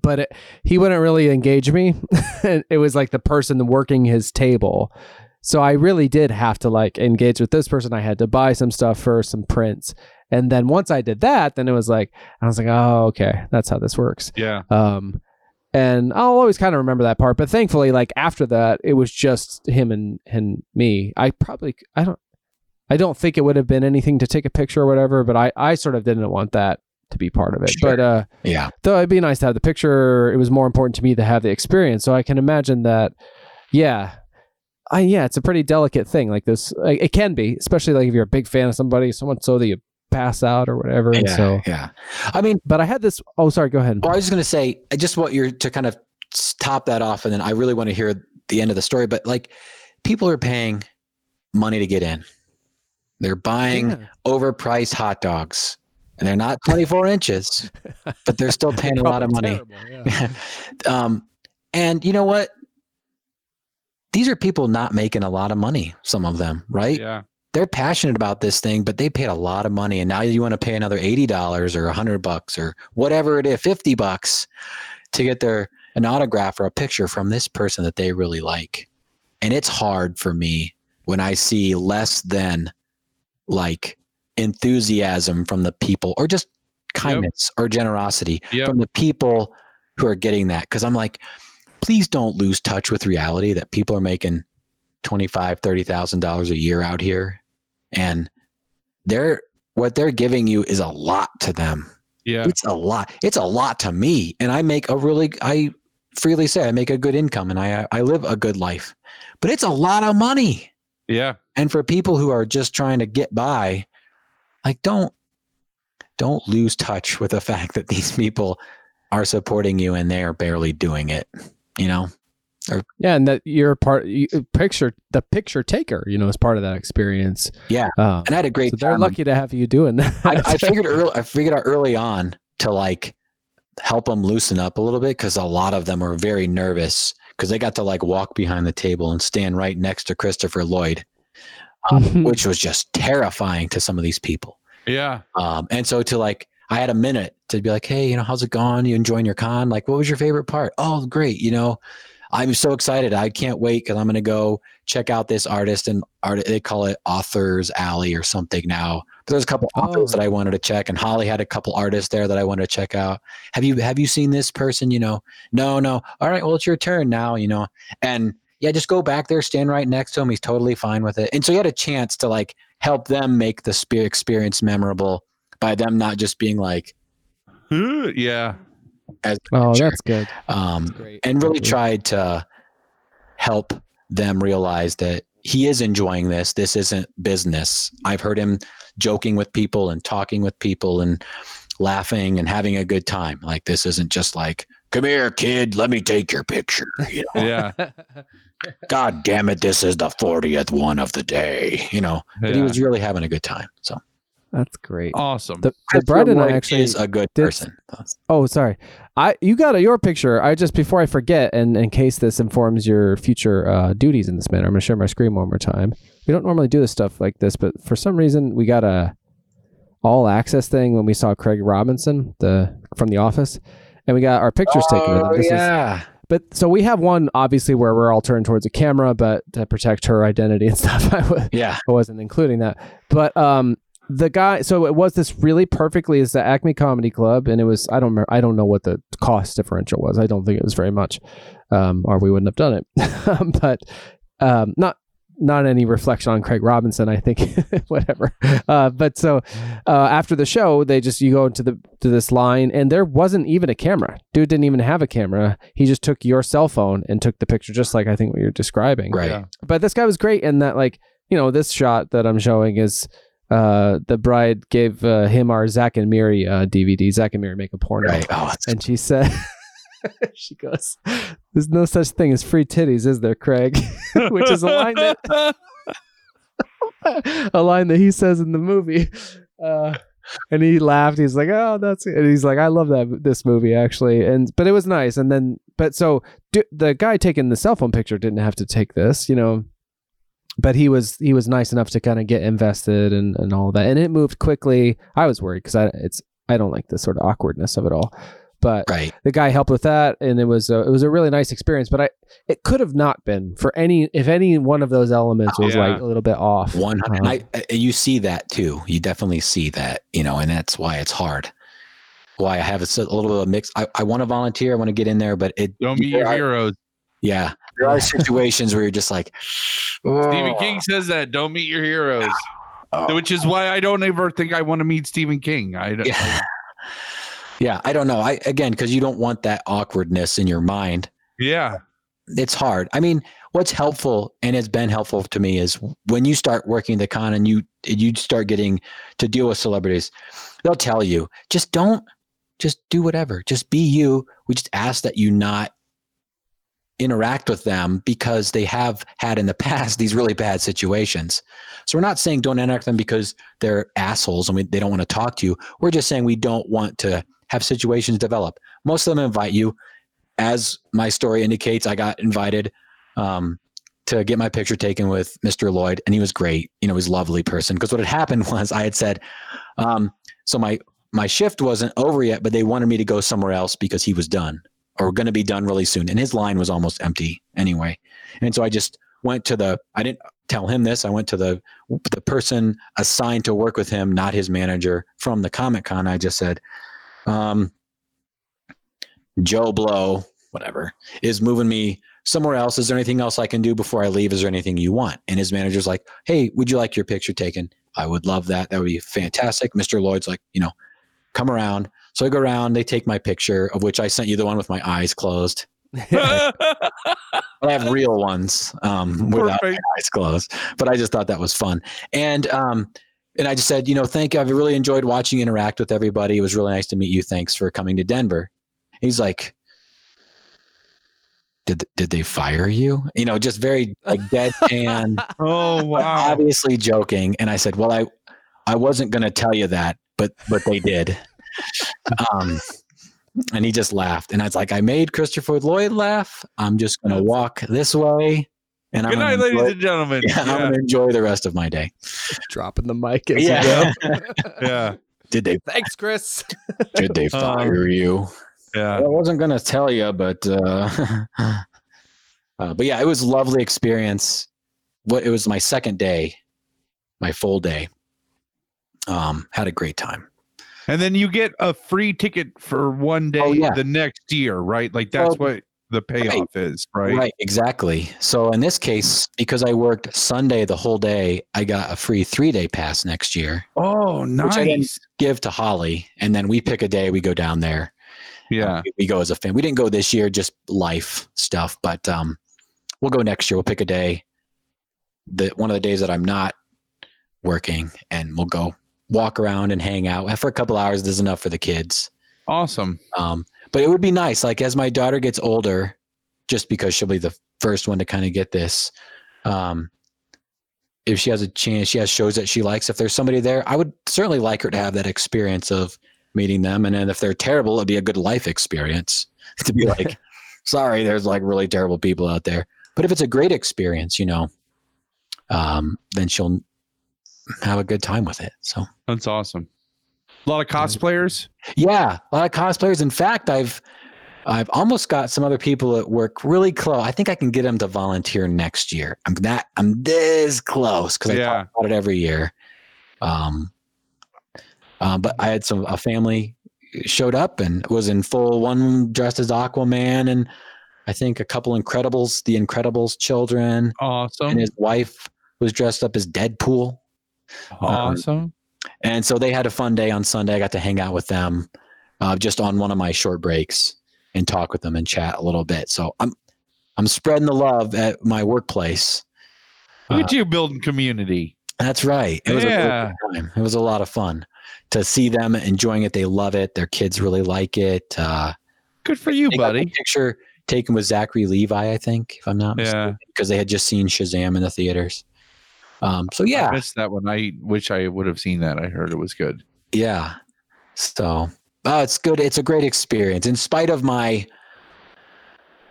but it, he wouldn't really engage me. it was like the person working his table. So I really did have to like engage with this person. I had to buy some stuff for some prints. And then once I did that, then it was like I was like, oh, okay, that's how this works. Yeah. Um, and I'll always kind of remember that part. But thankfully, like after that, it was just him and and me. I probably I don't I don't think it would have been anything to take a picture or whatever. But I I sort of didn't want that to be part of it. Sure. But uh, yeah though it'd be nice to have the picture, it was more important to me to have the experience. So I can imagine that. Yeah. I, yeah, it's a pretty delicate thing. Like this, like, it can be, especially like if you're a big fan of somebody, someone so that you pass out or whatever. And yeah so, yeah i mean but I had this. Oh, sorry. Go ahead. Well, I was just going to say, I just want you to kind of top that off, and then I really want to hear the end of the story. But like, people are paying money to get in. They're buying Yeah. overpriced hot dogs, and they're not 24 inches, but they're still paying a lot of money. terrible, yeah. um, and you know what? These are people not making a lot of money. Some of them, right? Yeah. they're passionate about this thing, but they paid a lot of money, and now you want to pay another eighty dollars or a hundred bucks or whatever it is, fifty bucks to get their an autograph or a picture from this person that they really like. And it's hard for me when I see less than like enthusiasm from the people or just kindness or generosity Yep. from the people who are getting that. Cause I'm like, please don't lose touch with reality that people are making twenty-five, thirty thousand dollars a year out here, and they're what they're giving you is a lot to them. Yeah. It's a lot. It's a lot to me, and I make a really I freely say I make a good income and I I live a good life, but it's a lot of money. Yeah. And for people who are just trying to get by, like don't don't lose touch with the fact that these people are supporting you and they are barely doing it. You know, Yeah, and that you're part you, picture the picture taker, you know, is part of that experience. Yeah. Um, and I had a great so they're lucky to have you doing that. I, I figured early, I figured out early on to like help them loosen up a little bit because a lot of them were very nervous because they got to like walk behind the table and stand right next to Christopher Lloyd, um, which was just terrifying to some of these people. Yeah. Um, and so to like, I had a minute to be like, hey, you know, how's it going? You enjoying your con? Like, what was your favorite part? Oh, great. You know, I'm so excited. I can't wait because I'm going to go check out this artist and art. They call it Authors Alley or something now. But there's a couple Oh. authors that I wanted to check, and Holly had a couple artists there that I wanted to check out. Have you have you seen this person? You know, no, no. All right, well, it's your turn now. You know, and yeah, just go back there, stand right next to him. He's totally fine with it. And so you had a chance to like help them make the spe- experience memorable by them not just being like Yeah. as oh, Sure. that's good. um, Great. and really Thank you. tried to help them realize that he is enjoying this. This isn't business. I've heard him joking with people and talking with people and laughing and having a good time. Like this isn't just like come here, kid, let me take your picture. You know, Yeah. God damn it, this is the 40th one of the day. You know, but he was really having a good time. So That's great. awesome. The, the bride and I actually is a good did- person. Oh, sorry. I you got a, your picture. I just before I forget, and in case this informs your future uh, duties in this manner, I'm gonna share my screen one more time. We don't normally do this stuff like this, but for some reason we got a all access thing when we saw Craig Robinson, the from The Office, and we got our pictures taken with. Oh, This is yeah. but so we have one obviously where we're all turned towards a camera, but to protect her identity and stuff, I w- yeah. I wasn't including that. But um, the guy, so it was this really perfectly is the Acme Comedy Club, and it was I don't remember, I don't know what the cost differential was. I don't think it was very much, um, or we wouldn't have done it. but um, not not any reflection on Craig Robinson. I think whatever. Uh, but so uh, after the show, they just you go into the to this line, and there wasn't even a camera. Dude didn't even have a camera. He just took your cell phone and took the picture, just like I think what you're describing Right. Yeah. but this guy was great in that like you know this shot that i'm showing is uh the bride gave uh, him our zack and miri uh dvd zack and miri make a porno Right. Oh, and she said she goes there's no such thing as free titties is there craig? Which is a line that a line that he says in the movie. Uh and he laughed. He's like oh that's and he's like i love that this movie actually. And but it was nice. And then but so d- the guy taking the cell phone picture didn't have to take this you know? But he was he was nice enough to kind of get invested and and all that. And it moved quickly. I was worried because i it's i don't like the sort of awkwardness of it all but right. the guy helped with that and it was a, it was a really nice experience but i it could have not been for any if any one of those elements was Yeah. like a little bit off One hundred. Um, I, I- you see that too. You definitely see that. You know, and that's why it's hard. Why I have a little bit of a mix. I, I want to volunteer. I want to get in there, but it. Don't be your are- heroes. Yeah, there are situations where you're just like, Stephen King says that. Don't meet your heroes. Oh. Which is why I don't ever think I want to meet Stephen King. I don't, Yeah. Yeah, I don't know. I again because you don't want that awkwardness in your mind. yeah. It's hard. I mean, what's helpful and has been helpful to me is when you start working the con and you you start getting to deal with celebrities, they'll tell you just don't, just do whatever, just be you. We just ask that you not interact with them because they have had in the past these really bad situations. So we're not saying don't interact with them because they're assholes and we, they don't want to talk to you. We're just saying we don't want to have situations develop. Most of them invite you. As my story indicates, I got invited um, to get my picture taken with Mr. Lloyd, and he was great. You know, he's a lovely person. Because what had happened was I had said, um, so my my shift wasn't over yet, but they wanted me to go somewhere else because he was done or going to be done really soon, and his line was almost empty anyway. And so I just went to the. I didn't tell him this. I went to the the person assigned to work with him, not his manager from the Comic Con. I just said, um, Joe Blow, whatever, is moving me somewhere else. Is there anything else I can do before I leave? Is there anything you want? And his manager's like, Hey, would you like your picture taken? I would love that. That would be fantastic. Mr. Lloyd's like, you know, come around. So I go around, they take my picture, of which I sent you the one with my eyes closed. I have real ones um, without eyes closed. But I just thought that was fun. And um, and I just said, you know, thank you. I've really enjoyed watching you interact with everybody. It was really nice to meet you. Thanks for coming to Denver. He's like, did did they fire you? You know, just very like deadpan, oh wow. obviously joking. And I said, well, I I wasn't going to tell you that, but but they did. um, and he just laughed, and I was like, I made Christopher Lloyd laugh. I'm just going to walk this way, and I'm Good night, ladies enjoy- and gentlemen. yeah, I'm going to enjoy the rest of my day. dropping the mic as you Yeah. go. Yeah. did they thanks chris did they Um, fire you? Yeah. I wasn't gonna tell you, but uh, uh, but yeah, it was a lovely experience. What it was my second day, my full day. Um, had a great time. And then you get a free ticket for one day Oh, yeah. the next year, right? Like that's Well, what the payoff is, right? Right, exactly. So in this case, because I worked Sunday the whole day, I got a free three day pass next year. Oh, Which I didn't- nice. Give to Holly, and then we pick a day. We go down there. Yeah. Um, we, we go as a fan. We didn't go this year, just life stuff. But um, we'll go next year. We'll pick a day, the one of the days that I'm not working, and we'll go walk around and hang out for a couple hours. Is enough for the kids. Awesome. Um, but it would be nice. Like as my daughter gets older, just because she'll be the first one to kind of get this. Um, if she has a chance, she has shows that she likes. If there's somebody there, I would certainly like her to have that experience of meeting them. And then if they're terrible, it'd be a good life experience to be like, sorry, there's like really terrible people out there. But if it's a great experience, you know, um, then she'll have a good time with it. So That's awesome. A lot of cosplayers. yeah, a lot of cosplayers. In fact, I've I've almost got some other people at work really close. I think I can get them to volunteer next year. I'm that I'm this close because I Yeah. talk about it every year. Um, uh, but I had some a family showed up and was in full one dressed as Aquaman and I think a couple Incredibles, the Incredibles children, Awesome. and his wife was dressed up as Deadpool. awesome. And so they had a fun day on Sunday. I got to hang out with them uh, just on one of my short breaks and talk with them and chat a little bit. So I'm I'm spreading the love at my workplace. Look at you building community. That's right. It was a Yeah. good time. It was a lot of fun to see them enjoying it. They love it. Their kids really like it. Uh, Good for you, they got the buddy. picture taken with Zachary Levi, I think, if I'm not mistaken, Yeah. because they had just seen Shazam in the theaters. Um, so I yeah, missed that one. I wish I would have seen that. I heard it was good. Yeah. So, oh, it's good. It's a great experience. In spite of my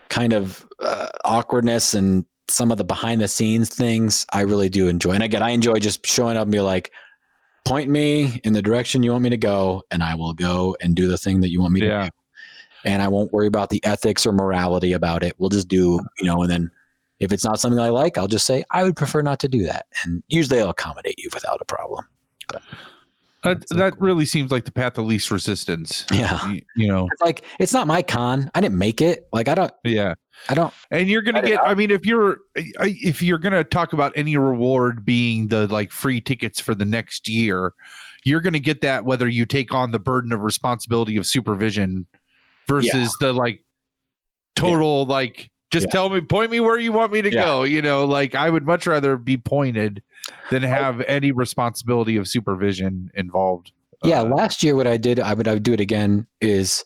kind of uh, awkwardness and some of the behind the scenes things, I really do enjoy. And again, I enjoy just showing up and be like, point me in the direction you want me to go, and I will go and do the thing that you want me to Yeah. do. And I won't worry about the ethics or morality about it. We'll just do, you know, and then if it's not something I like, I'll just say, I would prefer not to do that. And usually I'll accommodate you without a problem. That That's so that really seems like the path of least resistance. Yeah. You, you know. It's like it's not my con. I didn't make it. Like I don't. Yeah. I don't. And you're gonna I get. I mean, if you're if you're gonna talk about any reward being the like free tickets for the next year, you're gonna get that whether you take on the burden of responsibility of supervision versus the like total like just Yeah. tell me point me where you want me to Yeah. go. You know, like I would much rather be pointed than have any responsibility of supervision involved. Yeah. Uh, last year, what I did, I would I would do it again. Is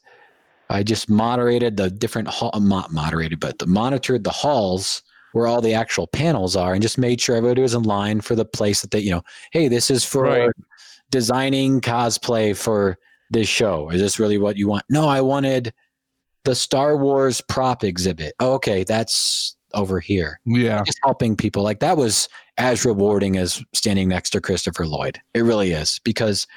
I just moderated the different hall, not moderated, but the monitored the halls where all the actual panels are, and just made sure everybody was in line for the place that they, you know, hey, this is for Right. designing cosplay for this show. Is this really what you want? No, I wanted the Star Wars prop exhibit. Okay, that's over here. yeah. just helping people like that was as rewarding as standing next to Christopher Lloyd. It really is because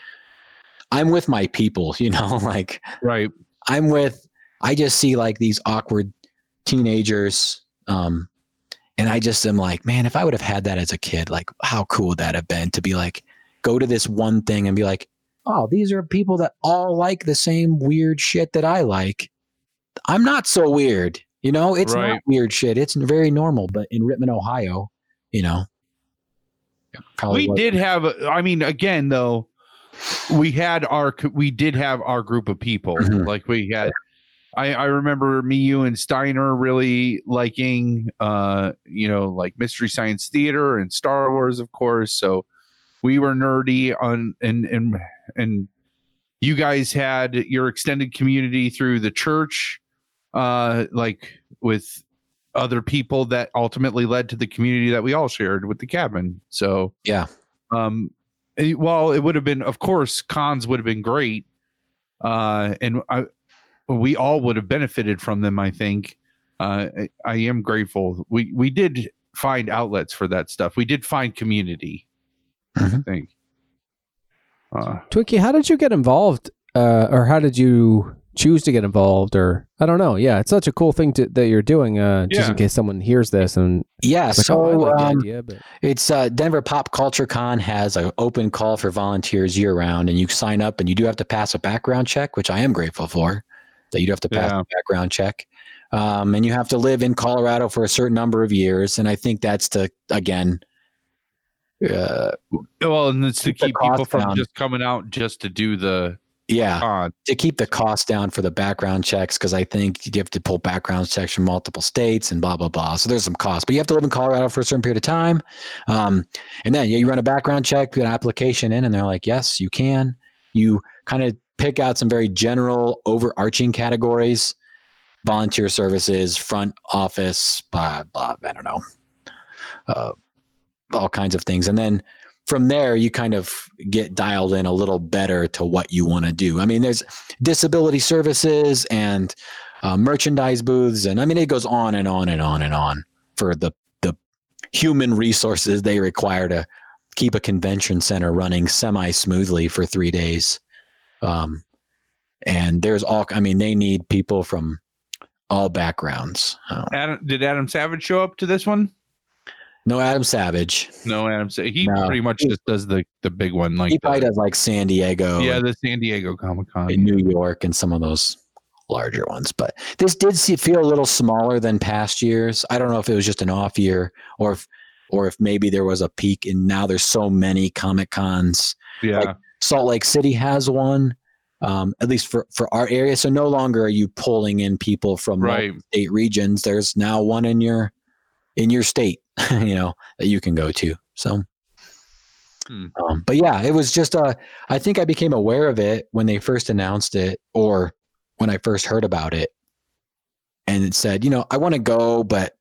I'm with my people, you know, like Right. I'm with I just see like these awkward teenagers um and I just am like, man, if I would have had that as a kid, like how cool would that have been to be like go to this one thing and be like, "Oh, these are people that all like the same weird shit that I like." I'm not so weird. You know, it's Right. not weird shit. It's very normal, but in Rittman, Ohio, you know, we did have i mean again though we had our we did have our group of people Mhm. like we had I, I remember me, you, and Steiner really liking, uh, you know, like Mystery Science Theater and Star Wars, of course. So we were nerdy on, and and and you guys had your extended community through the church, uh, like with other people that ultimately led to the community that we all shared with the cabin. So Yeah. um, eh, well, it would have been, of course, cons would have been great, uh, and I, we all would have benefited from them. I think. Uh, I, I am grateful. We we did find outlets for that stuff. We did find community. I Mhm. think. Uh, Twinkie, how did you get involved, uh, or how did you choose to get involved, or I don't know. Yeah, it's such a cool thing to, that you're doing. Uh, just in case someone hears this and Yeah. it's like, oh, So like um, idea, but It's uh, Denver Pop Culture Con has an open call for volunteers year round, and you sign up, and you do have to pass a background check, which I am grateful for. That you do have to pass Yeah. a background check, um, and you have to live in Colorado for a certain number of years. And I think that's to again, uh, well, and it's to Keep people from down. just coming out just to do the yeah, con. to keep the cost down for the background checks because I think you have to pull background checks from multiple states and blah blah blah. So there's some cost, but you have to live in Colorado for a certain period of time, um, and then yeah, you run a background check, put an application in, and they're like, yes, you can. You kind of pick out some very general, overarching categories volunteer services, front office, blah, blah, I don't know, uh, all kinds of things. And then from there, you kind of get dialed in a little better to what you want to do. I mean, there's disability services and uh, merchandise booths, and I mean, it goes on and on and on and on for the the human resources they require to keep a convention center running semi smoothly for three days. Um, and there's all, I mean, they need people from all backgrounds. Um, Adam, did Adam Savage show up to this one? No Adam Savage. No, Adam. Sa- He No. pretty much just does the the big one, like he probably the- does like San Diego, yeah, the San Diego Comic Con. in New York, and some of those larger ones. But this did see, feel a little smaller than past years. I don't know if it was just an off year or if or if maybe there was a peak and now there's so many Comic Cons. Yeah, like- Salt Lake City has one, um, at least for for our area. So no longer are you pulling in people from right. state regions. There's now one in your in your state, you know, that you can go to. So, Hmm. um, but yeah, it was just uh, I think I became aware of it when they first announced it, or when I first heard about it, and it said, you know, I want to go, but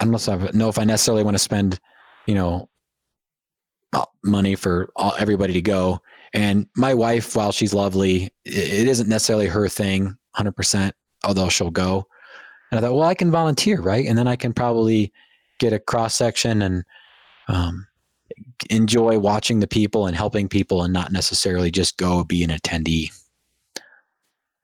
I don't know if I I necessarily want to spend, you know, money for all, everybody to go. And my wife, while she's lovely, it isn't necessarily her thing, hundred percent. Although she'll go, and I thought, well, I can volunteer, right? And then I can probably get a cross section and um, enjoy watching the people and helping people, and not necessarily just go be an attendee.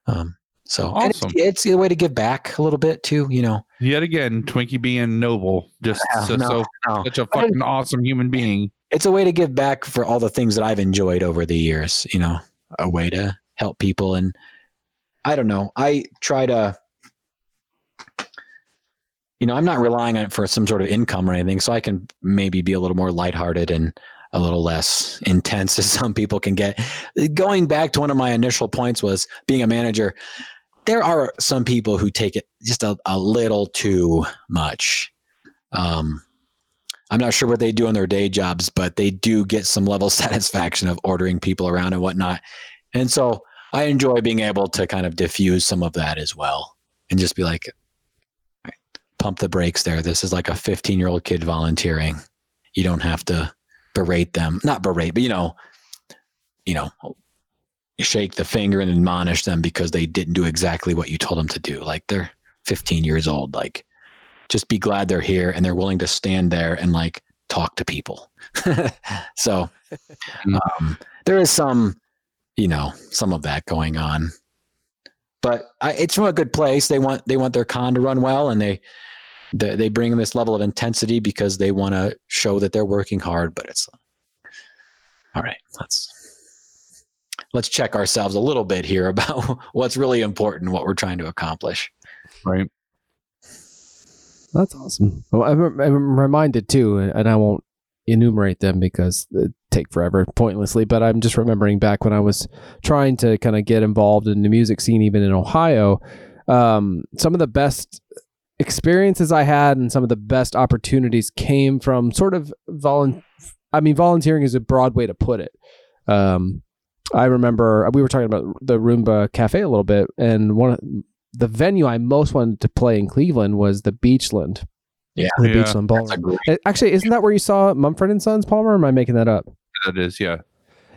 Um, so and it's- Awesome. it's, a way to give back a little bit too, you know. Yet again, Twinkie being noble, just so, no, so no. such a fucking awesome human being. it's a way to give back for all the things that I've enjoyed over the years, you know, a way to help people. And I don't know, I try to, you know, I'm not relying on it for some sort of income or anything. So I can maybe be a little more lighthearted and a little less intense as some people can get. Going back to one of my initial points was being a manager. There are some people who take it just a, a little too much. Um, I'm not sure what they do in their day jobs, but they do get some level of satisfaction of ordering people around and whatnot. And so I enjoy being able to kind of diffuse some of that as well and just be like, pump the brakes there. This is like a 15 year old kid volunteering. You don't have to berate them, not berate, but you know, you know, shake the finger and admonish them because they didn't do exactly what you told them to do. Like they're 15 years old. Like just be glad they're here and they're willing to stand there and like talk to people. so um, there is some, you know, some of that going on, but I, it's from a good place. They want they want their con to run well, and they they, they bring this level of intensity because they want to show that they're working hard. But it's all right. Let's let's check ourselves a little bit here about what's really important, what we're trying to accomplish. Right. That's awesome. Well, I'm, I'm reminded too, and I won't enumerate them because they take forever pointlessly. But I'm just remembering back when I was trying to kind of get involved in the music scene, even in Ohio. Um, some of the best experiences I had and some of the best opportunities came from sort of volun. I mean, volunteering is a broad way to put it. Um, I remember we were talking about the Rumba Cafe a little bit, and one of the venue I most wanted to play in Cleveland was the Beachland. Yeah. the Yeah. Beachland Ballroom. great Uh, Actually, isn't that where you saw Mumford and Sons, Palmer? Or am I making that up? That is, yeah.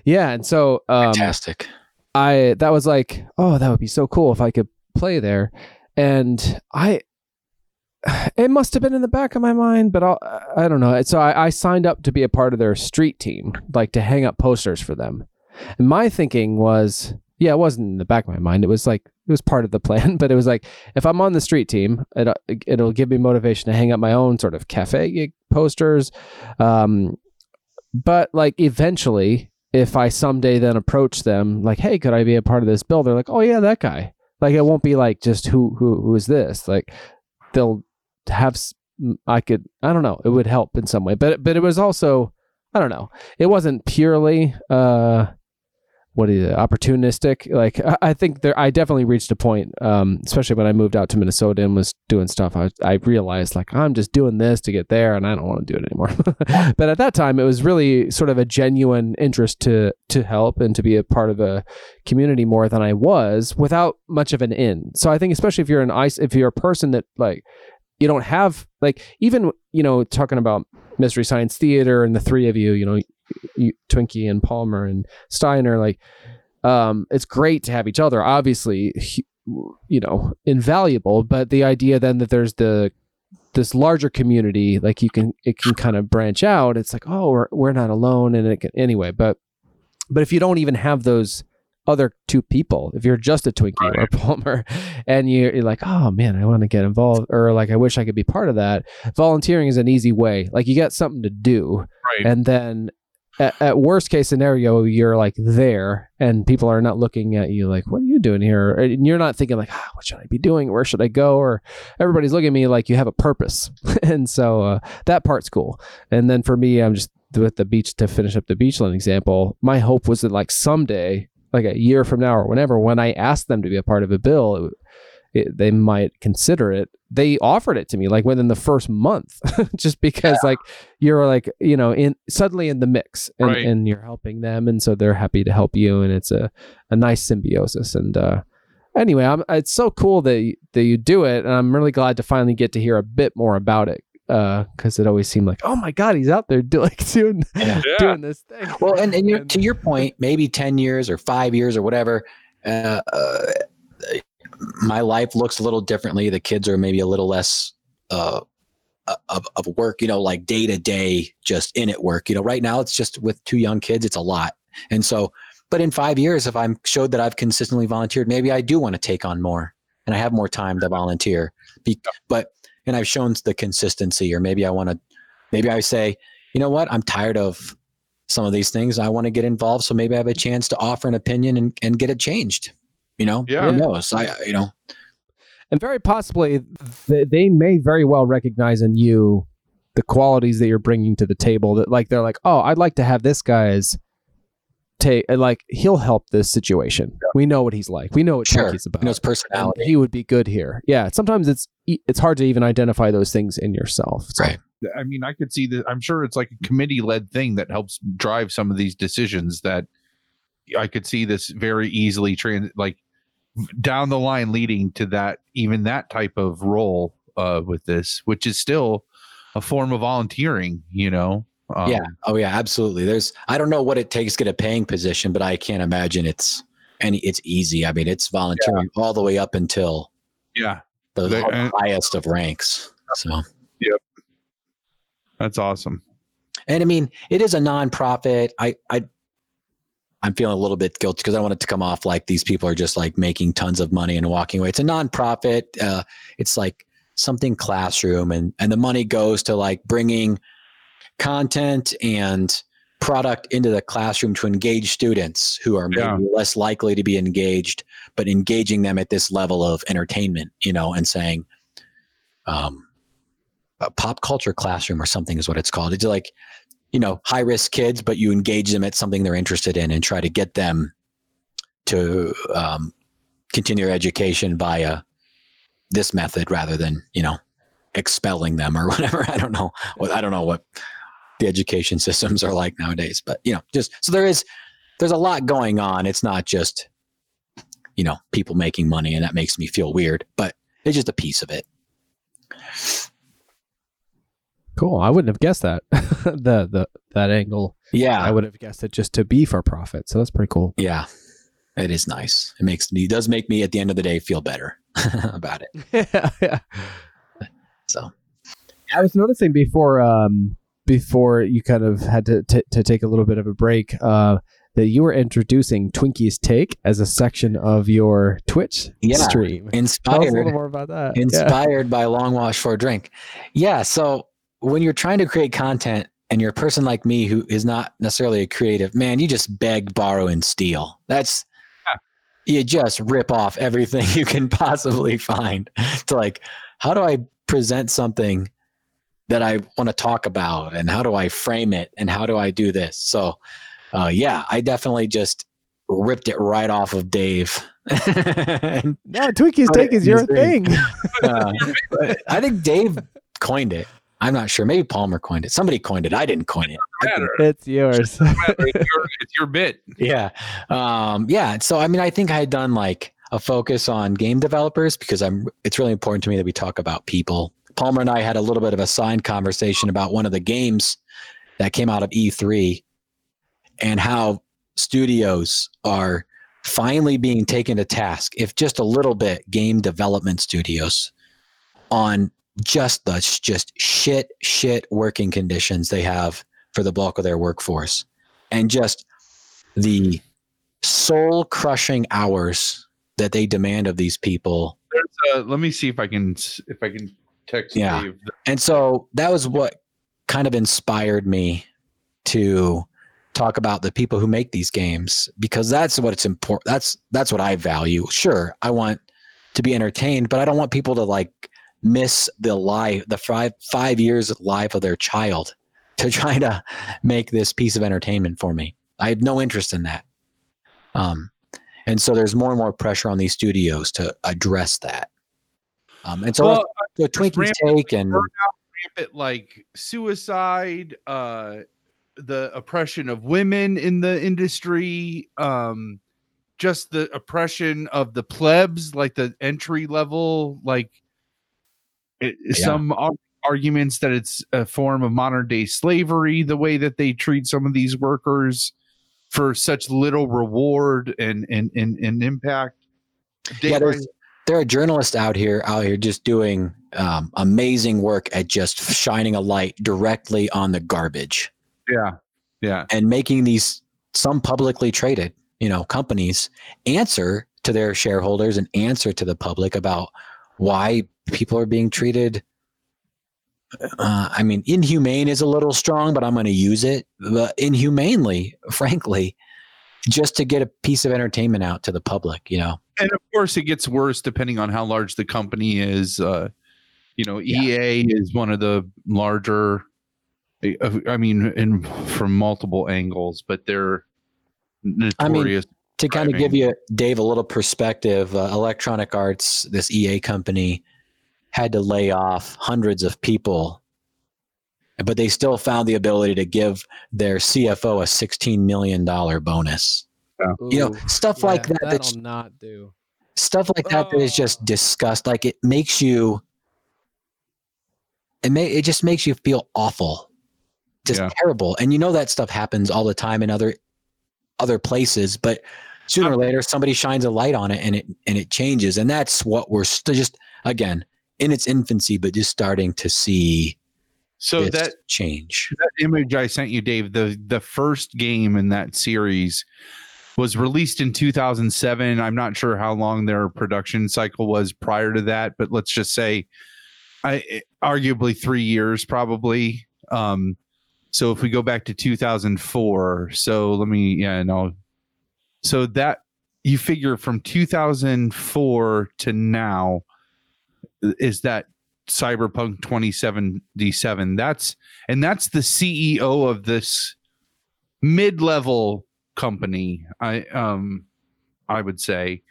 Yeah, and so um, fantastic. I that was like, oh, that would be so cool if I could play there, and I. It must have been in the back of my mind, but I'll, I don't know. So I, I signed up to be a part of their street team, like to hang up posters for them. And my thinking was, yeah, it wasn't in the back of my mind. It was like it was part of the plan, but it was like if I'm on the street team, it, it'll give me motivation to hang up my own sort of cafe posters. Um, but like eventually, if I someday then approach them, like, hey, could I be a part of this bill? They're like, oh yeah, that guy. Like it won't be like just who who who is this? Like they'll have I could I don't know. It would help in some way, but but it was also I don't know. It wasn't purely uh what is it, opportunistic. Like I, I think there, I definitely reached a point, um, especially when I moved out to Minnesota and was doing stuff. I, I realized like I'm just doing this to get there, and I don't want to do it anymore. but at that time, it was really sort of a genuine interest to to help and to be a part of a community more than I was without much of an in. So I think especially if you're an ice, if you're a person that like you don't have like even you know talking about mystery science theater and the three of you, you know, you, Twinkie and Palmer and Steiner, like, um, it's great to have each other. Obviously, you know, invaluable. But the idea then that there's the this larger community, like you can, it can kind of branch out. It's like, oh, we're we're not alone, and it can anyway. But but if you don't even have those other two people. If you're just a Twinkie right. or Palmer and you're, you're, like, oh man, I want to get involved or like, I wish I could be part of that. Volunteering is an easy way. Like you got something to do. Right. And then at, at, worst case scenario, you're like there and people are not looking at you like, what are you doing here? And you're not thinking like, ah, what should I be doing? Where should I go? Or everybody's looking at me like you have a purpose. and so uh, that part's cool. And then for me, I'm just with the beach to finish up the beachland example. My hope was that like someday, like a year from now or whenever, when I asked them to be a part of a bill, it, it, they might consider it. They offered it to me like within the first month, just because yeah. like you're like you know in suddenly in the mix and, right. and you're helping them, and so they're happy to help you, and it's a a nice symbiosis. And uh, anyway, I'm, it's so cool that that you do it, and I'm really glad to finally get to hear a bit more about it because uh, it always seemed like, oh my god, he's out there do, like doing yeah. doing this thing. Well, and, and, and to your point, maybe ten years or five years or whatever, uh, uh, my life looks a little differently. The kids are maybe a little less uh, of, of work, you know, like day to day, just in it work. You know, right now it's just with two young kids, it's a lot. And so, but in five years, if I'm showed that I've consistently volunteered, maybe I do want to take on more and I have more time to volunteer. Be, but, and I've shown the consistency, or maybe I want to, maybe I say, you know what, I'm tired of some of these things. I want to get involved. So maybe I have a chance to offer an opinion and, and get it changed. You know, yeah. who knows? I, you know, and very possibly they may very well recognize in you the qualities that you're bringing to the table. That like they're like, oh, I'd like to have this guy's take. Like he'll help this situation. Yeah. We know what he's like. We know what sure. he's about. He knows personality. And he would be good here. Yeah. Sometimes it's it's hard to even identify those things in yourself. So. Right. I mean, I could see that. I'm sure it's like a committee led thing that helps drive some of these decisions that I could see this very easily trans like down the line leading to that even that type of role uh, with this, which is still a form of volunteering, you know. Um, yeah. Oh yeah, absolutely. There's I don't know what it takes to get a paying position, but I can't imagine it's any it's easy. I mean, it's volunteering yeah. all the way up until yeah the they, highest of ranks. So yep, that's awesome. And I mean, it is a nonprofit. I I I'm feeling a little bit guilty because I want it to come off like these people are just like making tons of money and walking away. It's a nonprofit. Uh, it's like something classroom, and and the money goes to like bringing content and product into the classroom to engage students who are maybe yeah. less likely to be engaged, but engaging them at this level of entertainment, you know, and saying, um, a pop culture classroom or something is what it's called. It's like you know high risk kids but you engage them at something they're interested in and try to get them to um, continue their education via this method rather than you know expelling them or whatever i don't know i don't know what the education systems are like nowadays but you know just so there is there's a lot going on it's not just you know people making money and that makes me feel weird but it's just a piece of it Cool. I wouldn't have guessed that. the the that angle. Yeah. I would have guessed it just to be for profit. So that's pretty cool. Yeah. It is nice. It makes me does make me at the end of the day feel better about it. yeah, yeah. So I was noticing before um before you kind of had to t- to take a little bit of a break uh that you were introducing Twinkie's Take as a section of your Twitch yeah, stream. Inspired. Tell us a little more about that. Inspired yeah. by Long Wash for a Drink. Yeah. So when you're trying to create content and you're a person like me who is not necessarily a creative, man, you just beg, borrow, and steal. That's yeah. you just rip off everything you can possibly find to like, how do I present something that I want to talk about and how do I frame it and how do I do this? So, uh, yeah, I definitely just ripped it right off of Dave. And, No, Twinkies take is your thing. thing. uh, I think Dave coined it. I'm not sure. Maybe Palmer coined it. Somebody coined it. I didn't coin it. Matter. it's yours. It's, your, it's your bit. Yeah. Um, yeah. So I mean, I think I had done like a focus on game developers because I'm it's really important to me that we talk about people. Palmer and I had a little bit of a side conversation about one of the games that came out of E3 and how studios are finally being taken to task, if just a little bit, game development studios on just the just shit, shit working conditions they have for the bulk of their workforce. And just the soul crushing hours that they demand of these people. Let me see if I can if I can text Yeah. Dave. And so that was what kind of inspired me to talk about the people who make these games because that's what it's important that's that's what I value. Sure, I want to be entertained, but I don't want people to like miss the life the five five years of life of their child to try to make this piece of entertainment for me. I have no interest in that. Um and so there's more and more pressure on these studios to address that. Um, and so Well, so Twinkies take and rampant like suicide, uh, the oppression of women in the industry, um, just the oppression of the plebs, like the entry level, like it, Yeah. some ar- arguments that it's a form of modern day slavery, the way that they treat some of these workers for such little reward and and and, and impact. yeah, there's, there are journalists out here out here just doing um, amazing work at just shining a light directly on the garbage. Yeah, yeah, and making these some publicly traded you know companies answer to their shareholders and answer to the public about why people are being treated uh, i mean inhumane is a little strong but i'm going to use it but inhumanely frankly just to get a piece of entertainment out to the public you know and of course it gets worse depending on how large the company is uh you know Yeah. ea is one of the larger i mean in from multiple angles but they're notorious to kind of give you dave a little perspective uh, electronic arts this ea company had to lay off hundreds of people but they still found the ability to give their cfo a 16 million dollar bonus. You know stuff yeah, like that that's That'll not do. stuff like that that is just disgust like it makes you it may it just makes you feel awful just Yeah. terrible. And you know that stuff happens all the time in other other places but sooner or later somebody shines a light on it and it and it changes. And that's what we're st- just again in its infancy but just starting to see so that change. that image i sent you dave the the first game in that series was released in 2007 i'm not sure how long their production cycle was prior to that but let's just say i arguably 3 years probably. Um so if we go back to 2004 so let me yeah no so that you figure from 2004 to now is that cyberpunk 2077 that's and that's the ceo of this mid-level company i um i would say.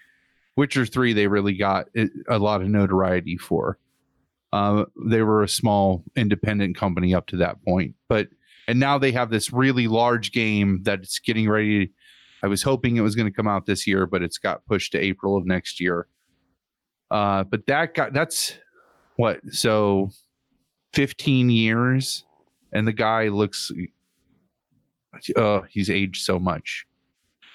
Witcher 3 they really got a lot of notoriety for. Uh, they were a small independent company up to that point but and now they have this really large game that's getting ready. I was hoping it was going to come out this year but it's got pushed to april of next year. Uh but that got that's what so 15 years and the guy looks uh he's aged so much.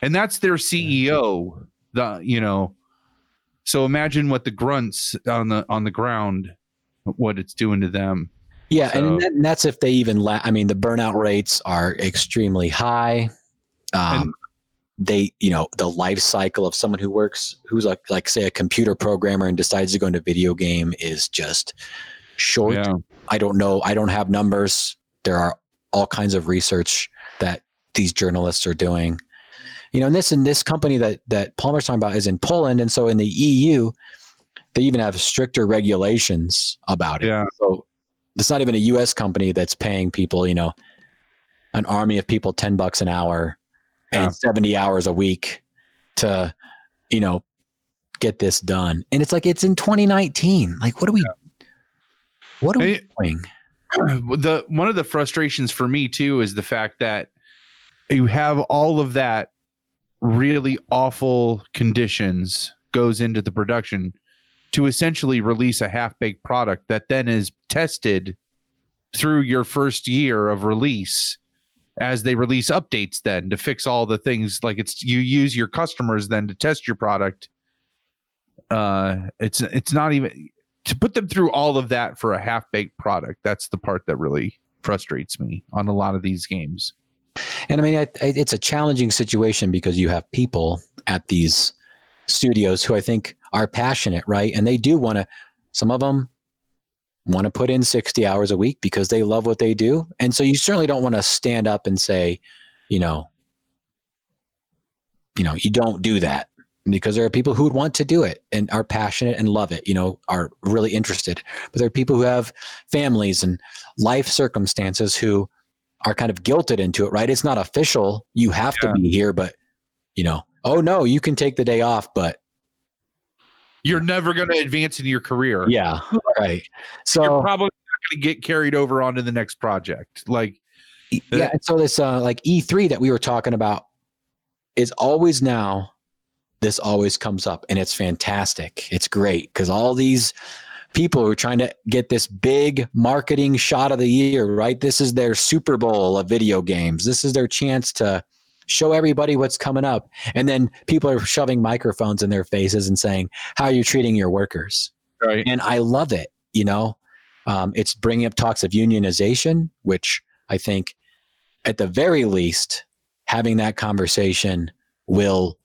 And that's their ceo the you know so imagine what the grunts on the on the ground what it's doing to them. Yeah So- and, that, and that's if they even la- i mean the burnout rates are extremely high. Um, they you know the life cycle of someone who works who's like like say a computer programmer and decides to go into video game is just short. Yeah. I don't know. I don't have numbers. There are all kinds of research that these journalists are doing. You know and this and this company that that palmer's talking about is in poland and so in the eu they even have stricter regulations about it. Yeah. so it's not even a us company that's paying people you know an army of people 10 bucks an hour Yeah. and 70 hours a week to, you know, get this done. And it's like it's in 2019. Like, what are we? What are we doing? the one of the frustrations for me too is the fact that you have all of that really awful conditions goes into the production to essentially release a half-baked product that then is tested through your first year of release as they release updates then to fix all the things like it's you use your customers then to test your product uh it's it's not even to put them through all of that for a half-baked product that's the part that really frustrates me on a lot of these games And I mean, I, I, it's a challenging situation because you have people at these studios who I think are passionate, right? And they do want to, some of them want to put in 60 hours a week because they love what they do. And so you certainly don't want to stand up and say, you know, you know, you don't do that because there are people who would want to do it and are passionate and love it, you know, are really interested. But there are people who have families and life circumstances who are kind of guilted into it, right? It's not official. You have Yeah. to be here, but you know, oh no, you can take the day off, but you're never going to advance in your career yeah, right. So you're probably not going to get carried over onto the next project like yeah, and so this uh, like E3 that we were talking about is always now. This always comes up, and it's fantastic. It's great because all these people who are trying to get this big marketing shot of the year, right? This is their Super Bowl of video games. This is their chance to show everybody what's coming up. And then people are shoving microphones in their faces and saying, How are you treating your workers? right And I love it. You know, um, it's bringing up talks of unionization, which I think at the very least, having that conversation will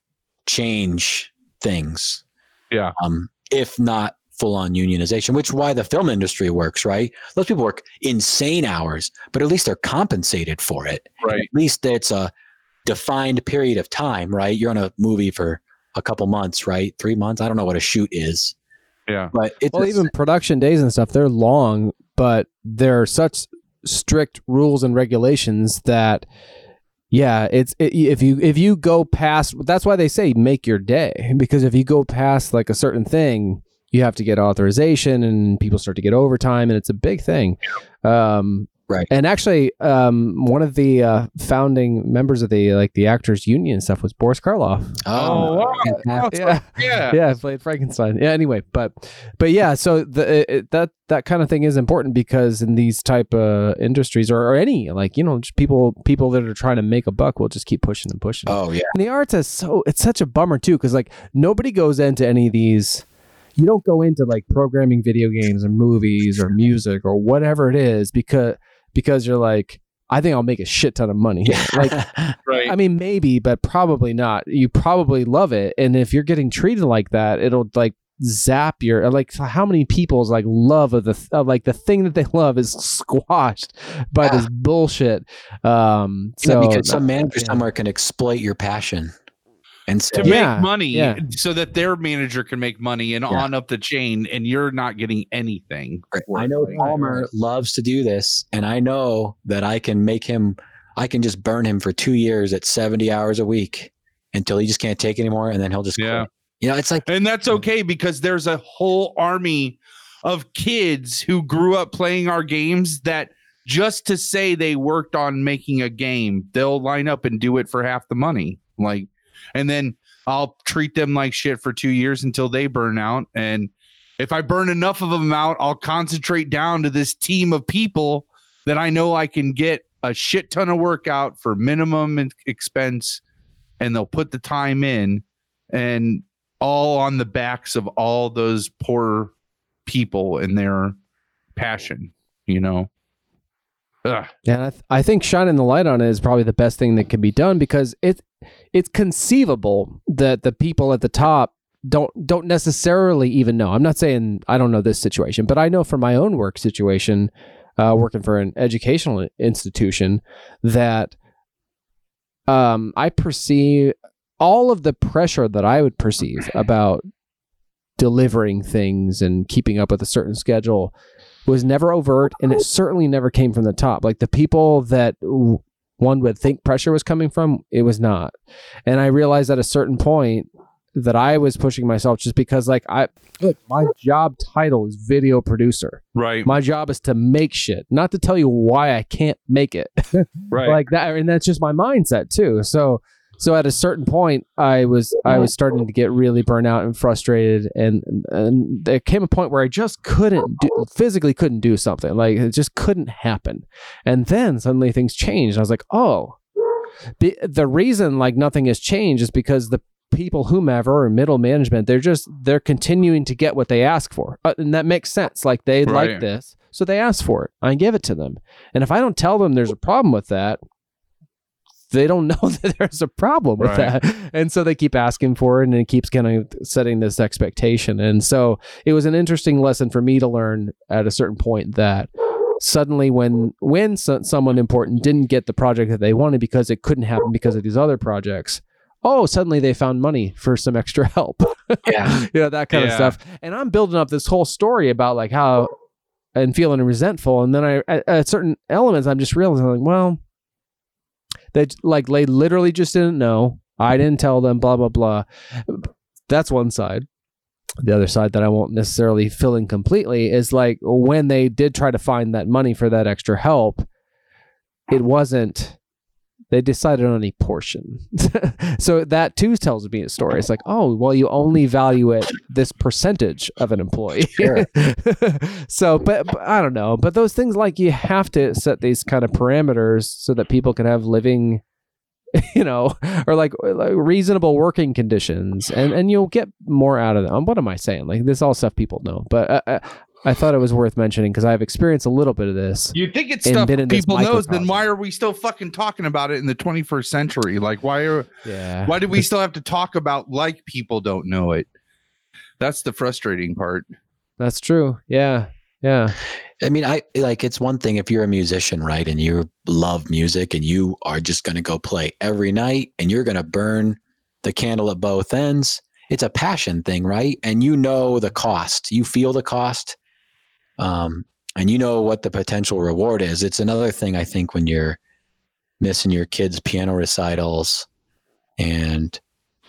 change things. Yeah. Um, if not full on unionization, which why the film industry works, right? Those people work insane hours, but at least they're compensated for it. right At least it's a defined period of time, right? You're on a movie for a couple months, right? Three months. I don't know what a shoot is, yeah but it's Well, a- even production days and stuff, they're long, but there are such strict rules and regulations that yeah, it's it, if you if you go past that's why they say make your day because if you go past like a certain thing, you have to get authorization and people start to get overtime and it's a big thing. Um Right. And actually, um, one of the uh, founding members of the like the actors union stuff was Boris Karloff. oh, wow. fantastic. Yeah, yeah yeah, played Frankenstein. Yeah. Anyway, but but yeah, so the it, it- that that kind of thing is important because in these type of industries or, or any like you know just people people that are trying to make a buck will just keep pushing and pushing. Oh yeah. And the arts is so it's such a bummer too because like nobody goes into any of these. You don't go into like programming video games or movies or music or whatever it is because because you're like I think I'll make a shit ton of money. here. Like right I mean, maybe, but probably not. You probably love it, and if you're getting treated like that, it'll like zap your like. How many people's like love of the of, like the thing that they love is squashed by this bullshit. Um, You know, so because some manager yeah. somewhere can exploit your passion and say, to Yeah, make money yeah. so that their manager can make money and Yeah. on up the chain and you're not getting anything for I know Palmer loves to do this, and I know that I can make him, I can just burn him for two years at 70 hours a week until he just can't take anymore, and then he'll just quit. Yeah. You know, it's like, and that's mm. okay because there's a whole army of kids who grew up playing our games that just to say they worked on making a game they'll line up and do it for half the money like and then i'll treat them like shit for two years until they burn out and if i burn enough of them out i'll concentrate down to this team of people that i know i can get a shit ton of work out for minimum expense and they'll put the time in and all on the backs of all those poor people and their passion, you know. Ugh. Yeah, I, th- I think shining the light on it is probably the best thing that can be done because it it's conceivable that the people at the top don't don't necessarily even know. I'm not saying I don't know this situation, but I know from my own work situation, uh, working for an educational institution, that um, I perceive all of the pressure that I would perceive about delivering things and keeping up with a certain schedule was never overt and it certainly never came from the top like the people that one would think pressure was coming from, it was not. And I realized at a certain point that I was pushing myself just because like I look, my job title is video producer. Right. My job is to make shit, not to tell you why I can't make it. right. like that and that's just my mindset too. So so at a certain point I was I was starting to get really burnt out and frustrated and and there came a point where I just couldn't do, physically couldn't do something. Like it just couldn't happen. And then suddenly things changed. I was like, "Oh, the, the reason like nothing has changed is because the people whomever or middle management they're just they're continuing to get what they ask for uh, and that makes sense like they Right. like this so they ask for it i give it to them and if i don't tell them there's a problem with that they don't know that there's a problem with Right. that. And so they keep asking for it and it keeps kind of setting this expectation. And so it was an interesting lesson for me to learn at a certain point that suddenly when when so, someone important didn't get the project that they wanted because it couldn't happen because of these other projects oh suddenly they found money for some extra help. Yeah. you know that kind of stuff. And i'm building up this whole story about like how and feeling resentful. And then i at, at certain elements i'm just realizing like well they like they literally just didn't know. I didn't tell them blah blah blah. That's one side. The other side that i won't necessarily fill in completely is like when they did try to find that money for that extra help it wasn't they decided on a portion. So that too tells me a story. It's like oh well you only value it this percentage of an employee. Sure. so but, but i don't know. But those things like you have to set these kind of parameters so that people can have living you know or like, like reasonable working conditions. And and you'll get more out of them. What am i saying? Like this is all stuff people know. But uh, uh, I thought it was worth mentioning because I've experienced a little bit of this. You think it's stuff been in this people knows, then why are we still fucking talking about it in the 21st century? Like why are Yeah. why do we still have to talk about like people don't know it? That's the frustrating part. That's true. Yeah. Yeah. I mean, I like it's one thing if you're a musician, right? And you love music and you are just going to go play every night and you're going to burn the candle at both ends. It's a passion thing, right? And you know the cost, you feel the cost, um, and you know what the potential reward is. It's another thing, I think, when you're missing your kids' piano recitals and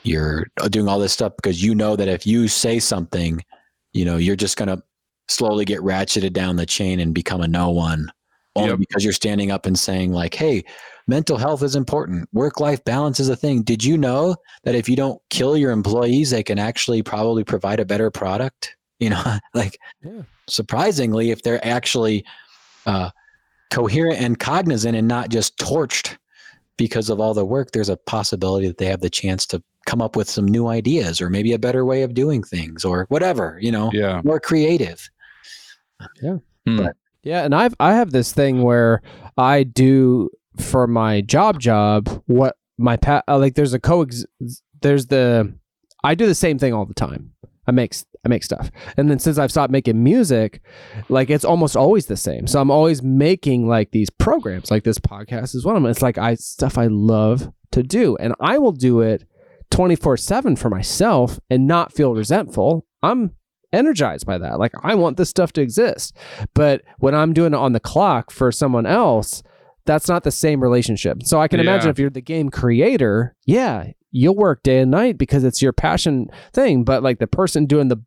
you're doing all this stuff because you know that if you say something, you know, you're just going to slowly get ratcheted down the chain and become a no one only Yep. because you're standing up and saying like hey mental health is important work life balance is a thing did you know that if you don't kill your employees they can actually probably provide a better product you know like Yeah. Surprisingly if they're actually uh, coherent and cognizant and not just torched because of all the work there's a possibility that they have the chance to come up with some new ideas or maybe a better way of doing things or whatever you know Yeah. more creative Yeah, Hmm. yeah. and I've I have this thing where I do for my job job what my pa- uh, like there's a co there's the I do the same thing all the time. I make s- I make stuff. And then since I've stopped making music, like it's almost always the same. So I'm always making like these programs, like this podcast is one of them. It's like I stuff I love to do and I will do it 24/7 for myself and not feel resentful. I'm energized by that. Like I want this stuff to exist. But when I'm doing it on the clock for someone else, that's not the same relationship. So I can imagine if you're the game creator, yeah, you'll work day and night because it's your passion thing. But like the person doing the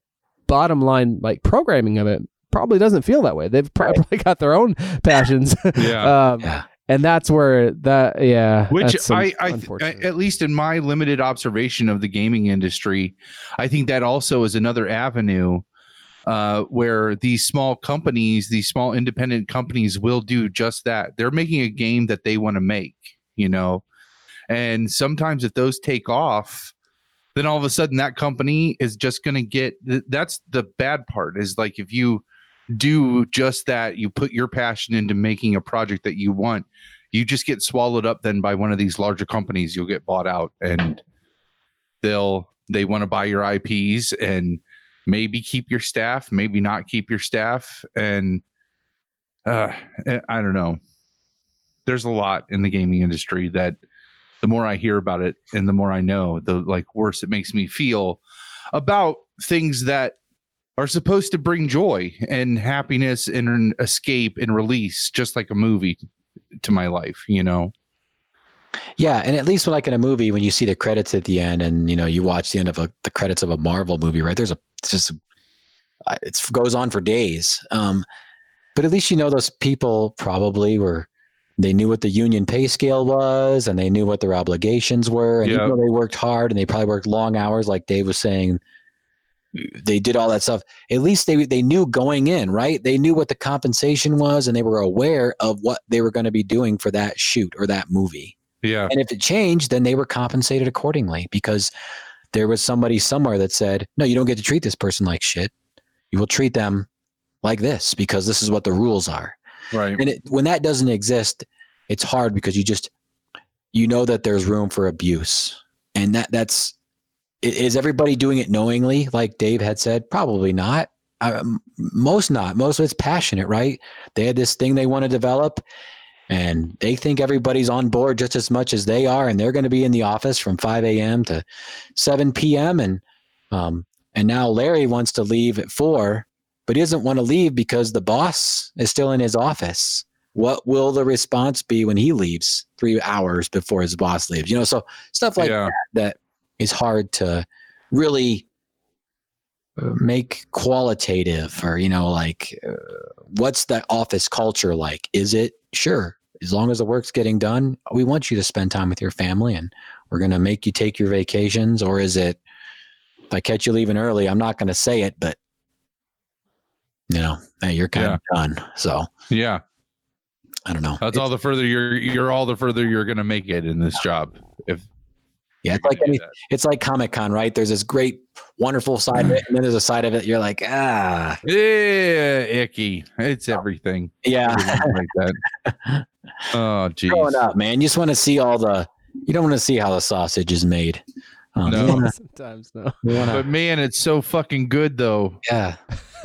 bottom line, like programming of it, probably doesn't feel that way. They've probably got their own passions. Yeah. um, Yeah. And that's where that, yeah. Which that's I, I, unfortunate. at least in my limited observation of the gaming industry, I think that also is another avenue uh, where these small companies, these small independent companies, will do just that. They're making a game that they want to make, you know, and sometimes if those take off, then all of a sudden that company is just going to get. That's the bad part. Is like if you do just that, you put your passion into making a project that you want you just get swallowed up then by one of these larger companies you'll get bought out and they'll they want to buy your ips and maybe keep your staff maybe not keep your staff and uh eh, i don't know there's a lot in the gaming industry that the more i hear about it and the more i know the like worse it makes me feel about things that are supposed to bring joy and happiness and an escape and release just like a movie to my life, you know. Yeah, and at least like in a movie, when you see the credits at the end, and you know you watch the end of a, the credits of a Marvel movie, right? There's a just it goes on for days. Um, but at least you know those people probably were they knew what the union pay scale was, and they knew what their obligations were, and Yeah. even though they worked hard and they probably worked long hours, like Dave was saying, they did all that stuff. At least they they knew going in, right? They knew what the compensation was, and they were aware of what they were going to be doing for that shoot or that movie. Yeah. And if it changed, then they were compensated accordingly because there was somebody somewhere that said, no, you don't get to treat this person like shit. You will treat them like this because this is what the rules are. Right. And it, when that doesn't exist, it's hard because you just, you know that there's room for abuse. And that that's, is everybody doing it knowingly? Like Dave had said, probably not. Um, most not. Most of it's passionate, right? They had this thing they want to develop and they think everybody's on board just as much as they are and they're going to be in the office from 5 a.m to 7 p.m and um, and now larry wants to leave at 4 but he doesn't want to leave because the boss is still in his office. What will the response be when he leaves three hours before his boss leaves? You know so stuff like yeah. that that is hard to really make qualitative or you know like uh, what's the office culture like? Is it sure as long as the work's getting done we want you to spend time with your family and we're going to make you take your vacations or is it if i catch you leaving early i'm not going to say it but you know hey, you're kind of done so Yeah. i don't know That's all the further you're you're all the further you're gonna make it in this job. If yeah it's like any, it's like comic con right there's this great wonderful side of it and then there's a side of it you're like ah yeah, icky. It's everything. yeah like that. Oh geez. growing up, man. You just want to see all the. You don't want to see how the sausage is made. Um, No. you wanna- Sometimes no. wanna- But man, it's so fucking good though. yeah,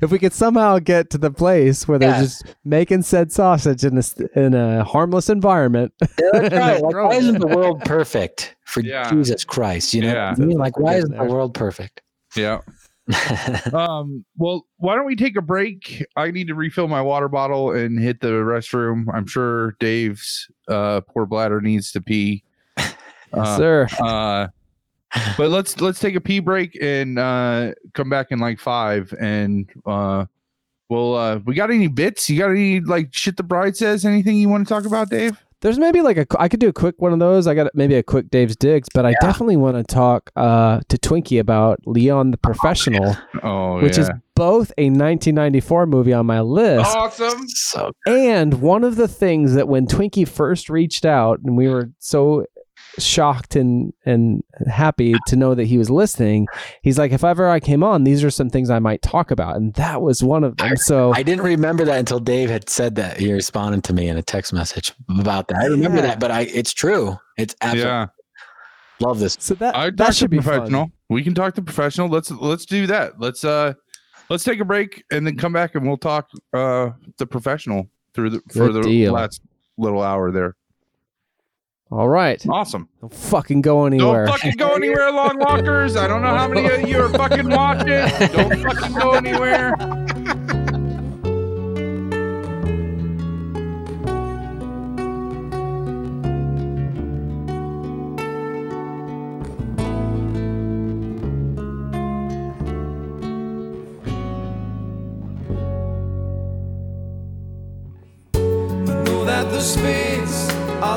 if we could somehow get to the place where they're Yeah. just making said sausage in a s- in a harmless environment, that's right. Like, why isn't the world perfect for Yeah. Jesus Christ? You know, Yeah. what I mean? like why isn't the world perfect? Yeah. Um. Well, why don't we take a break? I need to refill my water bottle and hit the restroom. I'm sure Dave's uh poor bladder needs to pee. Uh, sir. uh but let's let's take a pee break and uh come back in like five and uh well uh we got any bits? You got any like shit the bride says anything you want to talk about dave? There's maybe like a I could do a quick one of those. I got maybe a quick Dave's digs, but I Yeah. definitely want to talk uh, to Twinkie about Leon the Professional, oh which is both a 1994 movie on my list. Awesome. So And one of the things that when Twinkie first reached out, and we were so shocked and and happy to know that he was listening, he's like, if ever I came on, these are some things I might talk about, and that was one of them. So I didn't remember that until Dave had said that. He responded to me in a text message about that. I remember Yeah. that, but I it's true. It's absolutely yeah love this. so that i that should be professional fun. we can talk to professional let's let's do that let's uh let's take a break and then come back and we'll talk uh the professional through the for the deal. last little hour there All right, awesome don't fucking go anywhere. Don't fucking go anywhere, long walkers. I don't know how many of you are fucking watching. Don't fucking go anywhere. I know that the spades are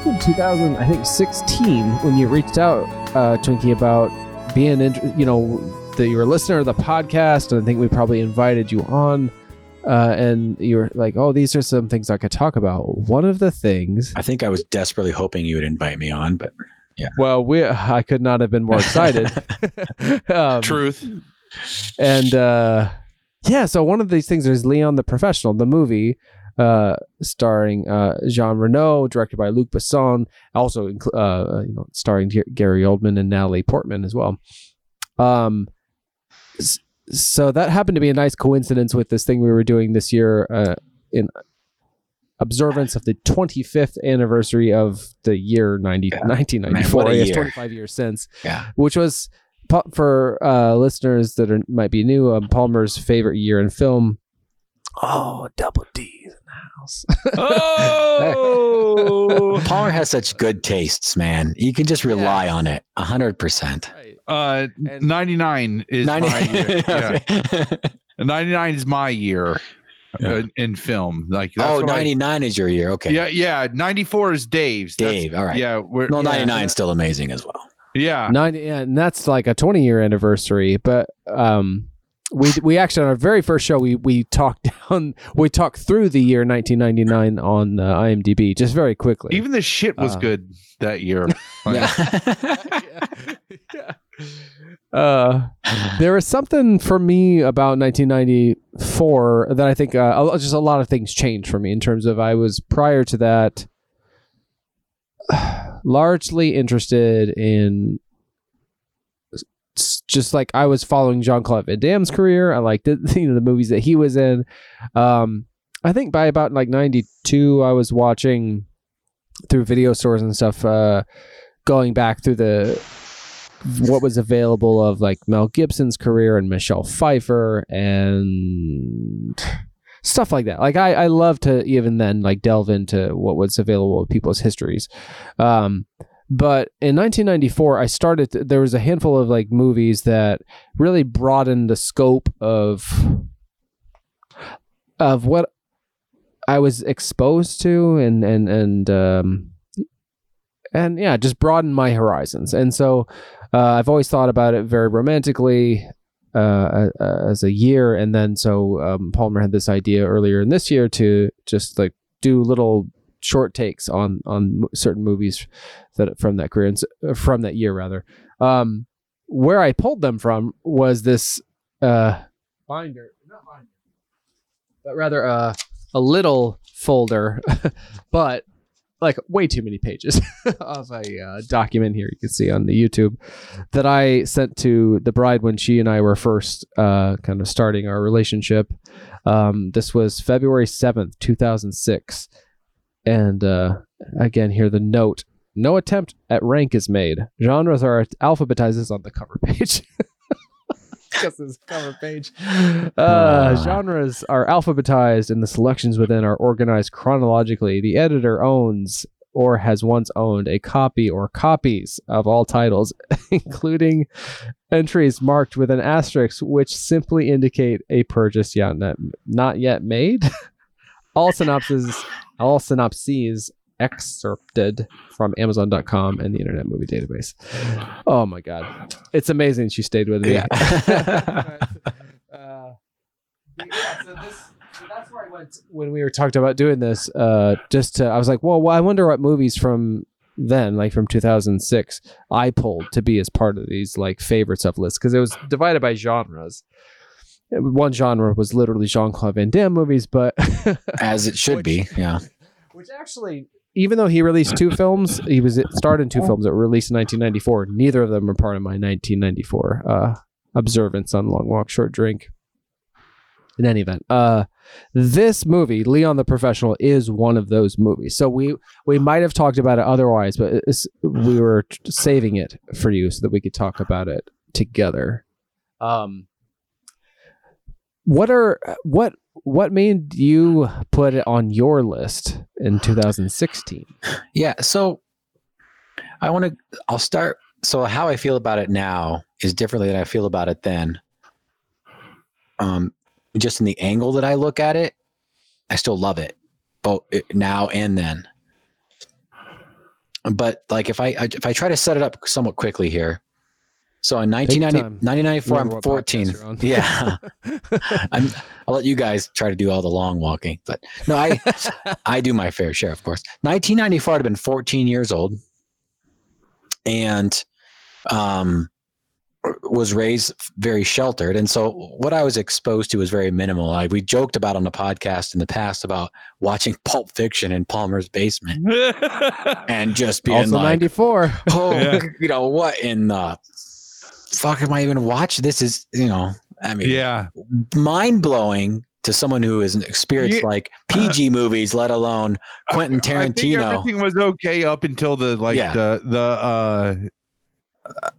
Back in 2000, I think 16, when you reached out, uh, Twinkie, about being, in, you know, that you were a listener of the podcast, and I think we probably invited you on, uh, and you were like, "Oh, these are some things I could talk about." One of the things, I think I was desperately hoping you would invite me on, but yeah. well, we I could not have been more excited. um, Truth. and uh, yeah, so one of these things is Leon the Professional, the movie uh, starring uh, Jean Reno, directed by Luc Besson, also incl- uh, you know starring Gary Oldman and Natalie Portman as well. Um, so that happened to be a nice coincidence with this thing we were doing this year uh, in observance of the 25th anniversary of the year 90, Yeah. 1994. Man, what a yes, year. 25 years since Yeah. which was for uh, listeners that are, might be new, um, Palmer's favorite year in film. Oh, double the house. Oh, Palmer has such good tastes, man. You can just rely on it. a hundred percent. uh, And- 99 is my year. Yeah. 99 is my year Yeah. uh, in film. Like that's oh, what I- 99 is your year. Okay. yeah, yeah. 94 is Dave's. That's- Dave. All right. Yeah, we're, No, yeah, 99 is still amazing as well. Yeah, 90, yeah, and that's like a 20 year anniversary. But um, we we actually on our very first show we we talked down we talked through the year 1999 on uh, IMDb just very quickly. even the shit was Uh, good that year. Yeah. yeah. Uh, there was something for me about 1994 that I think uh, a- just a lot of things changed for me in terms of I was prior to that largely interested in just like I was following Jean Claude Van Damme's career. I liked the, you know the movies that he was in. Um, I think by about like 92 I was watching through video stores and stuff uh, going back through the what was available of like Mel Gibson's career and Michelle Pfeiffer and stuff like that. Like I, I love to even then like delve into what was available with people's histories. Um, but in 1994, I started. There was a handful of like movies that really broadened the scope of of what I was exposed to, and and and um, and yeah, just broadened my horizons. And so uh, I've always thought about it very romantically uh, as a year, and then so um, Palmer had this idea earlier in this year to just like do little short takes on on certain movies that from that career and uh, from that year rather. Um, where I pulled them from was this uh, binder, not binder, but rather uh, a little folder, but like way too many pages of a uh, document here you can see on the YouTube that I sent to the bride when she and I were first uh, kind of starting our relationship. Um, this was February 7th, 2006. And uh, again, here the note no attempt at rank is made. Genres are alphabetized on the cover page. Because this cover page. Uh, genres are alphabetized and the selections within are organized chronologically. The editor owns or has once owned a copy or copies of all titles, including entries marked with an asterisk, which simply indicate a purchase yet not, not yet made. all synopses, all synopses excerpted from Amazon.com and the Internet Movie Database. Oh my god, it's amazing she stayed with me. Yeah. Uh, yeah, so this, so that's where I went when we were talking about doing this. Uh, just to, I was like, well, well, I wonder what movies from then, like from 2006, I pulled to be as part of these like favorites of lists because it was divided by genres. One genre was literally Jean Claude Van Damme movies, but As it should be. Yeah. which actually, even though he released two films, he was starred in two films that were released in 1994. Neither of them are part of my 1994 uh, observance on Long Walk, Short Drink. In any event, uh, this movie, Leon the Professional, is one of those movies. So we we might have talked about it otherwise, but we were saving it for you so that we could talk about it together. Um, what are what what made you put it on your list in 2016? Yeah. So I want to, I'll start. So how I feel about it now is differently than I feel about it then. Um, just in the angle that I look at it, I still love it, both now and then. But like if I I- if I try to set it up somewhat quickly here, so in 1990, 1994, I'm 14. podcast you're on. Yeah, I'm, I'll let you guys try to do all the long walking, but no, I I do my fair share, of course. 1994, I'd have been 14 years old, and um, was raised very sheltered, and so what I was exposed to was very minimal. Like we joked about on the podcast in the past about watching Pulp Fiction in Palmer's basement and just being Also like, 94. oh, Yeah. you know what in the fuck am I even watching? This is you know, I mean, yeah. mind blowing to someone who isn't experienced Yeah. like PG movies, let alone Quentin Tarantino. everything was okay up until the like Yeah. the the uh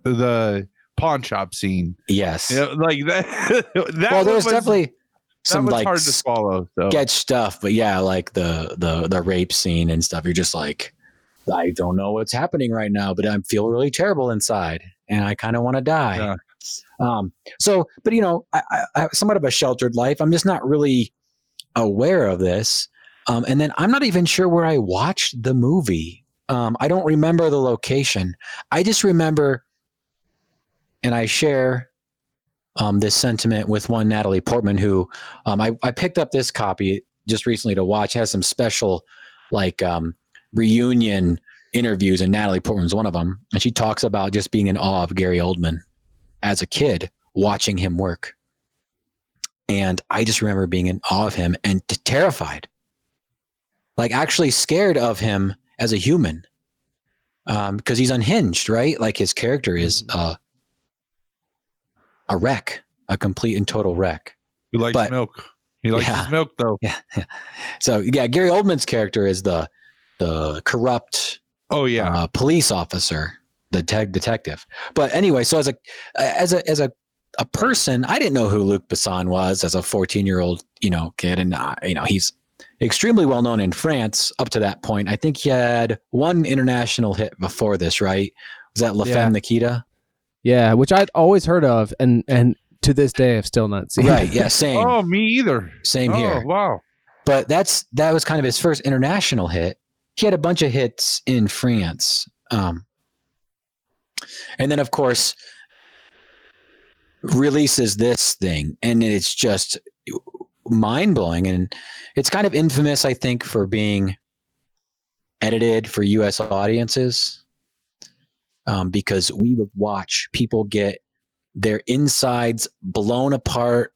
the pawn shop scene. Yes. Yeah, like that. that well, there was, was definitely some was like hard to swallow. So sketch stuff, but yeah, like the the the rape scene and stuff. You're just like, I don't know what's happening right now, but I feel really terrible inside, and I kind of want to die. Yeah. Um. So, but you know, I, I, I have somewhat of a sheltered life. I'm just not really aware of this. Um. And then I'm not even sure where I watched the movie. Um. I don't remember the location. I just remember, and I share um, this sentiment with one Natalie Portman, who um, I, I picked up this copy just recently to watch. It has some special like um, reunion interviews, and Natalie Portman's one of them. And she talks about just being in awe of Gary Oldman as a kid, watching him work. And I just remember being in awe of him and t- terrified, like actually scared of him as a human, because he's unhinged, right? Like his character is uh, a wreck, a complete and total wreck. he likes but- milk. He likes Yeah. milk though. Yeah. So yeah, Gary Oldman's character is the the corrupt Oh yeah. uh, police officer, the tech detective. But anyway, so as a as a as a a person, I didn't know who Luc Besson was as a 14 year old you know kid, and uh, you know he's extremely well known in France up to that point. I think he had one international hit before this, right? Was that La Yeah. Femme Nikita? Yeah, which I'd always heard of, and and to this day I've still not seen. Right. Yeah. Same. oh, me either. Same oh, here. Wow. but that's that was kind of his first international hit. He had a bunch of hits in France, um, and then of course releases this thing, and it's just mind blowing, and it's kind of infamous, I think, for being edited for U.S. audiences, um, because we would watch people get their insides blown apart,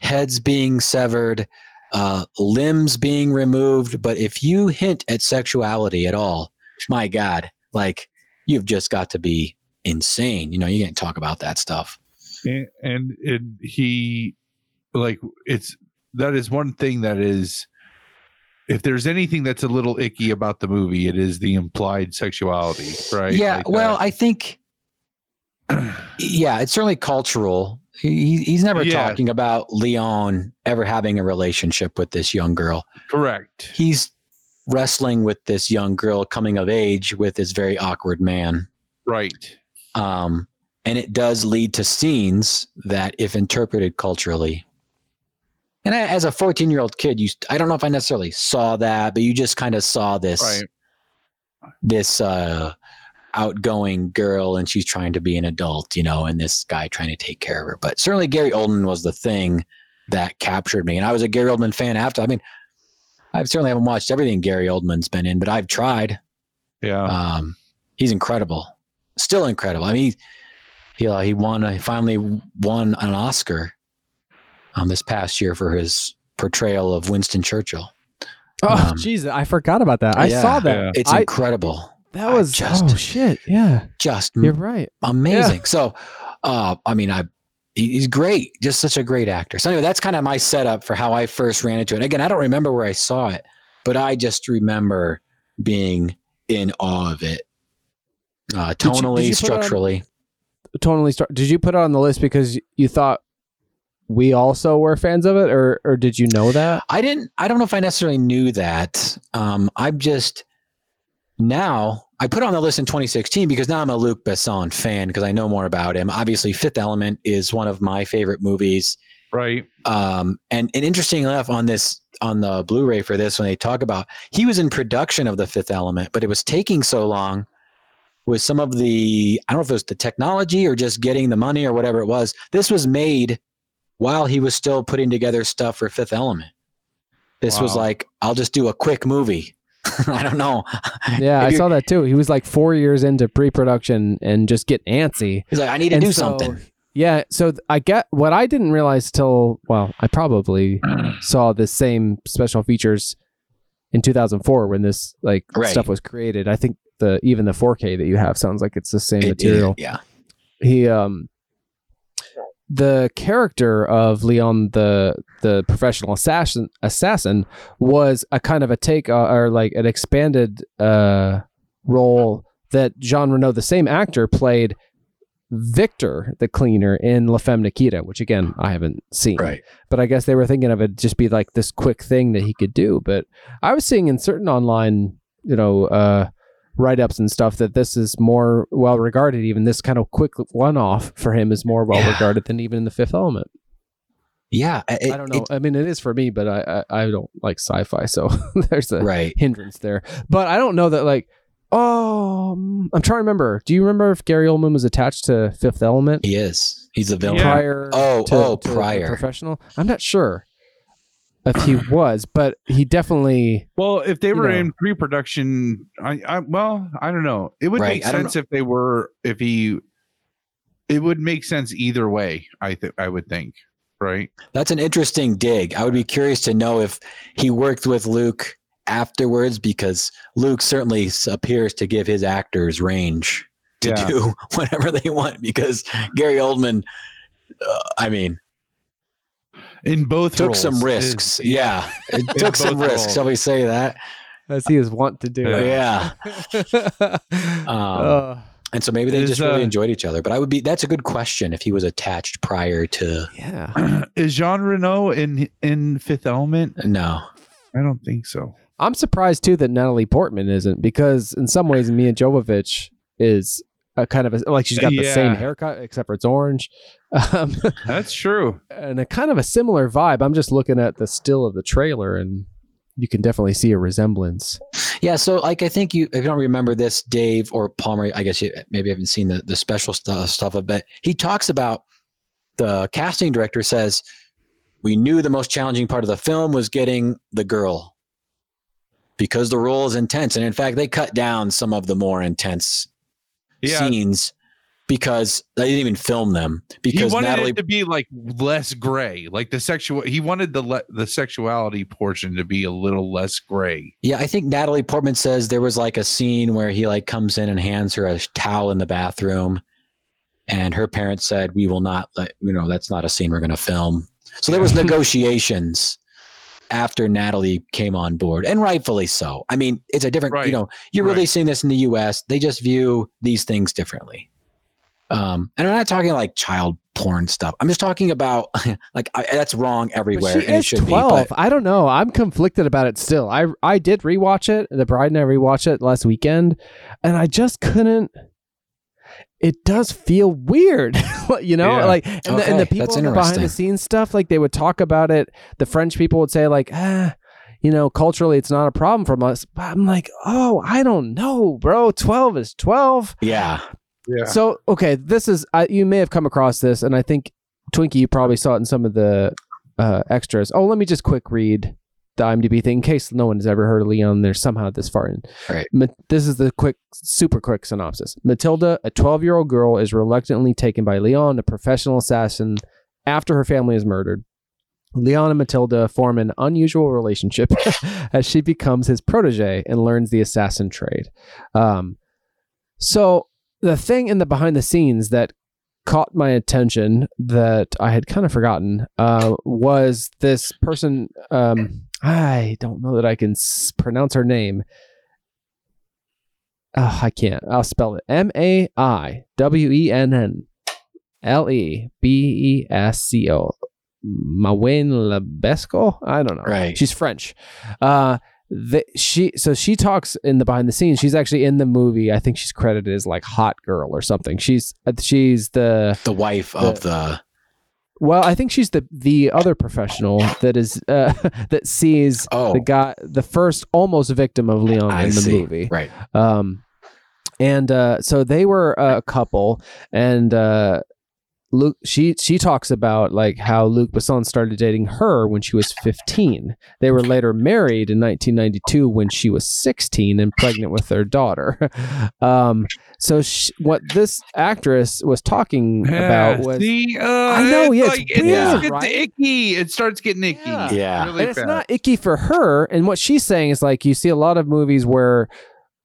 heads being severed uh, limbs being removed. But if you hint at sexuality at all, my God, like you've just got to be insane. You know, you can't talk about that stuff. and, and he like it's that is one thing that is if there's anything that's a little icky about the movie it is the implied sexuality right yeah. Like well, that. I think, yeah, it's certainly cultural. He, he's never Yeah. talking about Leon ever having a relationship with this young girl. correct He's wrestling with this young girl coming of age with this very awkward man. right um, and it does lead to scenes that, if interpreted culturally, and I, as a 14 year old kid, you I don't know if I necessarily saw that, but you just kind of saw this right this uh, outgoing girl, and she's trying to be an adult, you know, and this guy trying to take care of her. But certainly, Gary Oldman was the thing that captured me, and I was a Gary Oldman fan after. I mean, I certainly haven't watched everything Gary Oldman's been in, but I've tried. yeah Um, he's incredible, still incredible. I mean, he he, uh, he won. He finally won an Oscar um, this past year for his portrayal of Winston Churchill. Oh, Um, jeez, I forgot about that. I yeah. saw that. It's I- incredible, That I was just- oh shit. Yeah, just you're right. amazing. So, uh, I mean, I he's great, just such a great actor. So anyway, that's kind of my setup for how I first ran into it. Again, I don't remember where I saw it, but I just remember being in awe of it, uh, Did you- did tonally, you it on- structurally. Totally. Start. Did you put it on the list because you thought we also were fans of it, or or did you know that? I didn't. I don't know if I necessarily knew that. Um, I'm just now. I put on the list in 2016 because now I'm a Luc Besson fan because I know more about him. Obviously, Fifth Element is one of my favorite movies. right Um, and and interesting enough, on this on the Blu-ray for this, when they talk about he was in production of the Fifth Element, but it was taking so long with some of the I don't know if it was the technology or just getting the money or whatever it was. This was made while he was still putting together stuff for Fifth Element. This was like, I'll just do a quick movie. I don't know. Yeah, I saw that too. He was like four years into pre-production and just get antsy. He's like, I need to And do so- something. Yeah, so I get what I didn't realize till well, I probably saw the same special features in 2004 when this like Right. stuff was created. I think the even the 4K that you have sounds like it's the same It- material. yeah. He um the character of Leon the the professional assassin assassin was a kind of a take uh, or like an expanded uh role that Jean Reno the same actor played Victor the cleaner in La Femme Nikita which again I haven't seen Right. but I guess they were thinking of it just be like this quick thing that he could do. But I was seeing in certain online, you know, uh, write ups and stuff that this is more well regarded. Even this kind of quick one off for him is more well Yeah. regarded than even in the Fifth Element. Yeah. it- I don't know. it- I mean, it is for me, but I I, I don't like sci fi, so there's a right. hindrance there. But I don't know that like. Oh, I'm trying to remember. Do you remember if Gary Oldman was attached to Fifth Element He is. He's the villain. Yeah. prior? Oh, to, oh, to prior. professional. I'm not sure if he was, but he definitely. Well, if they were know. in pre-production, I, I well, I don't know. It would Right, make sense if they were if he. It would make sense either way. I think I would think, right? That's an interesting dig. I would be curious to know if he worked with Luc afterwards because Luc certainly appears to give his actors range to Yeah. do whatever they want because Gary Oldman, uh, I mean, In both took roles, some is- risks. yeah. It took some risks. roles. Shall we say that? As he is wont to do. Yeah. Yeah. Um, Uh, And so maybe they Is, just really uh, enjoyed each other. But I would be, that's a good question if he was attached prior to, yeah. is Jean Reno in in Fifth Element? no. I don't think so. I'm surprised too that Natalie Portman isn't because in some ways Mia Jovovich is a kind of a, like she's got the same haircut except for it's orange, um, That's true. and a kind of a similar vibe. I'm just looking at the still of the trailer and you can definitely see a resemblance. Yeah, so like I think you if you don't remember this, Dave or Palmer, I guess you maybe haven't seen the the special stuff stuff of it. He talks about the casting director says we knew the most challenging part of the film was getting the girl because the role is intense, and in fact, they cut down some of the more intense Yeah, scenes because they didn't even film them he because wanted Natalie it to be like less gray, like the sexual. He wanted the le- the sexuality portion to be a little less gray. Yeah, I think Natalie Portman says there was like a scene where he like comes in and hands her a towel in the bathroom, and her parents said, "We will not let you know that's not a scene we're going to film." So there was negotiations after Natalie came on board, and rightfully so. I mean, it's a different, you know, you're Right. releasing this in the U.S. They just view these things differently. Um, and I'm not talking like child porn stuff. I'm just talking about like I, that's wrong everywhere. But she and it is should 12. Be, but I don't know. I'm conflicted about it still. I I did rewatch it. The bride and I rewatched it last weekend, and I just couldn't. It does feel weird, you know. Yeah. Like, and, the, and the people in the behind the scenes stuff, like they would talk about it. The French people would say, like, ah, you know, culturally, it's not a problem for us. But I'm like, oh, I don't know, bro. Twelve is twelve. yeah, Yeah. So okay, this is I, you may have come across this, and I think Twinkie, you probably saw it in some of the uh, extras. Oh, let me just quick read the IMDb thing in case no one has ever heard of Leon. They're somehow this far in. Right. Ma- this is the quick, super quick synopsis. Matilda, a 12 year old girl, is reluctantly taken by Leon, a professional assassin, after her family is murdered. Leon and Matilda form an unusual relationship as she becomes his protege and learns the assassin trade. Um, so the thing in the behind the scenes that caught my attention that I had kind of forgotten uh, was this person. Um, I don't know that I can s- pronounce her name. Oh, I can't. I'll spell it M A I W E N N L E B E S C O. Mawen Lebesco? I don't know. Right. She's French. Uh, the, she so she talks in the behind the scenes. She's actually in the movie. I think she's credited as like hot girl or something. She's uh, she's the the wife of the well, I think she's the the other professional that is uh, that sees Oh. the guy the first almost victim of Leon I in the see. movie. right. Um, and uh, so they were a couple, and uh, Luc she she talks about like how Luc Besson started dating her when she was 15. They were later married in 1992 when she was 16 and pregnant with their daughter. um, so sh what this actress was talking about was See, uh, I know, it's yeah, it's like, it weird, gets right? icky. It starts getting icky. Yeah. Yeah. really and it's not icky for her. And what she's saying is like you see a lot of movies where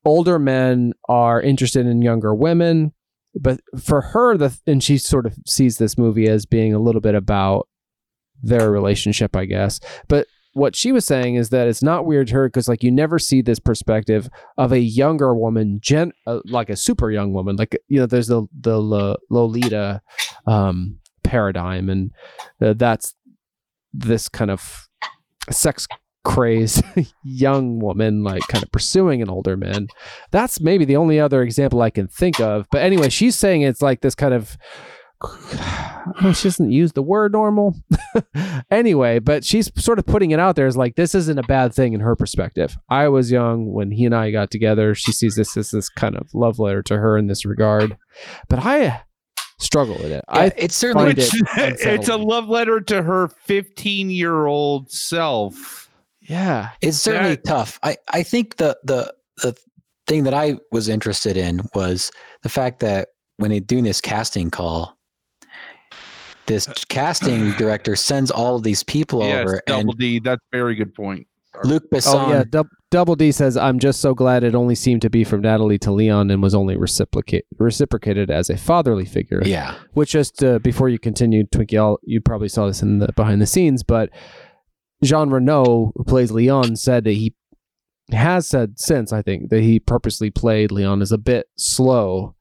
older men are interested in younger women, but for her, the and she sort of sees this movie as being a little bit about their relationship, I guess. But what she was saying is that it's not weird to her because like you never see this perspective of a younger woman, gen uh, like a super young woman, like you know, there's the the Lo- Lolita um, paradigm, and uh, that's this kind of sex crazed young woman like kind of pursuing an older man. That's maybe the only other example i can think of. But anyway she's saying it's like this kind of oh, she doesn't use the word normal. Anyway but she's sort of putting it out there as like this isn't a bad thing in her perspective. I was young when he and i got together. She sees this as this kind of love letter to her in this regard. But i struggle with it. I, i it's certainly it it's a love letter to her 15 year old self. Yeah it's certainly That- tough. I, I think the the the thing that I was interested in was the fact that when they doing this casting call, this casting director sends all of these people Yes, over, double and D. That's a very good point. Luc Besson. Oh yeah, Dub- Double D says I'm just so glad it only seemed to be from Natalie to Leon and was only reciprocate reciprocated as a fatherly figure. yeah, Which just uh, before you continue, Twinkie, I'll, you probably saw this in the behind the scenes, but Jean Reno, who plays Leon, said that he has said since I think that he purposely played Leon as a bit slow,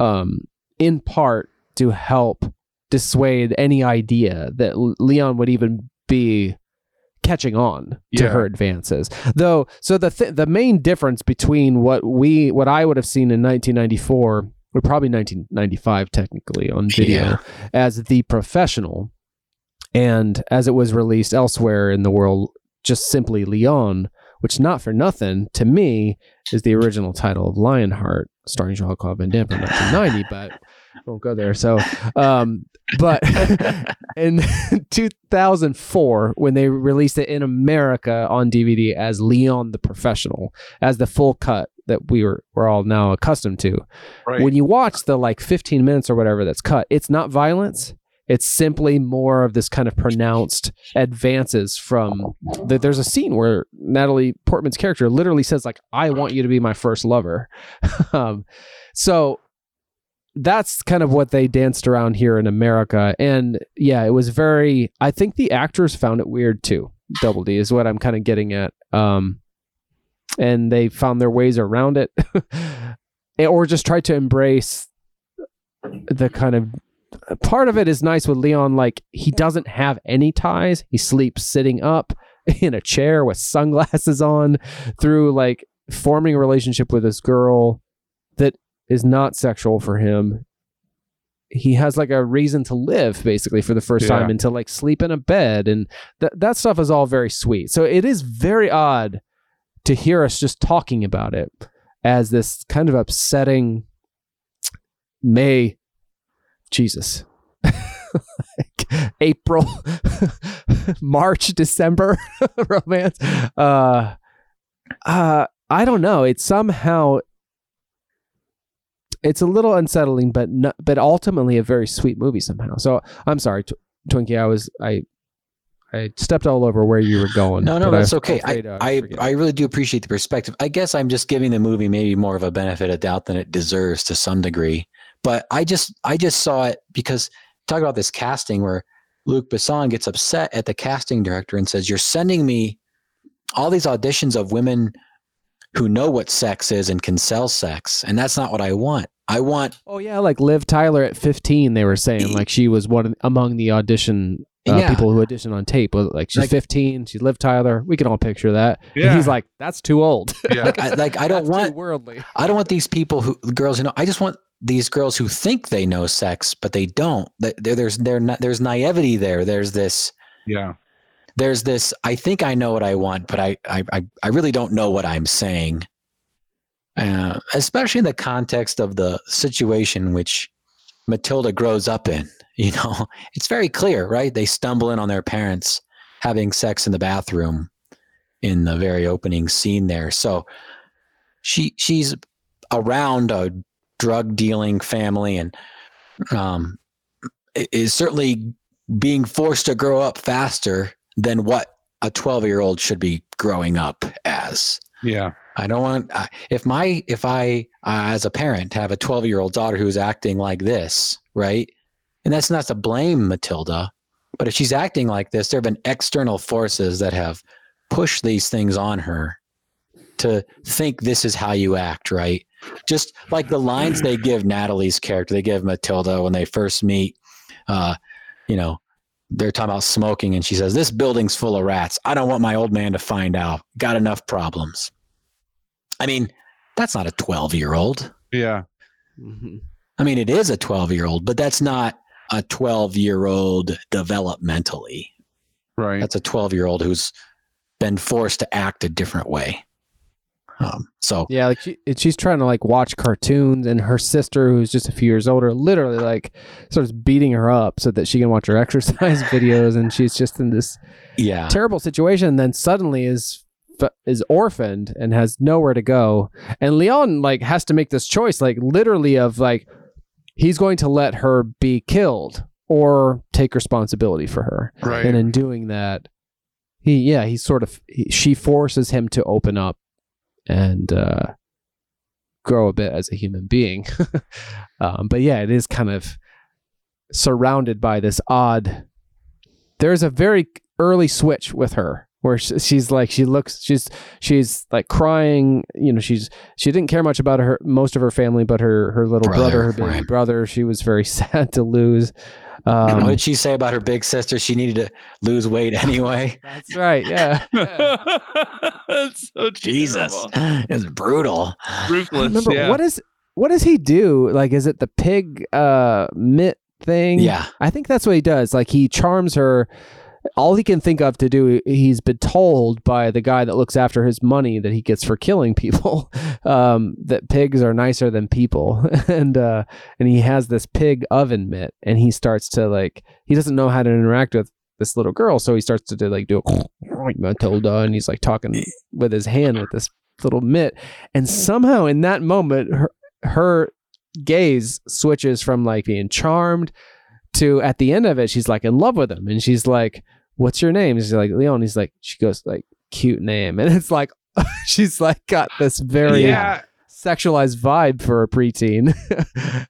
um, in part to help dissuade any idea that Leon would even be catching on to Yeah. her advances. Though, so the th- the main difference between what we what I would have seen in 1994 or probably 1995 technically on video Yeah. as the professional and as it was released elsewhere in the world just simply Leon which not for nothing to me is the original title of Lionheart starring Jean-Claude Van Damme from 1990 but won't go there so um but in 2004 when they released it in America on DVD as Leon the Professional as the full cut that we were we're all now accustomed to Right. when you watch the like 15 minutes or whatever that's cut, it's not violence. It's simply more of this kind of pronounced advances from. The, there's a scene where Natalie Portman's character literally says like, "I want you to be my first lover." um, so that's kind of what they danced around here in America, and yeah, it was very. I think the actors found it weird too. Double D is what I'm kind of getting at. Um, and they found their ways around it. or just tried to embrace the kind of part of it is nice with Leon like he doesn't have any ties. He sleeps sitting up in a chair with sunglasses on through like forming a relationship with this girl that is not sexual for him. He has like a reason to live basically for the first Yeah. time and to like sleep in a bed and th- that stuff is all very sweet. So it is very odd to hear us just talking about it as this kind of upsetting May, Jesus, like April, March, December romance. Uh, uh, I don't know. It's somehow it's a little unsettling, but no, but ultimately a very sweet movie somehow. So I'm sorry, Tw- Twinkie. I was I I stepped all over where you were going. no, no, that's I- okay. I, I. I really do appreciate the perspective. I guess I'm just giving the movie maybe more of a benefit of doubt than it deserves to some degree. But I just, I just saw it because talk about this casting where Luc Besson gets upset at the casting director and says, "You're sending me all these auditions of women who know what sex is and can sell sex, and that's not what I want. I want Oh yeah, like Liv Tyler at 15, they were saying like she was one of, among the audition uh, Yeah. people who auditioned on tape. Like she's Like- 15, she's Liv Tyler. We can all picture that. And he's like, that's too old. Yeah. I, like I don't That's too want worldly. I don't want these people who girls You know. I just want these girls who think they know sex, but they don't. There, there's there there's naivety there. There's this yeah. there's this. I think I know what I want, but I I I, I really don't know what I'm saying. Uh, especially in the context of the situation which Matilda grows up in. You know, it's very clear, right? They stumble in on their parents having sex in the bathroom in the very opening scene there. So she she's around a drug dealing family and um, is certainly being forced to grow up faster than what a 12 year old should be growing up as. Yeah. I don't want I- if my if I uh, as a parent have a 12 year old daughter who's acting like this, right? And that's not to blame Matilda, but if she's acting like this, there have been external forces that have pushed these things on her to think this is how you act, right? Just like the lines they give Natalie's character, they give Matilda when they first meet. Uh, you know, they're talking about smoking, and she says, "This building's full of rats. I don't want my old man to find out. Got enough problems." I mean, that's not a twelve-year-old. Yeah. Mhm. I mean, it is a twelve-year-old, but that's not a twelve-year-old developmentally. Right. That's a twelve-year-old who's been forced to act a different way. Um, so Yeah, like she, she's trying to like watch cartoons, and her sister, who's just a few years older, literally like starts beating her up so that she can watch her exercise videos, and she's just in this yeah, terrible situation. And then suddenly is is orphaned and has nowhere to go, and Leon like has to make this choice, like literally of like he's going to let her be killed or take responsibility for her, right. and in doing that, he yeah he sort of he, she forces him to open up and uh, grow a bit as a human being. um, but yeah, it is kind of surrounded by this odd. There's a very early switch with her where she's like she looks she's she's like crying you know she's she didn't care much about her most of her family but her her little brother, Brother, her baby right. brother she was very sad to lose um, what did she say about her big sister? She needed to lose weight anyway. that's right yeah, yeah. That's so Jesus, terrible. it's brutal. Ruthless. remember yeah. what is what does he do? Like, is it the pig uh, mitt thing? Yeah, I think that's what he does. Like, he charms her. All he can think of to do, he's been told by the guy that looks after his money that he gets for killing people, um, that pigs are nicer than people, and uh, and he has this pig oven mitt, and he starts to like he doesn't know how to interact with this little girl, so he starts to do, like do a Matilda, and he's like talking with his hand with this little mitt, and somehow in that moment, her her gaze switches from like being charmed to at the end of it, she's like in love with him, and she's like, "What's your name?" She's like Leon. He's like, she goes like, "Cute name," and it's like she's like got this very yeah. sexualized vibe for a preteen.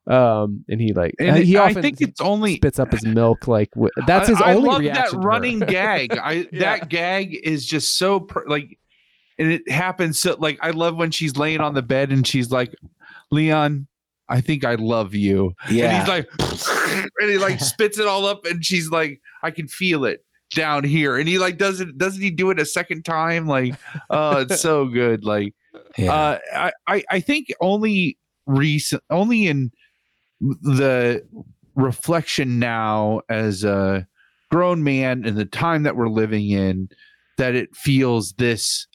um, and he like And he it- I often think it's only spits up his milk like wi- that's his I, only I love reaction. that running gag. I Yeah. that gag is just so per, like, and it happens so like I love when she's laying on the bed and she's like, Leon, I think I love you. And yeah. he's like, and he like spits it all up, and she's like, I can feel it down here, and he like doesn't Doesn't he do it a second time? Like, oh, it's so good. Like, yeah. uh, I, I I think only recent, only in the reflection now as a grown man and the time that we're living in, that it feels this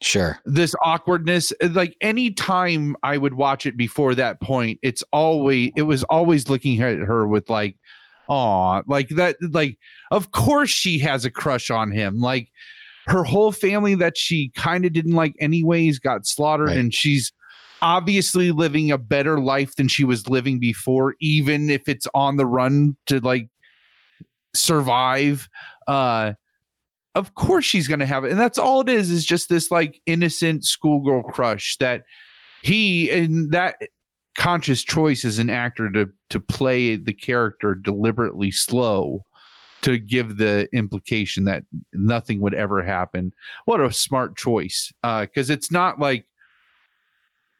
sure. this awkwardness like any time i would watch it before that point it's always it was always looking at her with like oh like that like of course she has a crush on him like her whole family that she kind of didn't like anyways got slaughtered Right. and she's obviously living a better life than she was living before even if it's on the run to like survive uh of course she's going to have it and that's all it is is just this like innocent schoolgirl crush that he and that conscious choice as an actor to to play the character deliberately slow to give the implication that nothing would ever happen what a smart choice uh because it's not like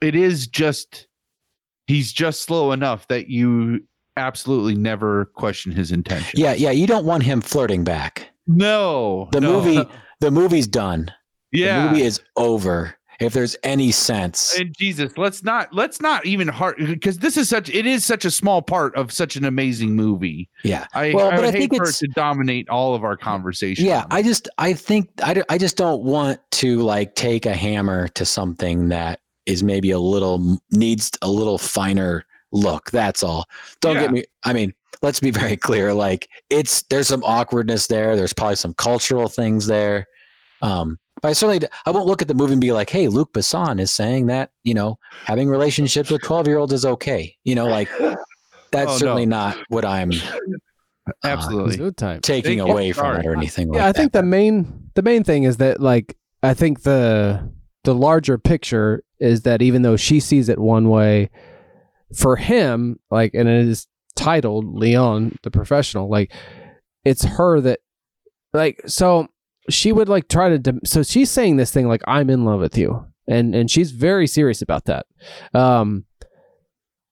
it is just he's just slow enough that you absolutely never question his intention Yeah, yeah. You don't want him flirting back. no The no. movie, the movie's done. yeah The movie is over. If there's any sense. and Jesus, let's not let's not even hard because this is such it is such a small part of such an amazing movie. yeah. I, Well, I but I hate think for it it's- to dominate all of our conversation. Yeah, I just I think I I just don't want to like take a hammer to something that is maybe a little needs a little finer look. That's all. Don't Yeah. get me. I mean, let's be very clear. Like it's there's some awkwardness there. There's probably some cultural things there. Um, I certainly I won't look at the movie and be like, "Hey, Luc Besson is saying that you know having relationships with twelve year olds is okay." You know, like that's Oh, no. certainly not what I'm uh, Absolutely. Good time. taking Thank you. away from it or anything. yeah, like I think that. the main the main thing is that like I think the the larger picture is that even though she sees it one way, for him, like, and it is titled Leon the professional, like, it's her that, like, so she would like try to, dem- so she's saying this thing like, I'm in love with you, and and she's very serious about that, um.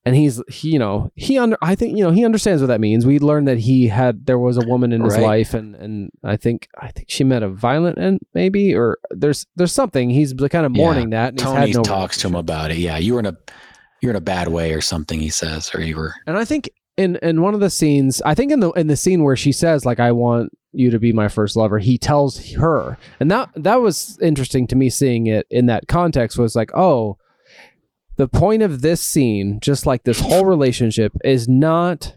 And he's he, you know, he under I think you know he understands what that means. We learned that he had there was a woman in his Right. life, and and I think I think she met a violent end maybe, or there's there's something he's kind of Yeah. mourning that. And he's Tony no talks to him about it. Yeah, you were in a you're in a bad way or something. He says, or you were. And I think in in one of the scenes, I think in the in the scene where she says like I want you to be my first lover, he tells her. And that that was interesting to me seeing it in that context was like, "Oh, the point of this scene, just like this whole relationship is not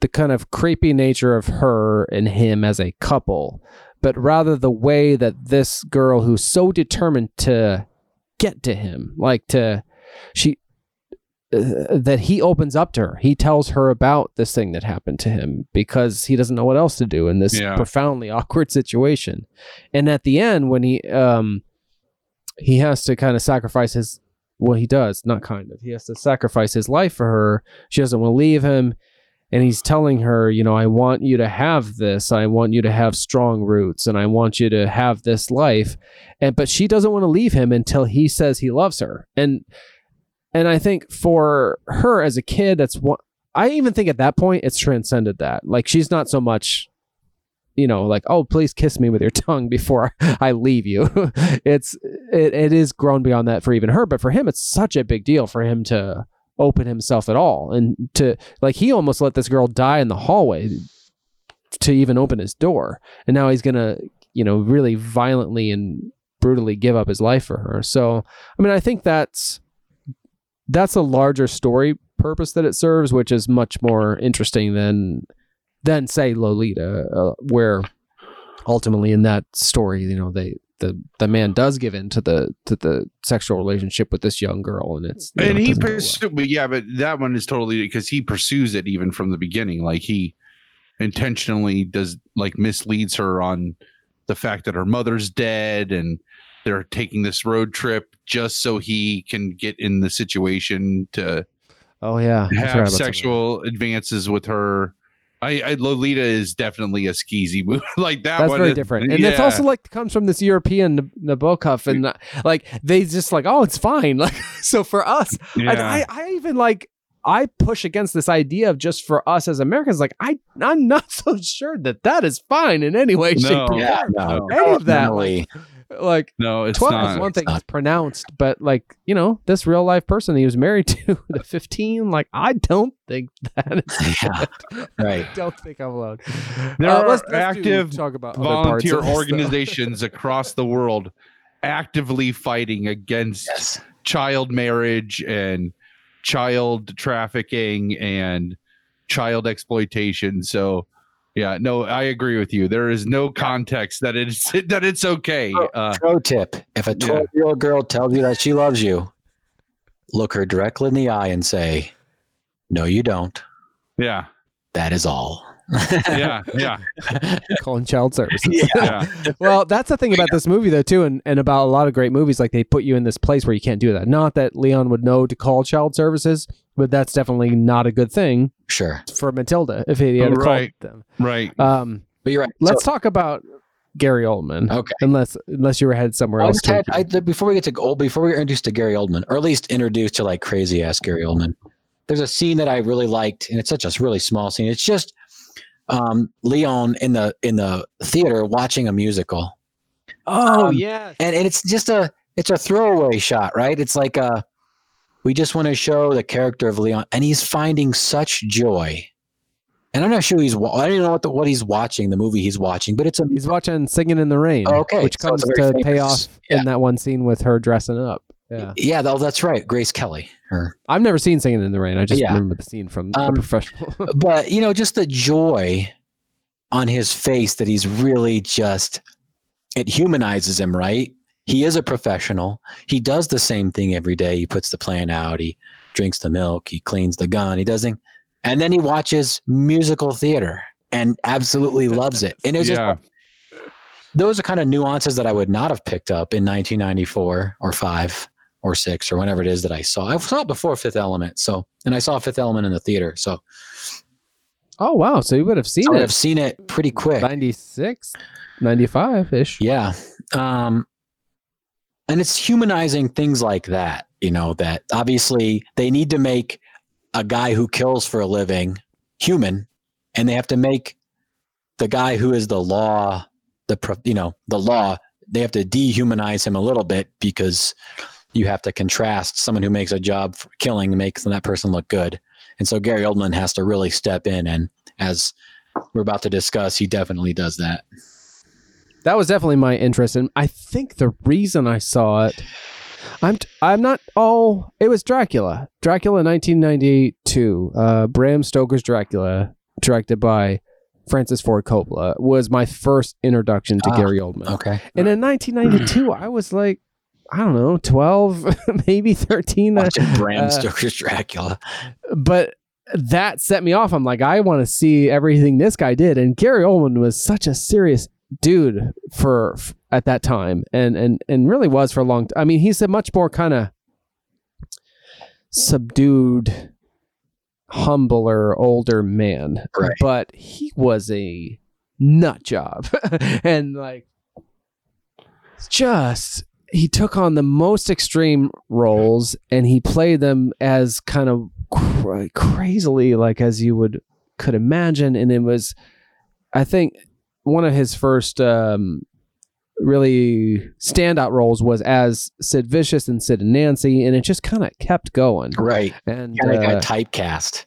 the kind of creepy nature of her and him as a couple, but rather the way that this girl who's so determined to get to him, like to she that he opens up to her. He tells her about this thing that happened to him because he doesn't know what else to do in this Yeah. profoundly awkward situation. And at the end, when he um he has to kind of sacrifice his well, he does not kind of. He has to sacrifice his life for her. She doesn't want to leave him. And he's telling her, you know, I want you to have this. I want you to have strong roots and I want you to have this life. And but she doesn't want to leave him until he says he loves her. And and I think for her as a kid, that's what I even think at that point it's transcended that. Like she's not so much, you know, like oh please kiss me with your tongue before I leave you. it's it, it is grown beyond that for even her, but for him it's such a big deal for him to open himself at all and to like he almost let this girl die in the hallway to even open his door, and now he's gonna you know really violently and brutally give up his life for her. So I mean I think that's that's a larger story purpose that it serves, which is much more interesting than than say Lolita, uh, where ultimately in that story, you know, they the the man does give in to the to the sexual relationship with this young girl, and it's you know, and it he doesn't well. but yeah, but that one is totally because he pursues it even from the beginning. Like he intentionally does, like misleads her on the fact that her mother's dead, and they're taking this road trip just so he can get in the situation to Oh yeah, have about some that. sexual advances with her. I, I Lolita is definitely a skeezy movie. like that That's one very is- different, and it's also like comes from this European Nab- Nabokov, and uh, like they just like, oh, it's fine. Like so for us, yeah. I, I, I even like I push against this idea of just for us as Americans. Like I, I'm not so sure that that is fine in any way, shape, or Yeah, form. no, Any of that, definitely. Like no, it's twelve not. is one thing It's not. it's pronounced, but like you know, this real life person he was married to at fifteen. Like I don't think that is. Yeah, right. I don't think I'm alone. There Uh, are let's- let's do- active talk about volunteer this, organizations across the world actively fighting against Yes. child marriage and child trafficking and child exploitation. So, yeah, no, I agree with you. There is no context that it's that it's okay. Uh, Pro tip: If a 12 year old girl tells you that she loves you, look her directly in the eye and say, "No, you don't. yeah, That is all." yeah, yeah, calling child services. yeah. well, that's the thing about this movie, though, too, and, and about a lot of great movies. Like they put you in this place where you can't do that. Not that Leon would know to call child services, but that's definitely not a good thing Sure, for Matilda if he had Right. called them. Right. Um, but you're right. let's talk about Gary Oldman. Okay. Unless unless you were headed somewhere I else. just had, I, the- before we get to old, before we get introduced to Gary Oldman, or at least introduced to like crazy ass Gary Oldman, there's a scene that I really liked, and it's such a really small scene. It's just um, Leon in the in the theater watching a musical, oh um, yeah. and and it's just a it's a throwaway shot, right? It's like a we just want to show the character of Leon, and he's finding such joy. And I'm not sure he's I don't know what the, what he's watching, the movie he's watching, but it's a He's watching Singing in the Rain, Oh, okay. which So comes to pay off yeah. in that one scene with her dressing up. Yeah. Yeah, that's right, Grace Kelly. Or I've never seen Singing in the Rain. I just Yeah. remember the scene from Um, The Professional. but you know, just the joy on his face that he's really just it humanizes him, right? He is a professional. He does the same thing every day. He puts the plan out. He drinks the milk. He cleans the gun. He doesn't, and then he watches musical theater and absolutely loves it. And it was just those are kind of nuances that I would not have picked up in 1994 or five or six or whenever it is that I saw. I saw it before Fifth Element. So, and I saw Fifth Element in the theater. So oh wow! So you would have seen it. I would it have seen it pretty quick. 96, 95 ish. Yeah. Um, and it's humanizing things like that, you know, that obviously they need to make a guy who kills for a living human and they have to make the guy who is the law, the, you know, the law, they have to dehumanize him a little bit because you have to contrast someone who makes a job for killing makes that person look good. And so Gary Oldman has to really step in. And as we're about to discuss, he definitely does that. That was definitely my interest and i think the reason i saw it i'm t- i'm not oh it was dracula dracula 1992 uh bram stoker's dracula directed by francis ford coppola was my first introduction to Ah, gary oldman Okay. and in 1992 i was like i don't know 12 maybe 13 uh, Watching Bram uh, Stoker's Dracula. but that set me off. I'm like, I want to see everything this guy did. And Gary Oldman was such a serious dude for, f at that time, and and and really was for a long. time. I mean, he's a much more kind of subdued, humbler, older man, Right. but he was a nut job, and like just he took on the most extreme roles and he played them as kind of cra- crazily like as you would could imagine and it was i think one of his first um really standout roles was as sid vicious and sid and nancy and it just kind of kept going Right. and Kind of uh, got typecast.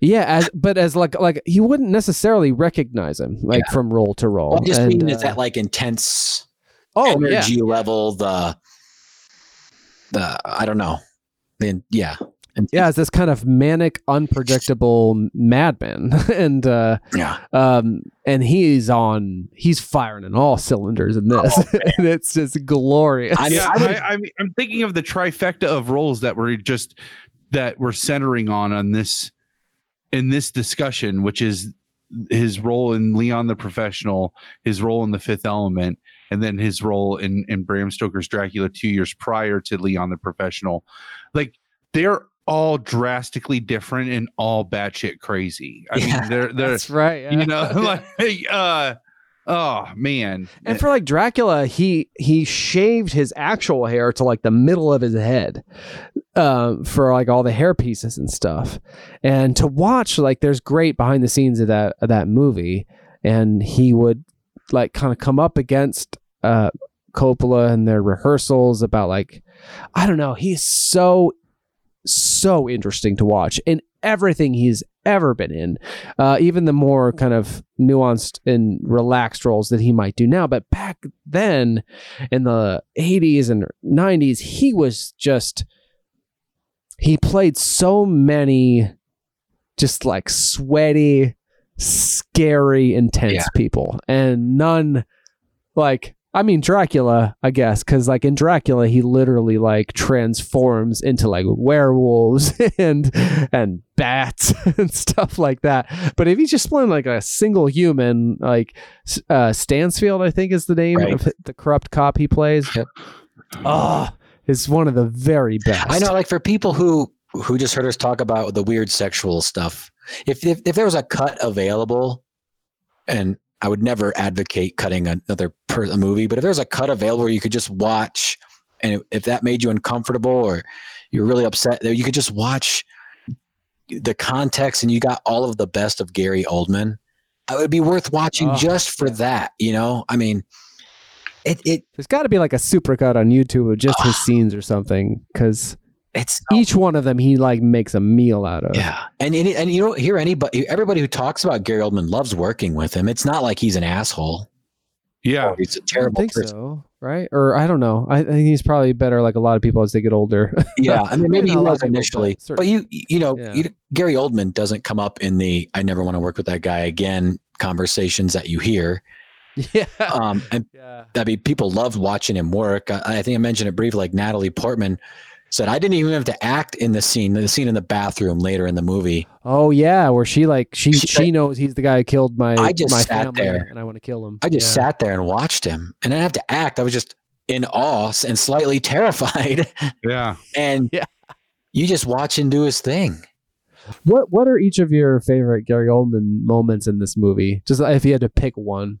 yeah as but as like like you wouldn't necessarily recognize him like from role to role I just And, mean it's uh, that like intense oh yeah energy level, the the I don't know. Then yeah. And- yeah, it's this kind of manic, unpredictable madman, and uh, Yeah. um, and he's on, he's firing in all cylinders in this, and it's just glorious. I mean, yeah, I would- I, I mean, I'm thinking of the trifecta of roles that were just that we're centering on on this in this discussion, which is his role in Leon the Professional, his role in The Fifth Element, and then his role in in Bram Stoker's Dracula two years prior to Leon the Professional. Like they're all drastically different and all batshit crazy. I Yeah, mean, they're they're That's right. you know like uh oh man and for like Dracula, he he shaved his actual hair to like the middle of his head, um, for like all the hair pieces and stuff. And to watch, like, there's great behind the scenes of that of that movie, and he would like kind of come up against uh Coppola and their rehearsals about like, I don't know, he's so so interesting to watch in everything he's ever been in uh, even the more kind of nuanced and relaxed roles that he might do now. But back then in the 80s and 90s, he was just, he played so many just like sweaty, scary, intense Yeah. people, and none like. I mean Dracula, I guess, because like in Dracula, he literally like transforms into like werewolves and and bats and stuff like that. But if he's just playing like a single human, like uh, Stansfield, I think is the name Right. of the corrupt cop he plays. Yep. Oh, is one of the very best. I know, like for people who who just heard us talk about the weird sexual stuff, if if, if there was a cut available, and I would never advocate cutting another per, a movie, but if there's a cut available where you could just watch, and if, that made you uncomfortable or you're really upset, you could just watch the context, and you got all of the best of Gary Oldman. It would be worth watching Oh, just for that. You know, I mean, it it There's got to be like a supercut on YouTube of just his Ah. scenes or something, because it's each one of them he like makes a meal out of. Yeah, and and, and you don't hear anybody. Everybody who talks about Gary Oldman loves working with him. It's not like he's an asshole. Yeah. He's a don't terrible think person. so, right? Or I don't know. I, I think he's probably better, like a lot of people as they get older. Yeah, I mean, maybe he Not a was people, but initially, but, you, you know, Yeah. you, Gary Oldman doesn't come up in the "I never want to work with that guy again" conversations that you hear. yeah, Um, and yeah, I mean, people loved watching him work. I, I think I mentioned it briefly. Like Natalie Portman said, I didn't even have to act in the scene, the scene in the bathroom later in the movie. Oh yeah, where she like she She- she knows he's the guy who killed my I just my sat family there. and I want to kill him. I just Yeah. sat there and watched him, and I didn't have to act. I was just in awe and slightly terrified. Yeah. and Yeah. you just watch him do his thing. What what are each of your favorite Gary Oldman moments in this movie? Just if you had to pick one.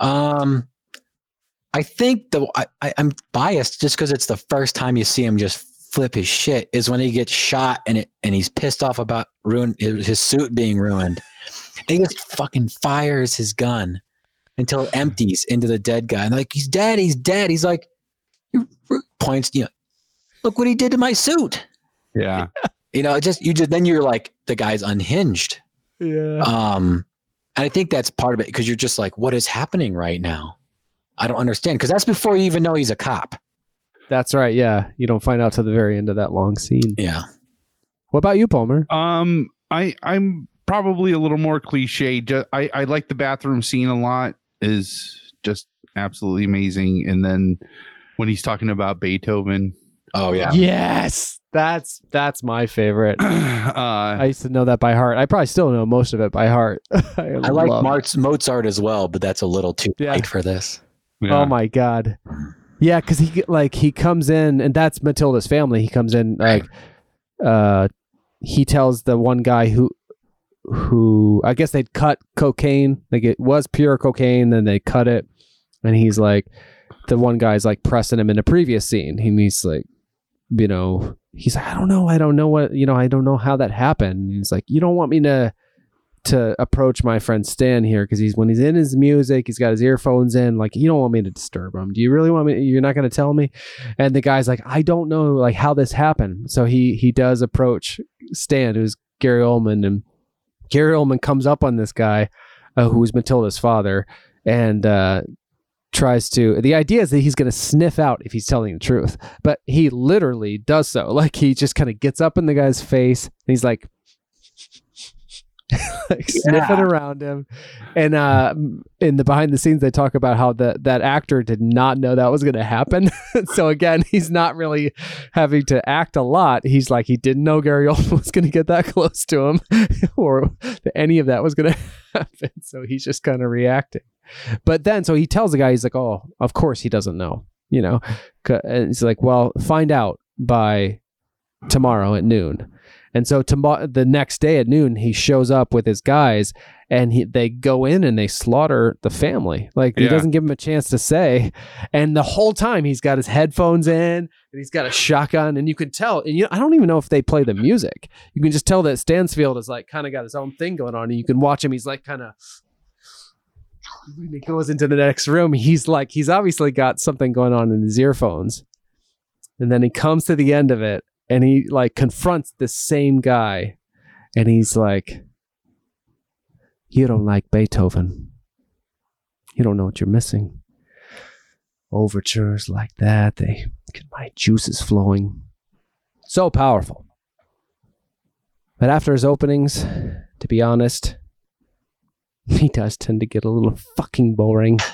Um, I think the I, I, I'm biased just because it's the first time you see him just flip his shit is when he gets shot and it and he's pissed off about ruin his, suit being ruined. And he just fucking fires his gun until it empties into the dead guy. And like he's dead, he's dead. He's like points, you know, look what he did to my suit. Yeah. You know, it just you just then you're like the guy's unhinged. Yeah. Um, and I think that's part of it because you're just like, what is happening right now? I don't understand because that's before you even know he's a cop. That's right. Yeah, you don't find out till the very end of that long scene. Yeah. What about you, Palmer? Um, I I'm probably a little more cliche. Just, I I like the bathroom scene a lot. Is just absolutely amazing. And then when he's talking about Beethoven, Oh yeah. Yes, that's that's my favorite. uh, I used to know that by heart. I probably still know most of it by heart. I, I like love- Mart's, Mozart as well, but that's a little too Yeah. light for this. Yeah. Oh my god. Yeah, because he like he comes in and that's Matilda's family. He comes in like uh he tells the one guy who who I guess they'd cut cocaine. Like it was pure cocaine, then they cut it. And he's like the one guy's like pressing him in a previous scene. He he's like, you know, he's like, I don't know, I don't know what you know, I don't know how that happened. And he's like, You don't want me to to approach my friend Stan here because he's when he's in his music, he's got his earphones in. Like, you don't want me to disturb him. Do you really want me? You're not going to tell me? And the guy's like, I don't know, like how this happened. So he he does approach Stan, who's Gary Oldman, and Gary Oldman comes up on this guy, uh, who's Matilda's father, and uh, tries to. The idea is that he's going to sniff out if he's telling the truth, but he literally does so. Like he just kind of gets up in the guy's face, and he's like like sniffing around him. And uh in the behind the scenes they talk about how the that actor did not know that was gonna happen. so again, he's not really having to act a lot. He's like he didn't know Gary Oldman was gonna get that close to him or that any of that was gonna happen. So he's just kind of reacting. But then so he tells the guy, he's like, Oh, of course he doesn't know, you know, And he's like, Well, find out by tomorrow at noon. And so tomorrow, the next day at noon, he shows up with his guys, and he, they go in and they slaughter the family. Like he Yeah. doesn't give him a chance to say. And the whole time he's got his headphones in, and he's got a shotgun, and you can tell. And you, I don't even know if they play the music. You can just tell that Stansfield is like kind of got his own thing going on, and you can watch him. He's like kind of. When he goes into the next room, he's like he's obviously got something going on in his earphones, and then he comes to the end of it, and he like confronts the same guy and he's like you don't like beethoven. You don't know what you're missing. Overtures like that they get my juices flowing. So powerful. But after his openings to be honest he does tend to get a little fucking boring.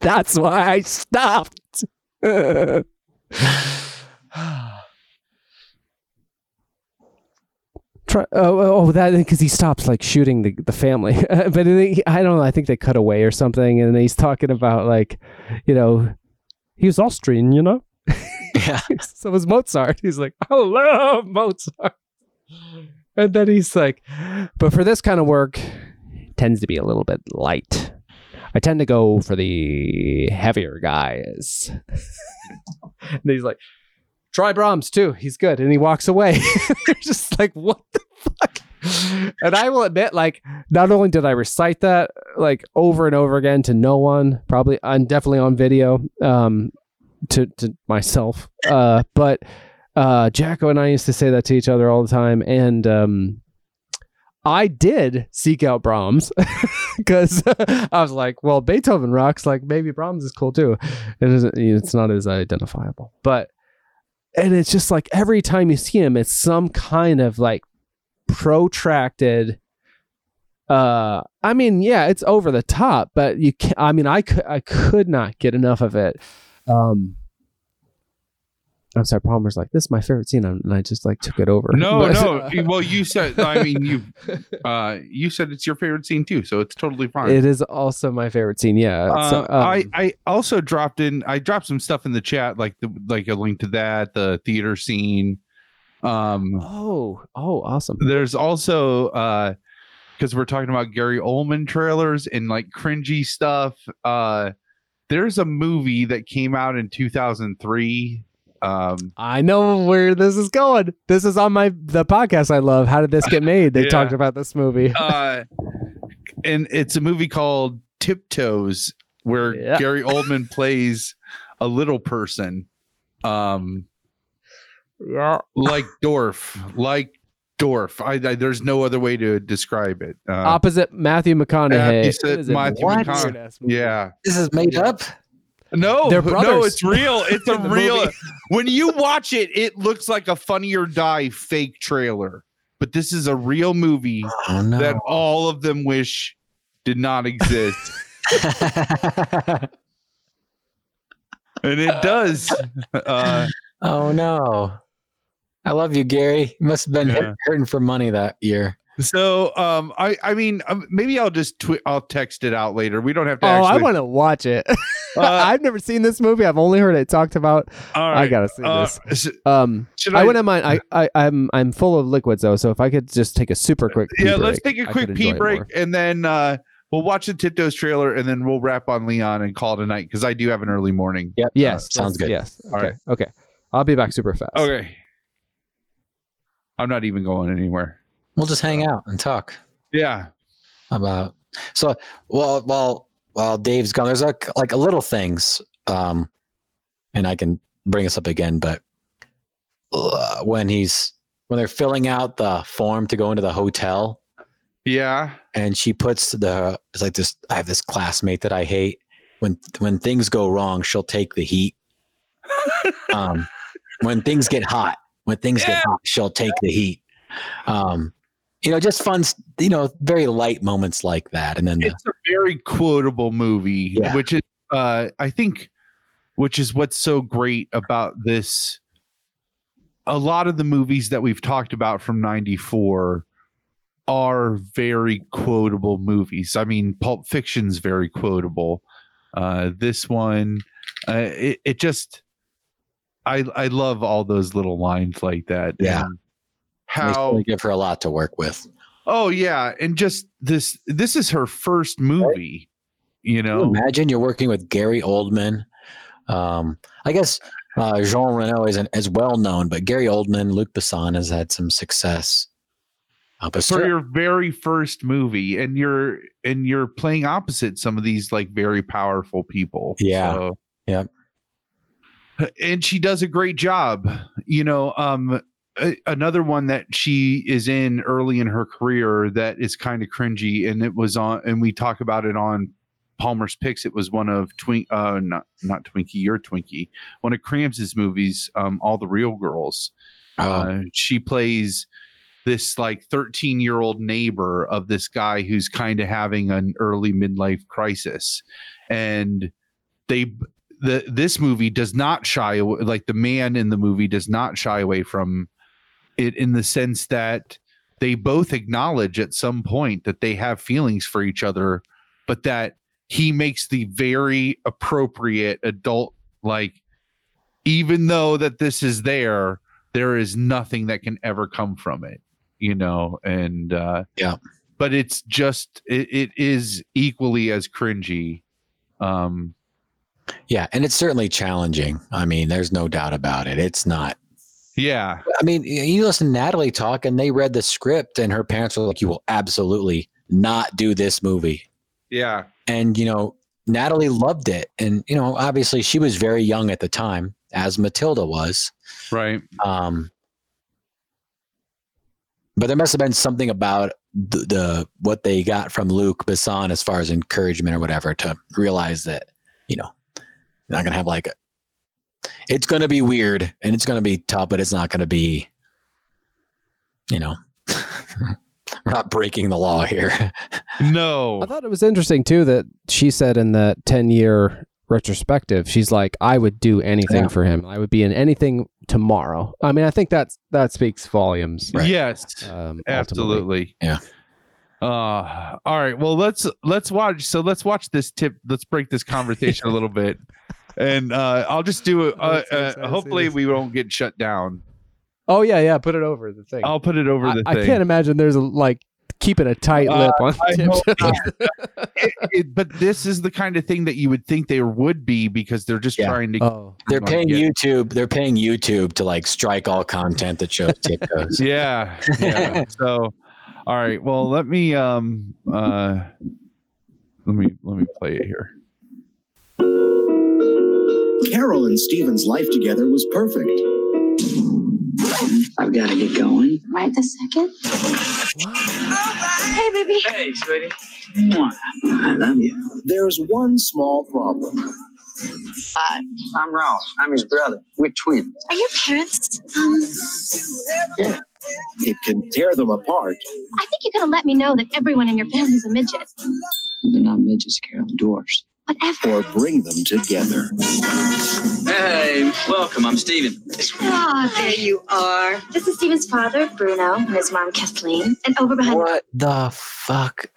That's why i stopped Try, oh, oh, oh that because he stops like shooting the, the family, but he, I don't know. I think they cut away or something, and he's talking about like, you know, he was Austrian, you know. Yeah. so was Mozart. He's like, I love Mozart, and then he's like, but for this kind of work, it tends to be a little bit light. I tend to go for the heavier guys. and he's like, try Brahms too. He's good. And he walks away. They're just like, what the fuck? And I will admit, like, not only did I recite that like over and over again to no one, probably I'm definitely on video, um, to to myself. Uh, but uh Jacko and I used to say that to each other all the time. And um I did seek out Brahms because I was like, well, Beethoven rocks. Like maybe Brahms is cool too. It isn't. It's not as identifiable, but and it's just like every time you see him, it's some kind of like protracted. Uh, I mean, yeah, it's over the top, but you can I mean, I could I could not get enough of it. Um, I'm sorry, Palmer's like, this is my favorite scene, and I just like took it over. No, no. Well, you said. I mean, you. Uh, you said it's your favorite scene too, so it's totally fine. It is also my favorite scene. Yeah. Uh, so, um, I I also dropped in. I dropped some stuff in the chat, like the like a link to that, the theater scene. Um, oh, oh, awesome. there's also uh, because we're talking about Gary Oldman trailers and like cringy stuff. Uh, there's a movie that came out in 2003. Um, I know where this is going. This is on my the podcast I love. How did this get made? They Yeah. talked about this movie. uh, and it's a movie called Tiptoes, where Yeah. Gary Oldman plays a little person, um, yeah. like Dorf, like Dorf. I, I there's no other way to describe it. Uh, Opposite Matthew McConaughey. Yeah, you said It was a Matthew McConaughey. yeah, This is made up. No, They're no, it's real. It's a real. movie. When you watch it, it looks like a Funny or Die fake trailer, but this is a real movie Oh no. that all of them wish did not exist. and it does. Uh, oh no. I love you, Gary. You must have been Yeah. hurting for money that year. So, um, I, I mean, um, maybe I'll just twi- I'll text it out later. We don't have to. Oh, I want to watch it. Uh, I've never seen this movie. I've only heard it talked about. all I gotta see Uh, this. s- Um, should I, I? wouldn't mind. I, I, I'm, I'm full of liquids though. So if I could just take a super quick. pee yeah, let's take a quick pee break, and then uh, we'll watch the Tiptoes trailer, and then we'll wrap on Leon and call it a night because I do have an early morning. Yep. Yes, sounds good. Yes. All Okay. right. Okay. I'll be back super fast. Okay. I'm not even going anywhere. We'll just hang out and talk Yeah. about. So, well, while while Dave's gone, there's like like a little things, um, and I can bring this up again, but uh, when he's when they're filling out the form to go into the hotel, Yeah. and she puts the it's like this. I have this classmate that I hate. When when things go wrong, she'll take the heat. um, when things get hot, when things Yeah. get hot, she'll take the heat. Um, you know, just fun, you know, very light moments like that, and then the, it's a very quotable movie Yeah. which is uh i think which is what's so great about this a lot of the movies that we've talked about from 94 are very quotable movies i mean pulp fiction's very quotable uh this one uh, it, it just i i love all those little lines like that Yeah. and how really give her a lot to work with. Oh yeah, and just this this is her first movie, you Can you know. imagine you're working with Gary Oldman. Um, I guess uh, Jean Reno isn't as well known, but Gary Oldman, Luc Besson has had some success. Uh, For cer- your very first movie and you're and you're playing opposite some of these like very powerful people. Yeah. So- Yep. And she does a great job. You know, um a- another one that she is in early in her career that is kind of cringy and it was on and we talk about it on Palmer's Picks. It was one of Twink, uh, not not Twinkie or Twinkie, one of Crams's movies, um, All the Real Girls. Oh, Uh, she plays this like 13 year old neighbor of this guy who's kind of having an early midlife crisis and they the this movie does not shy away like the man in the movie does not shy away from it in the sense that they both acknowledge at some point that they have feelings for each other but that he makes the very appropriate adult like even though that this is there there is nothing that can ever come from it you know and uh Yeah. but it's just it, it is equally as cringy um yeah, and it's certainly challenging. I mean, there's no doubt about it. It's not. Yeah I mean, you listen to Natalie talk, and they read the script, and her parents were like, "You will absolutely not do this movie." yeah And you know, Natalie loved it, and you know, obviously, she was very young at the time, as Matilda was. right Um, But there must have been something about the, the what they got from Luc Besson as far as encouragement or whatever to realize that you know not gonna have like a, it's gonna be weird and it's gonna be tough, but it's not gonna be you know we're not breaking the law here. No. I thought it was interesting too that she said in that 10 year retrospective, she's like, I would do anything Yeah. for him. I would be in anything tomorrow. I mean, I think that's that speaks volumes. Right. Yes. Um, ultimately. Absolutely. Yeah. Uh all right. Well, let's let's watch. So let's watch this tip. Let's break this conversation a little bit, and uh I'll just do it. Uh, that's so excited uh, hopefully, we won't get shut down. Oh yeah, yeah. Put it over the thing. I'll put it over I, the I thing. can't imagine there's a like keeping a tight Uh, lip on I Tim. It- it- but this is the kind of thing that you would think there would be because they're just Yeah. trying to. oh. They're paying yeah. YouTube. They're paying YouTube to like strike all content that shows tiptoes. Yeah. yeah. so, all right. Well, let me um uh let me let me play it here. Carol and Steven's life together was perfect. I've got to get going. Right this second. Hey, baby. Hey, sweetie. Mwah. I love you. There's one small problem. Hi, I'm Ross. I'm his brother. We're twins. Are your parents? Um, It can tear them apart, I think you're gonna let me know that everyone in your family's a midget. They're not midgets, Carol. Dwarfs. Whatever. or bring them together. Hey, welcome. I'm Steven. Ah, there you are. This is Steven's father, Bruno, and his mom, Kathleen. And over behind what the fuck?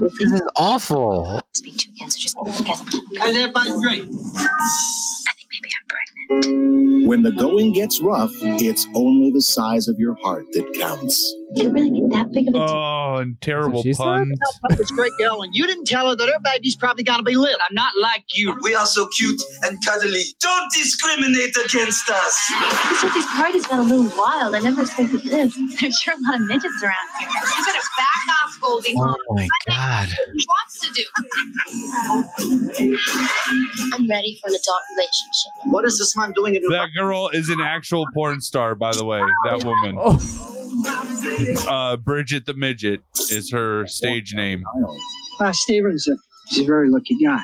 This is awful. speak to again, so just together. How's everybody great? I think maybe I'm pregnant. When the going gets rough, it's only the size of your heart that counts. Did it really get that big of a deal? Oh, and terrible she said? puns. This great girl, and you didn't tell her that her baby's probably gonna be little. I'm not like you. We are so cute and cuddly. Don't discriminate against us. This with these parties got a little wild. I never expected this. There's sure a lot of midgets around here. You better back off, Goldie Oh Hawn. my god. What wants to do? I'm ready for an adult relationship. What is this man doing in her That girl is an actual porn star, by the way. That woman, Oh, uh, Bridget the midget, is her stage name. Uh, Steven's a, he's a very lucky guy.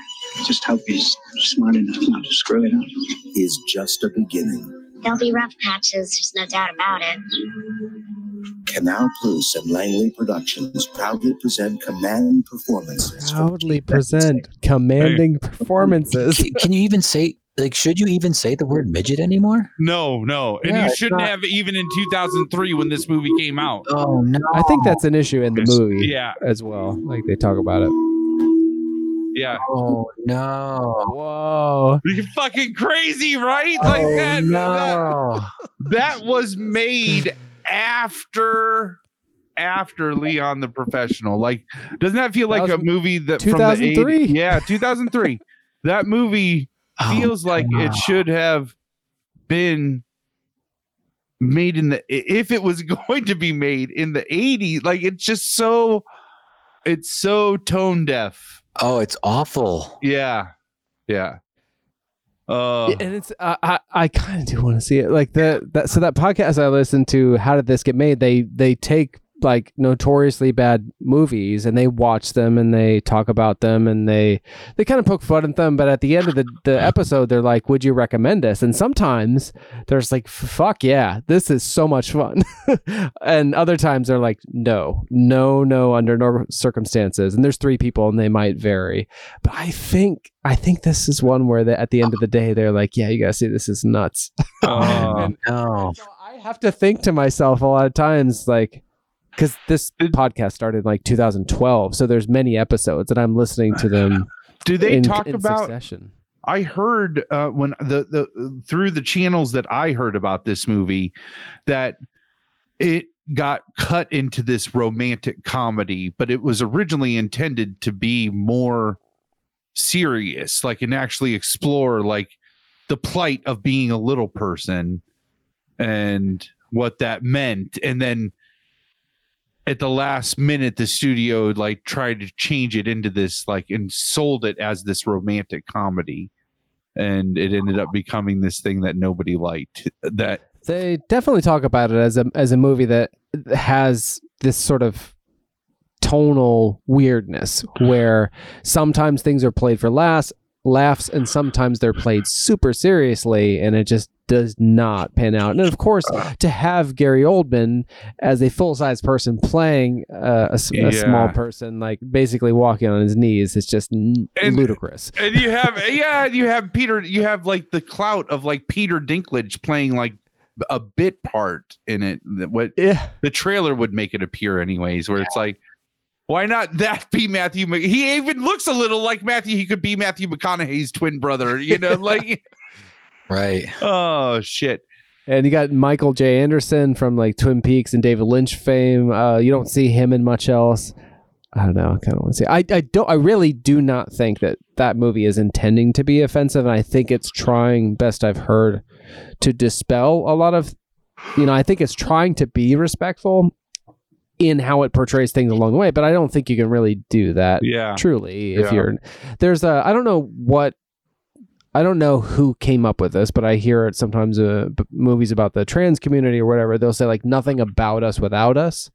Just hope he's smart enough not to screw it up. Is just a beginning. There'll be rough patches, there's no doubt about it. Canal Plus and Langley Productions proudly present Command Performances. from proudly present commanding performances. Can, can you even say like should you even say the word midget anymore? No, no, and Yeah, you shouldn't not- have even in 2003 when this movie came out. Oh no. I think that's an issue in the movie Yeah, as well. Like they talk about it. yeah. Oh no. Whoa. You're fucking crazy, right? Oh, like oh, that, that. no. That was made after after Leon the Professional. Like, doesn't that feel like was a movie that from the 2003? 80s? Yeah, 2003. that movie Oh, feels like it should have been made in the if it was going to be made in the 80s like it's just so it's so tone deaf Oh, it's awful. yeah yeah uh and it's uh, I I kind of do want to see it. Like the that so that podcast I listened to, how did this get made? They they take like notoriously bad movies and they watch them and they talk about them and they they kind of poke fun at them. But at the end of the the episode, they're like, "Would you recommend this?" And sometimes there's like, "Fuck yeah, this is so much fun," and other times they're like, "No, no, no, under no circumstances." And there's three people and they might vary. But I think I think this is one where they, at the end of the day they're like, yeah, you gotta see this is nuts. uh, No. So I have to think to myself a lot of times, like, because this podcast started like 2012, so there's many episodes, and I'm listening to them. do they in, talk in about succession. I heard uh, when the the through the channels that I heard about this movie that it got cut into this romantic comedy, but it was originally intended to be more serious, like and actually explore like the plight of being a little person and what that meant, and then at the last minute the studio like tried to change it into this like and sold it as this romantic comedy. And it ended up becoming this thing that nobody liked that They definitely talk about it as a as a movie that has this sort of tonal weirdness where sometimes things are played for laughs laughs and sometimes they're played super seriously and it just does not pan out and of course to have gary oldman as a full-size person playing uh, a, a Yeah. small person like basically walking on his knees is just n- And- ludicrous and you have yeah, you have Peter. You have like the clout of like Peter Dinklage playing like a bit part in it. What yeah the trailer would make it appear anyways, where it's like. Why not that be Matthew? Mc- He even looks a little like Matthew. He could be Matthew McConaughey's twin brother, you know, like Right. oh shit. And you got Michael J. Anderson from like Twin Peaks and David Lynch fame. Uh, you don't see him in much else. I don't know. I kind of want to see. I, I don't. I really do not think that that movie is intending to be offensive, and I think it's trying, best I've heard, to dispel a lot of. You know, I think it's trying to be respectful in how it portrays things along the way, but I don't think you can really do that Yeah. truly if Yeah. you're there's a i don't know what i don't know who came up with this but i hear it sometimes uh, b- movies about the trans community or whatever they'll say like nothing about us without us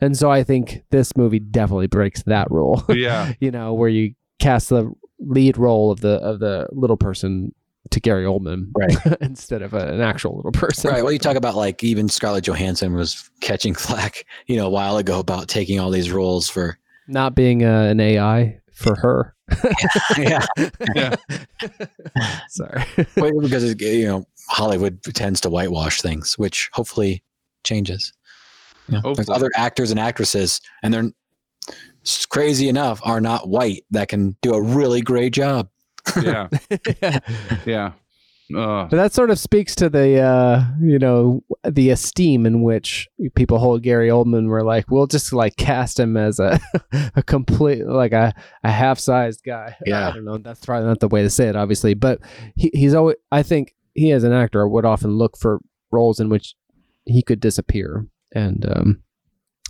and so i think this movie definitely breaks that rule Yeah. you know where you cast the lead role of the of the little person to Gary Oldman Right. instead of a, an actual little person Right. Well, you talk about like even Scarlett Johansson was catching flack, you know, a while ago about taking all these roles for. not being uh, an AI for her yeah. Yeah. sorry Well, because it- you know Hollywood tends to whitewash things, which hopefully changes. You know, there's other actors and actresses, and they're crazy enough are not white that can do a really great job. Yeah. Yeah. Uh, But that sort of speaks to the, uh, you know, the esteem in which people hold Gary Oldman. We're like, we'll just like cast him as a, a complete, like a, a half-sized guy. Yeah. I don't know. That's probably not the way to say it, obviously. But he, he's always, I think he as an actor would often look for roles in which he could disappear. And um,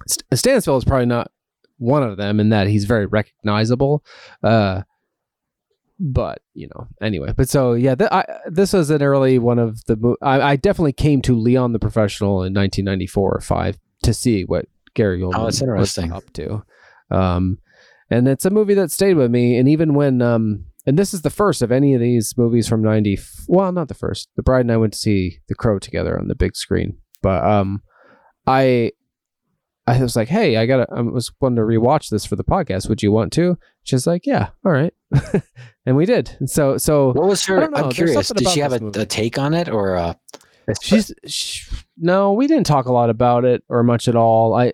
St- Stansfield is probably not one of them in that he's very recognizable. Uh, but you know anyway but so yeah th- I, this was an early one of the mo- I, I definitely came to leon the professional in 1994 or 5 to see what gary oldman Oh, that's was interesting. up to um and it's a movie that stayed with me and even when um and this is the first of any of these movies from 90 well not the first the bride and i went to see the crow together on the big screen but um i I was like, "Hey, I got. I was wanting to rewatch this for the podcast. Would you want to?" She's like, "Yeah, all right," and we did. So, so What was her? I'm curious. Did she have a, a take on it, or uh, she's she, no, we didn't talk a lot about it or much at all. I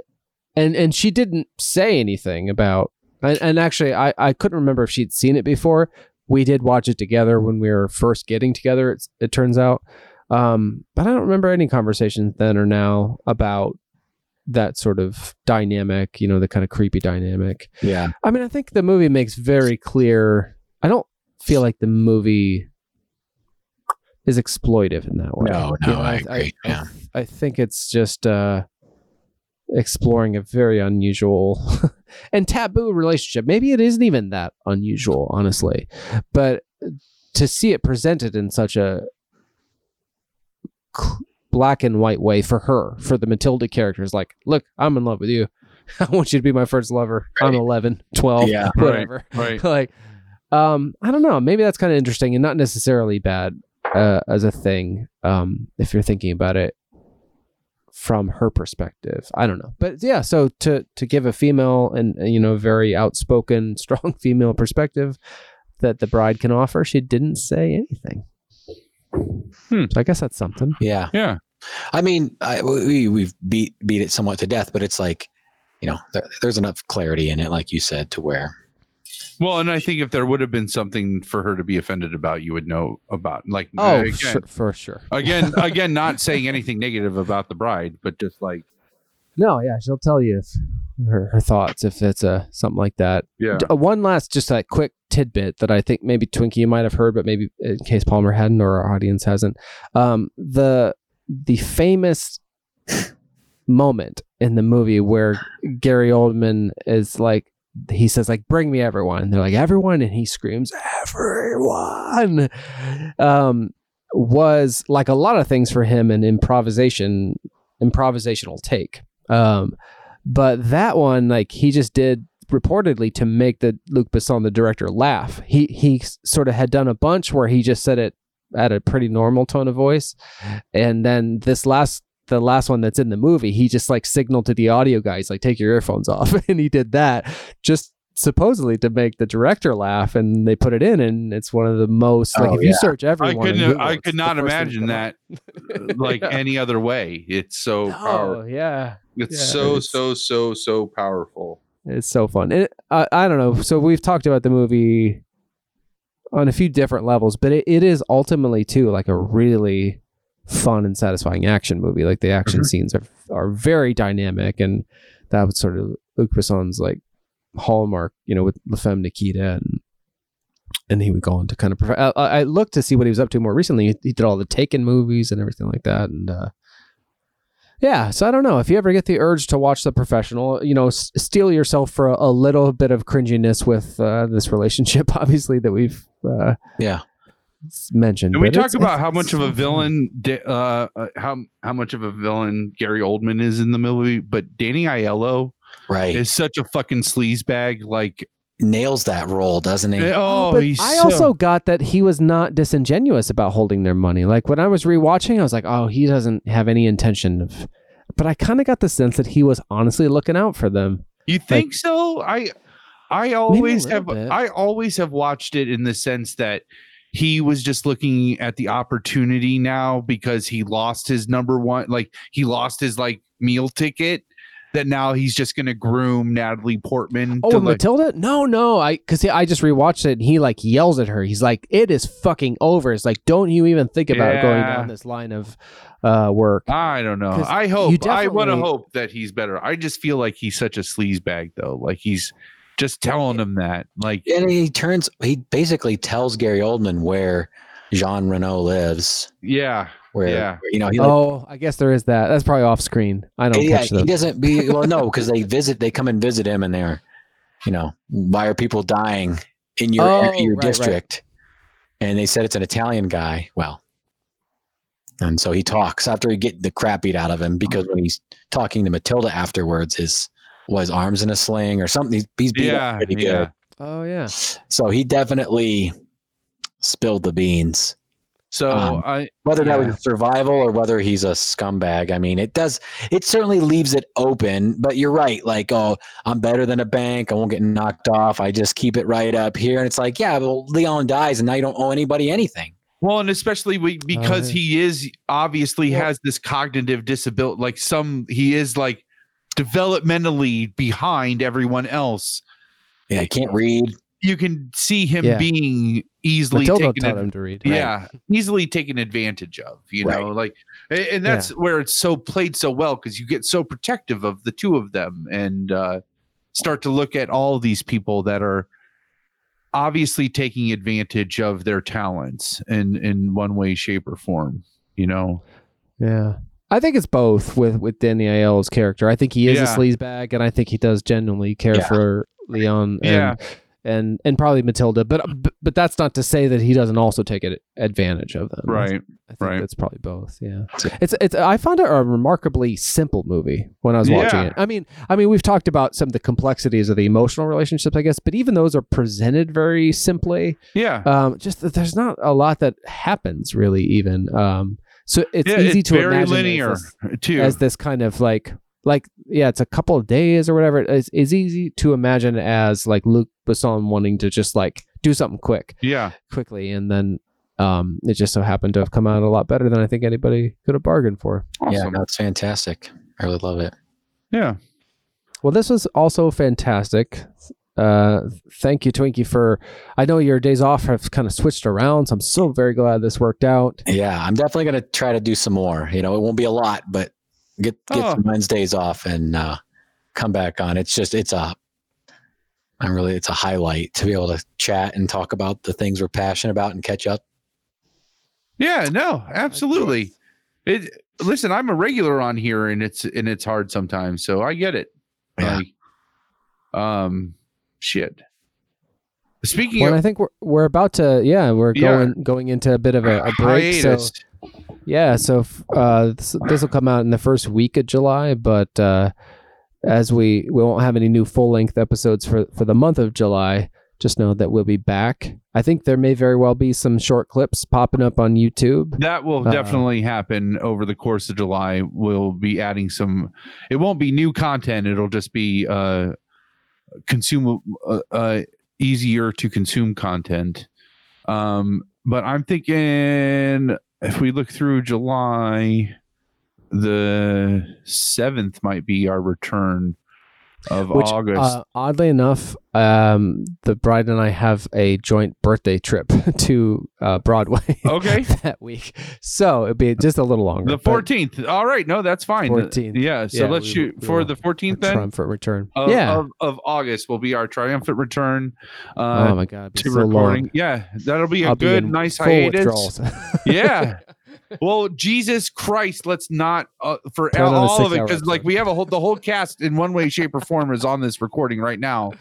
and and she didn't say anything about. And, and actually, I I couldn't remember if she'd seen it before. We did watch it together when we were first getting together. It's, it turns out, um, but I don't remember any conversations then or now about that sort of dynamic. You know, the kind of creepy dynamic. yeah, I mean, I think the movie makes very clear. I don't feel like the movie is exploitive in that way. No, You no, I agree, I, yeah. I think it's just uh, exploring a very unusual and taboo relationship. Maybe it isn't even that unusual, honestly, but to see it presented in such a black and white way for her, for the Matilda characters, like, look, I'm in love with you. I want you to be my first lover. I'm 11, 12, Yeah, right, whatever. right. like, um, I don't know. Maybe that's kind of interesting and not necessarily bad uh, as a thing. Um, if you're thinking about it from her perspective, I don't know. But yeah, so to to give a female and uh, you know very outspoken, strong female perspective that the bride can offer, she didn't say anything. Hmm. So I guess that's something. yeah. yeah. I mean, I, we we've beat beat it somewhat to death, but it's like, you know, there, there's enough clarity in it, like you said, to where Well, and I think if there would have been something for her to be offended about, you would know about. Like, Oh, again, sure, for sure. again, again, not saying anything negative about the bride, but just like, No, yeah, she'll tell you if her, her thoughts if it's a something like that. yeah, D- uh, one last, just a quick tidbit that I think maybe Twinkie you might have heard, but maybe in case Palmer hadn't or our audience hasn't. Um, the the famous moment in the movie where Gary Oldman is like, he says like, "Bring me everyone." And they're like, "Everyone," and he screams, "Everyone!" Um, was like a lot of things for him an improvisation improvisational take. Um, but that one, like he just did reportedly to make the Luc Besson, the director, laugh. He he sort of had done a bunch where he just said it at a pretty normal tone of voice, and then this last the last one that's in the movie, he just like signaled to the audio guys like take your earphones off, and he did that just supposedly to make the director laugh, and they put it in, and it's one of the most like Oh, if you search everyone, on couldn't. Uh, Google, I could not first thing to imagine that uh, like Yeah. any other way. It's so Oh powerful. yeah, It's yeah, so it's- so so so powerful. It's so fun. It, I I don't know. So we've talked about the movie on a few different levels, but it, it is ultimately too like a really fun and satisfying action movie. Like the action Mhm. scenes are are very dynamic, and that was sort of Luc Besson's like hallmark. You know, with La Femme Nikita and. And he would go on to kind of. Prof- I, I looked to see what he was up to more recently. He, he did all the Taken movies and everything like that, and uh, yeah, so I don't know if you ever get the urge to watch The Professional, you know, s- steel yourself for a, a little bit of cringiness with uh, this relationship, obviously that we've uh, Yeah. S- mentioned. Can we talk about how much of a villain, uh, uh, how how much of a villain Gary Oldman is in the movie? But Danny Aiello Right. is such a fucking sleaze bag. Like, Nails that role, doesn't he? oh, but he's I so- also got that he was not disingenuous about holding their money. Like when I was rewatching, I was like, oh, he doesn't have any intention of. But I kind of got the sense that he was honestly looking out for them. You think so? I I always have bit. I always have watched it in the sense that he was just looking at the opportunity now because he lost his number one like he lost his like meal ticket that now he's just going to groom Natalie Portman Oh, to like, Matilda? No, no. I because I just rewatched it and he like yells at her. He's like, "It is fucking over." It's like, don't you even think about going down this line of uh, work? I don't know. I hope I want to hope that he's better. I just feel like he's such a sleaze bag though. Like he's just telling him that. Like And he turns, he basically tells Gary Oldman where Jean Reno lives. yeah. Where, Yeah. you know, he like, oh, I guess there is that. That's probably off screen. I don't yeah, catch he doesn't be, well, no, because they visit, they come and visit him and they're, you know, why are people dying in your, Oh, your right, right. district? And they said it's an Italian guy. Well, and so he talks after he get the crap beat out of him because when he's talking to Matilda afterwards, his was arms in a sling or something. He's, he's beat up Yeah. good. Yeah. Oh yeah. So he definitely spilled the beans. So Um, I Whether that was survival or whether he's a scumbag, I mean, it does. It certainly leaves it open. But you're right. Like, oh, I'm better than a bank. I won't get knocked off. I just keep it right up here. And it's like, yeah, well, Leon dies, and now you don't owe anybody anything. Well, and especially we, because yeah. he is obviously Well- has this cognitive disability, like some he is like developmentally behind everyone else. Yeah, I can't read. You can see him Yeah. being easily Matilda taken. taught ad- him to read. yeah, easily taken advantage of. You know, like, and that's where it's so played so well because you get so protective of the two of them and uh, start to look at all these people that are obviously taking advantage of their talents in in one way, shape, or form. You know. Yeah. I think it's both with with Danny Aiello's character. I think he is Yeah. a sleazebag, and I think he does genuinely care Yeah. for Leon. And, Yeah. And and probably Matilda, but but- but that's not to say that he doesn't also take advantage of them. Right. I think right. that's probably both. Yeah. It's it's. I found it a remarkably simple movie when I was watching Yeah. it. I mean, I mean, we've talked about some of the complexities of the emotional relationships, I guess, but even those are presented very simply. Yeah. Um, just that there's not a lot that happens really, even. Um, so it's yeah, easy it's to very imagine as linear this- too. as this kind of like like yeah it's a couple of days or whatever it's, it's easy to imagine as like luc besson wanting to just like do something quick yeah. quickly and then um it just so happened to have come out a lot better than i think anybody could have bargained for Yeah, Awesome. no, it's fantastic. I really love it. Yeah. well this was also fantastic uh thank you twinkie for i know your days off have kind of switched around so i'm so very glad this worked out Yeah, I'm definitely gonna try to do some more. You know, it won't be a lot, but get get Oh. some Wednesdays off and uh, come back on. It's just it's a I'm really it's a highlight to be able to chat and talk about the things we're passionate about and catch up. Yeah, no, absolutely. It listen, I'm a regular on here and it's and it's hard sometimes, so I get it. Yeah. Like, um shit. Speaking Well, of I think we're we're about to yeah we're Yeah. going going into a bit of a, a break. So yeah, so uh, this will come out in the first week of July, but uh, as we we won't have any new full length episodes for for the month of July. Just know that we'll be back. I think there may very well be some short clips popping up on YouTube. that will Uh, definitely happen over the course of July. We'll be adding some. It won't be new content. It'll just be uh, consume uh, uh, easier to consume content. Um, but I'm thinking if we look through July, the seventh might be our return of Which, August. uh, oddly enough, um, the bride and I have a joint birthday trip to uh, Broadway okay. that week, so it'd be just a little longer. The fourteenth. All right, no, that's fine. 14th. Yeah, so Yeah, let's we- shoot we for the fourteenth then. triumphant return. Of, yeah. of, of August will be our triumphant return. oh Uh, my god, to so recording. long. Yeah, that'll be a I'll good, in nice hiatus. yeah. Well, Jesus Christ, let's not uh, for Put all of it because like we have a whole the whole cast in one way, shape, or form is on this recording right now.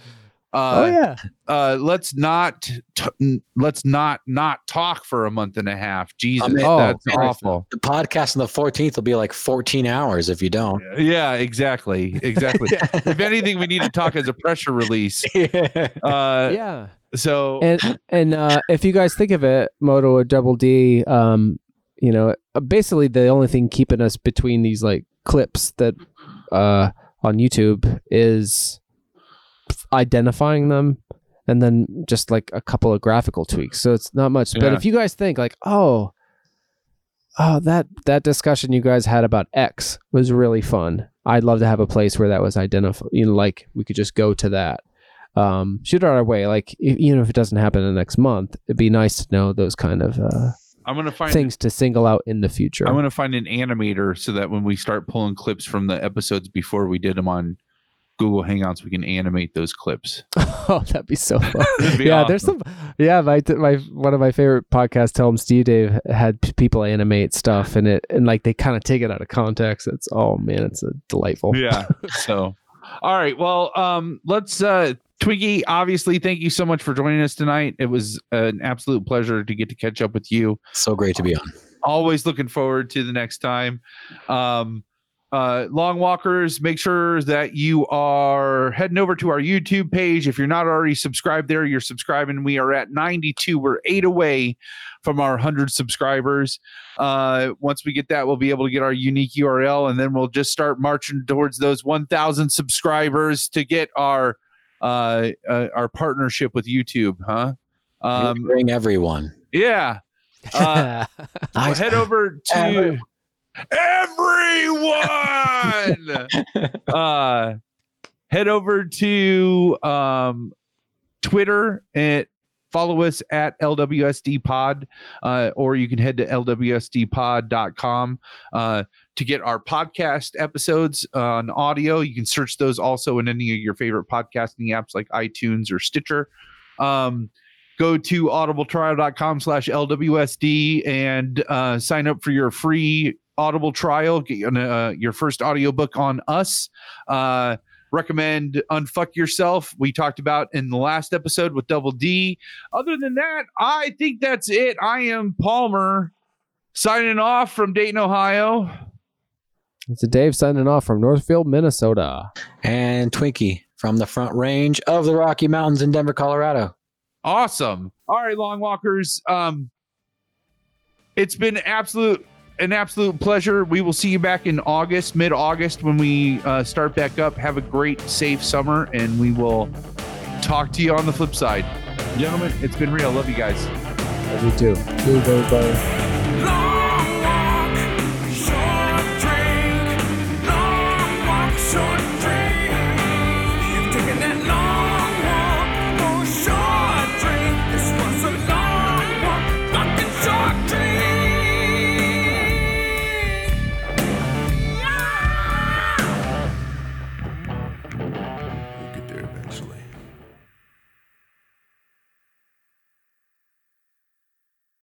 Uh, oh yeah. uh, let's not t- n- let's not not talk for a month and a half. Jesus, mean- Oh, that's man, awful. The podcast on the 14th will be like 14 hours if you don't. Yeah, exactly, exactly. if anything, we need to talk as a pressure release. Uh, yeah. So and and uh, if you guys think of it, Moto or Double D, um, you know, uh, basically the only thing keeping us between these like clips that uh, on YouTube is identifying them, and then just like a couple of graphical tweaks. So it's not much. But if you guys think like, oh, oh, that that discussion you guys had about X was really fun. I'd love to have a place where that was identified. You know, like we could just go to that um, shoot it our way. Like even if it doesn't happen in the next month, it'd be nice to know those kind of uh, I'm gonna find things to single out in the future. I'm gonna find an animator so that when we start pulling clips from the episodes before we did them on Google Hangouts, we can animate those clips. oh, that'd be so fun. Be yeah, there's some. Yeah, my my one of my favorite podcasts, Tell 'em Steve Dave, had p- people animate stuff, and it and like they kind of take it out of context. It's oh man, it's a delightful. Yeah. so, all right. Well, um, let's uh, Twinkie. Obviously, thank you so much for joining us tonight. It was an absolute pleasure to get to catch up with you. So great to be on. always looking forward to the next time um uh long walkers make sure that you are heading over to our youtube page. If you're not already subscribed there you're subscribing. We are at 92 we're eight away from our 100 subscribers. Uh once we get that we'll be able to get our unique url and then we'll just start marching towards those 1000 subscribers to get our uh, uh our partnership with youtube huh? Um Bring everyone. yeah. Uh, well, head over to everyone. uh, head over to um, Twitter and follow us at LWSD Pod, uh, or you can head to LWSDpod.com uh, to get our podcast episodes on audio. You can search those also in any of your favorite podcasting apps like iTunes or Stitcher. Um, go to audibletrial.com slash lwsd and uh, sign up for your free audible trial get uh, your first audiobook on us uh, recommend unfuck yourself we talked about in the last episode with double d other than that i think that's it i am palmer signing off from dayton ohio It's a Dave signing off from Northfield, Minnesota. And Twinkie from the front range of the Rocky Mountains in Denver, Colorado. Awesome. All right, long walkers. Um, it's been absolute an absolute pleasure. We will see you back in August, mid August, when we uh, start back up. Have a great, safe summer, and we will talk to you on the flip side, gentlemen. It's been real. Love you guys. Love you too. Love everybody. Long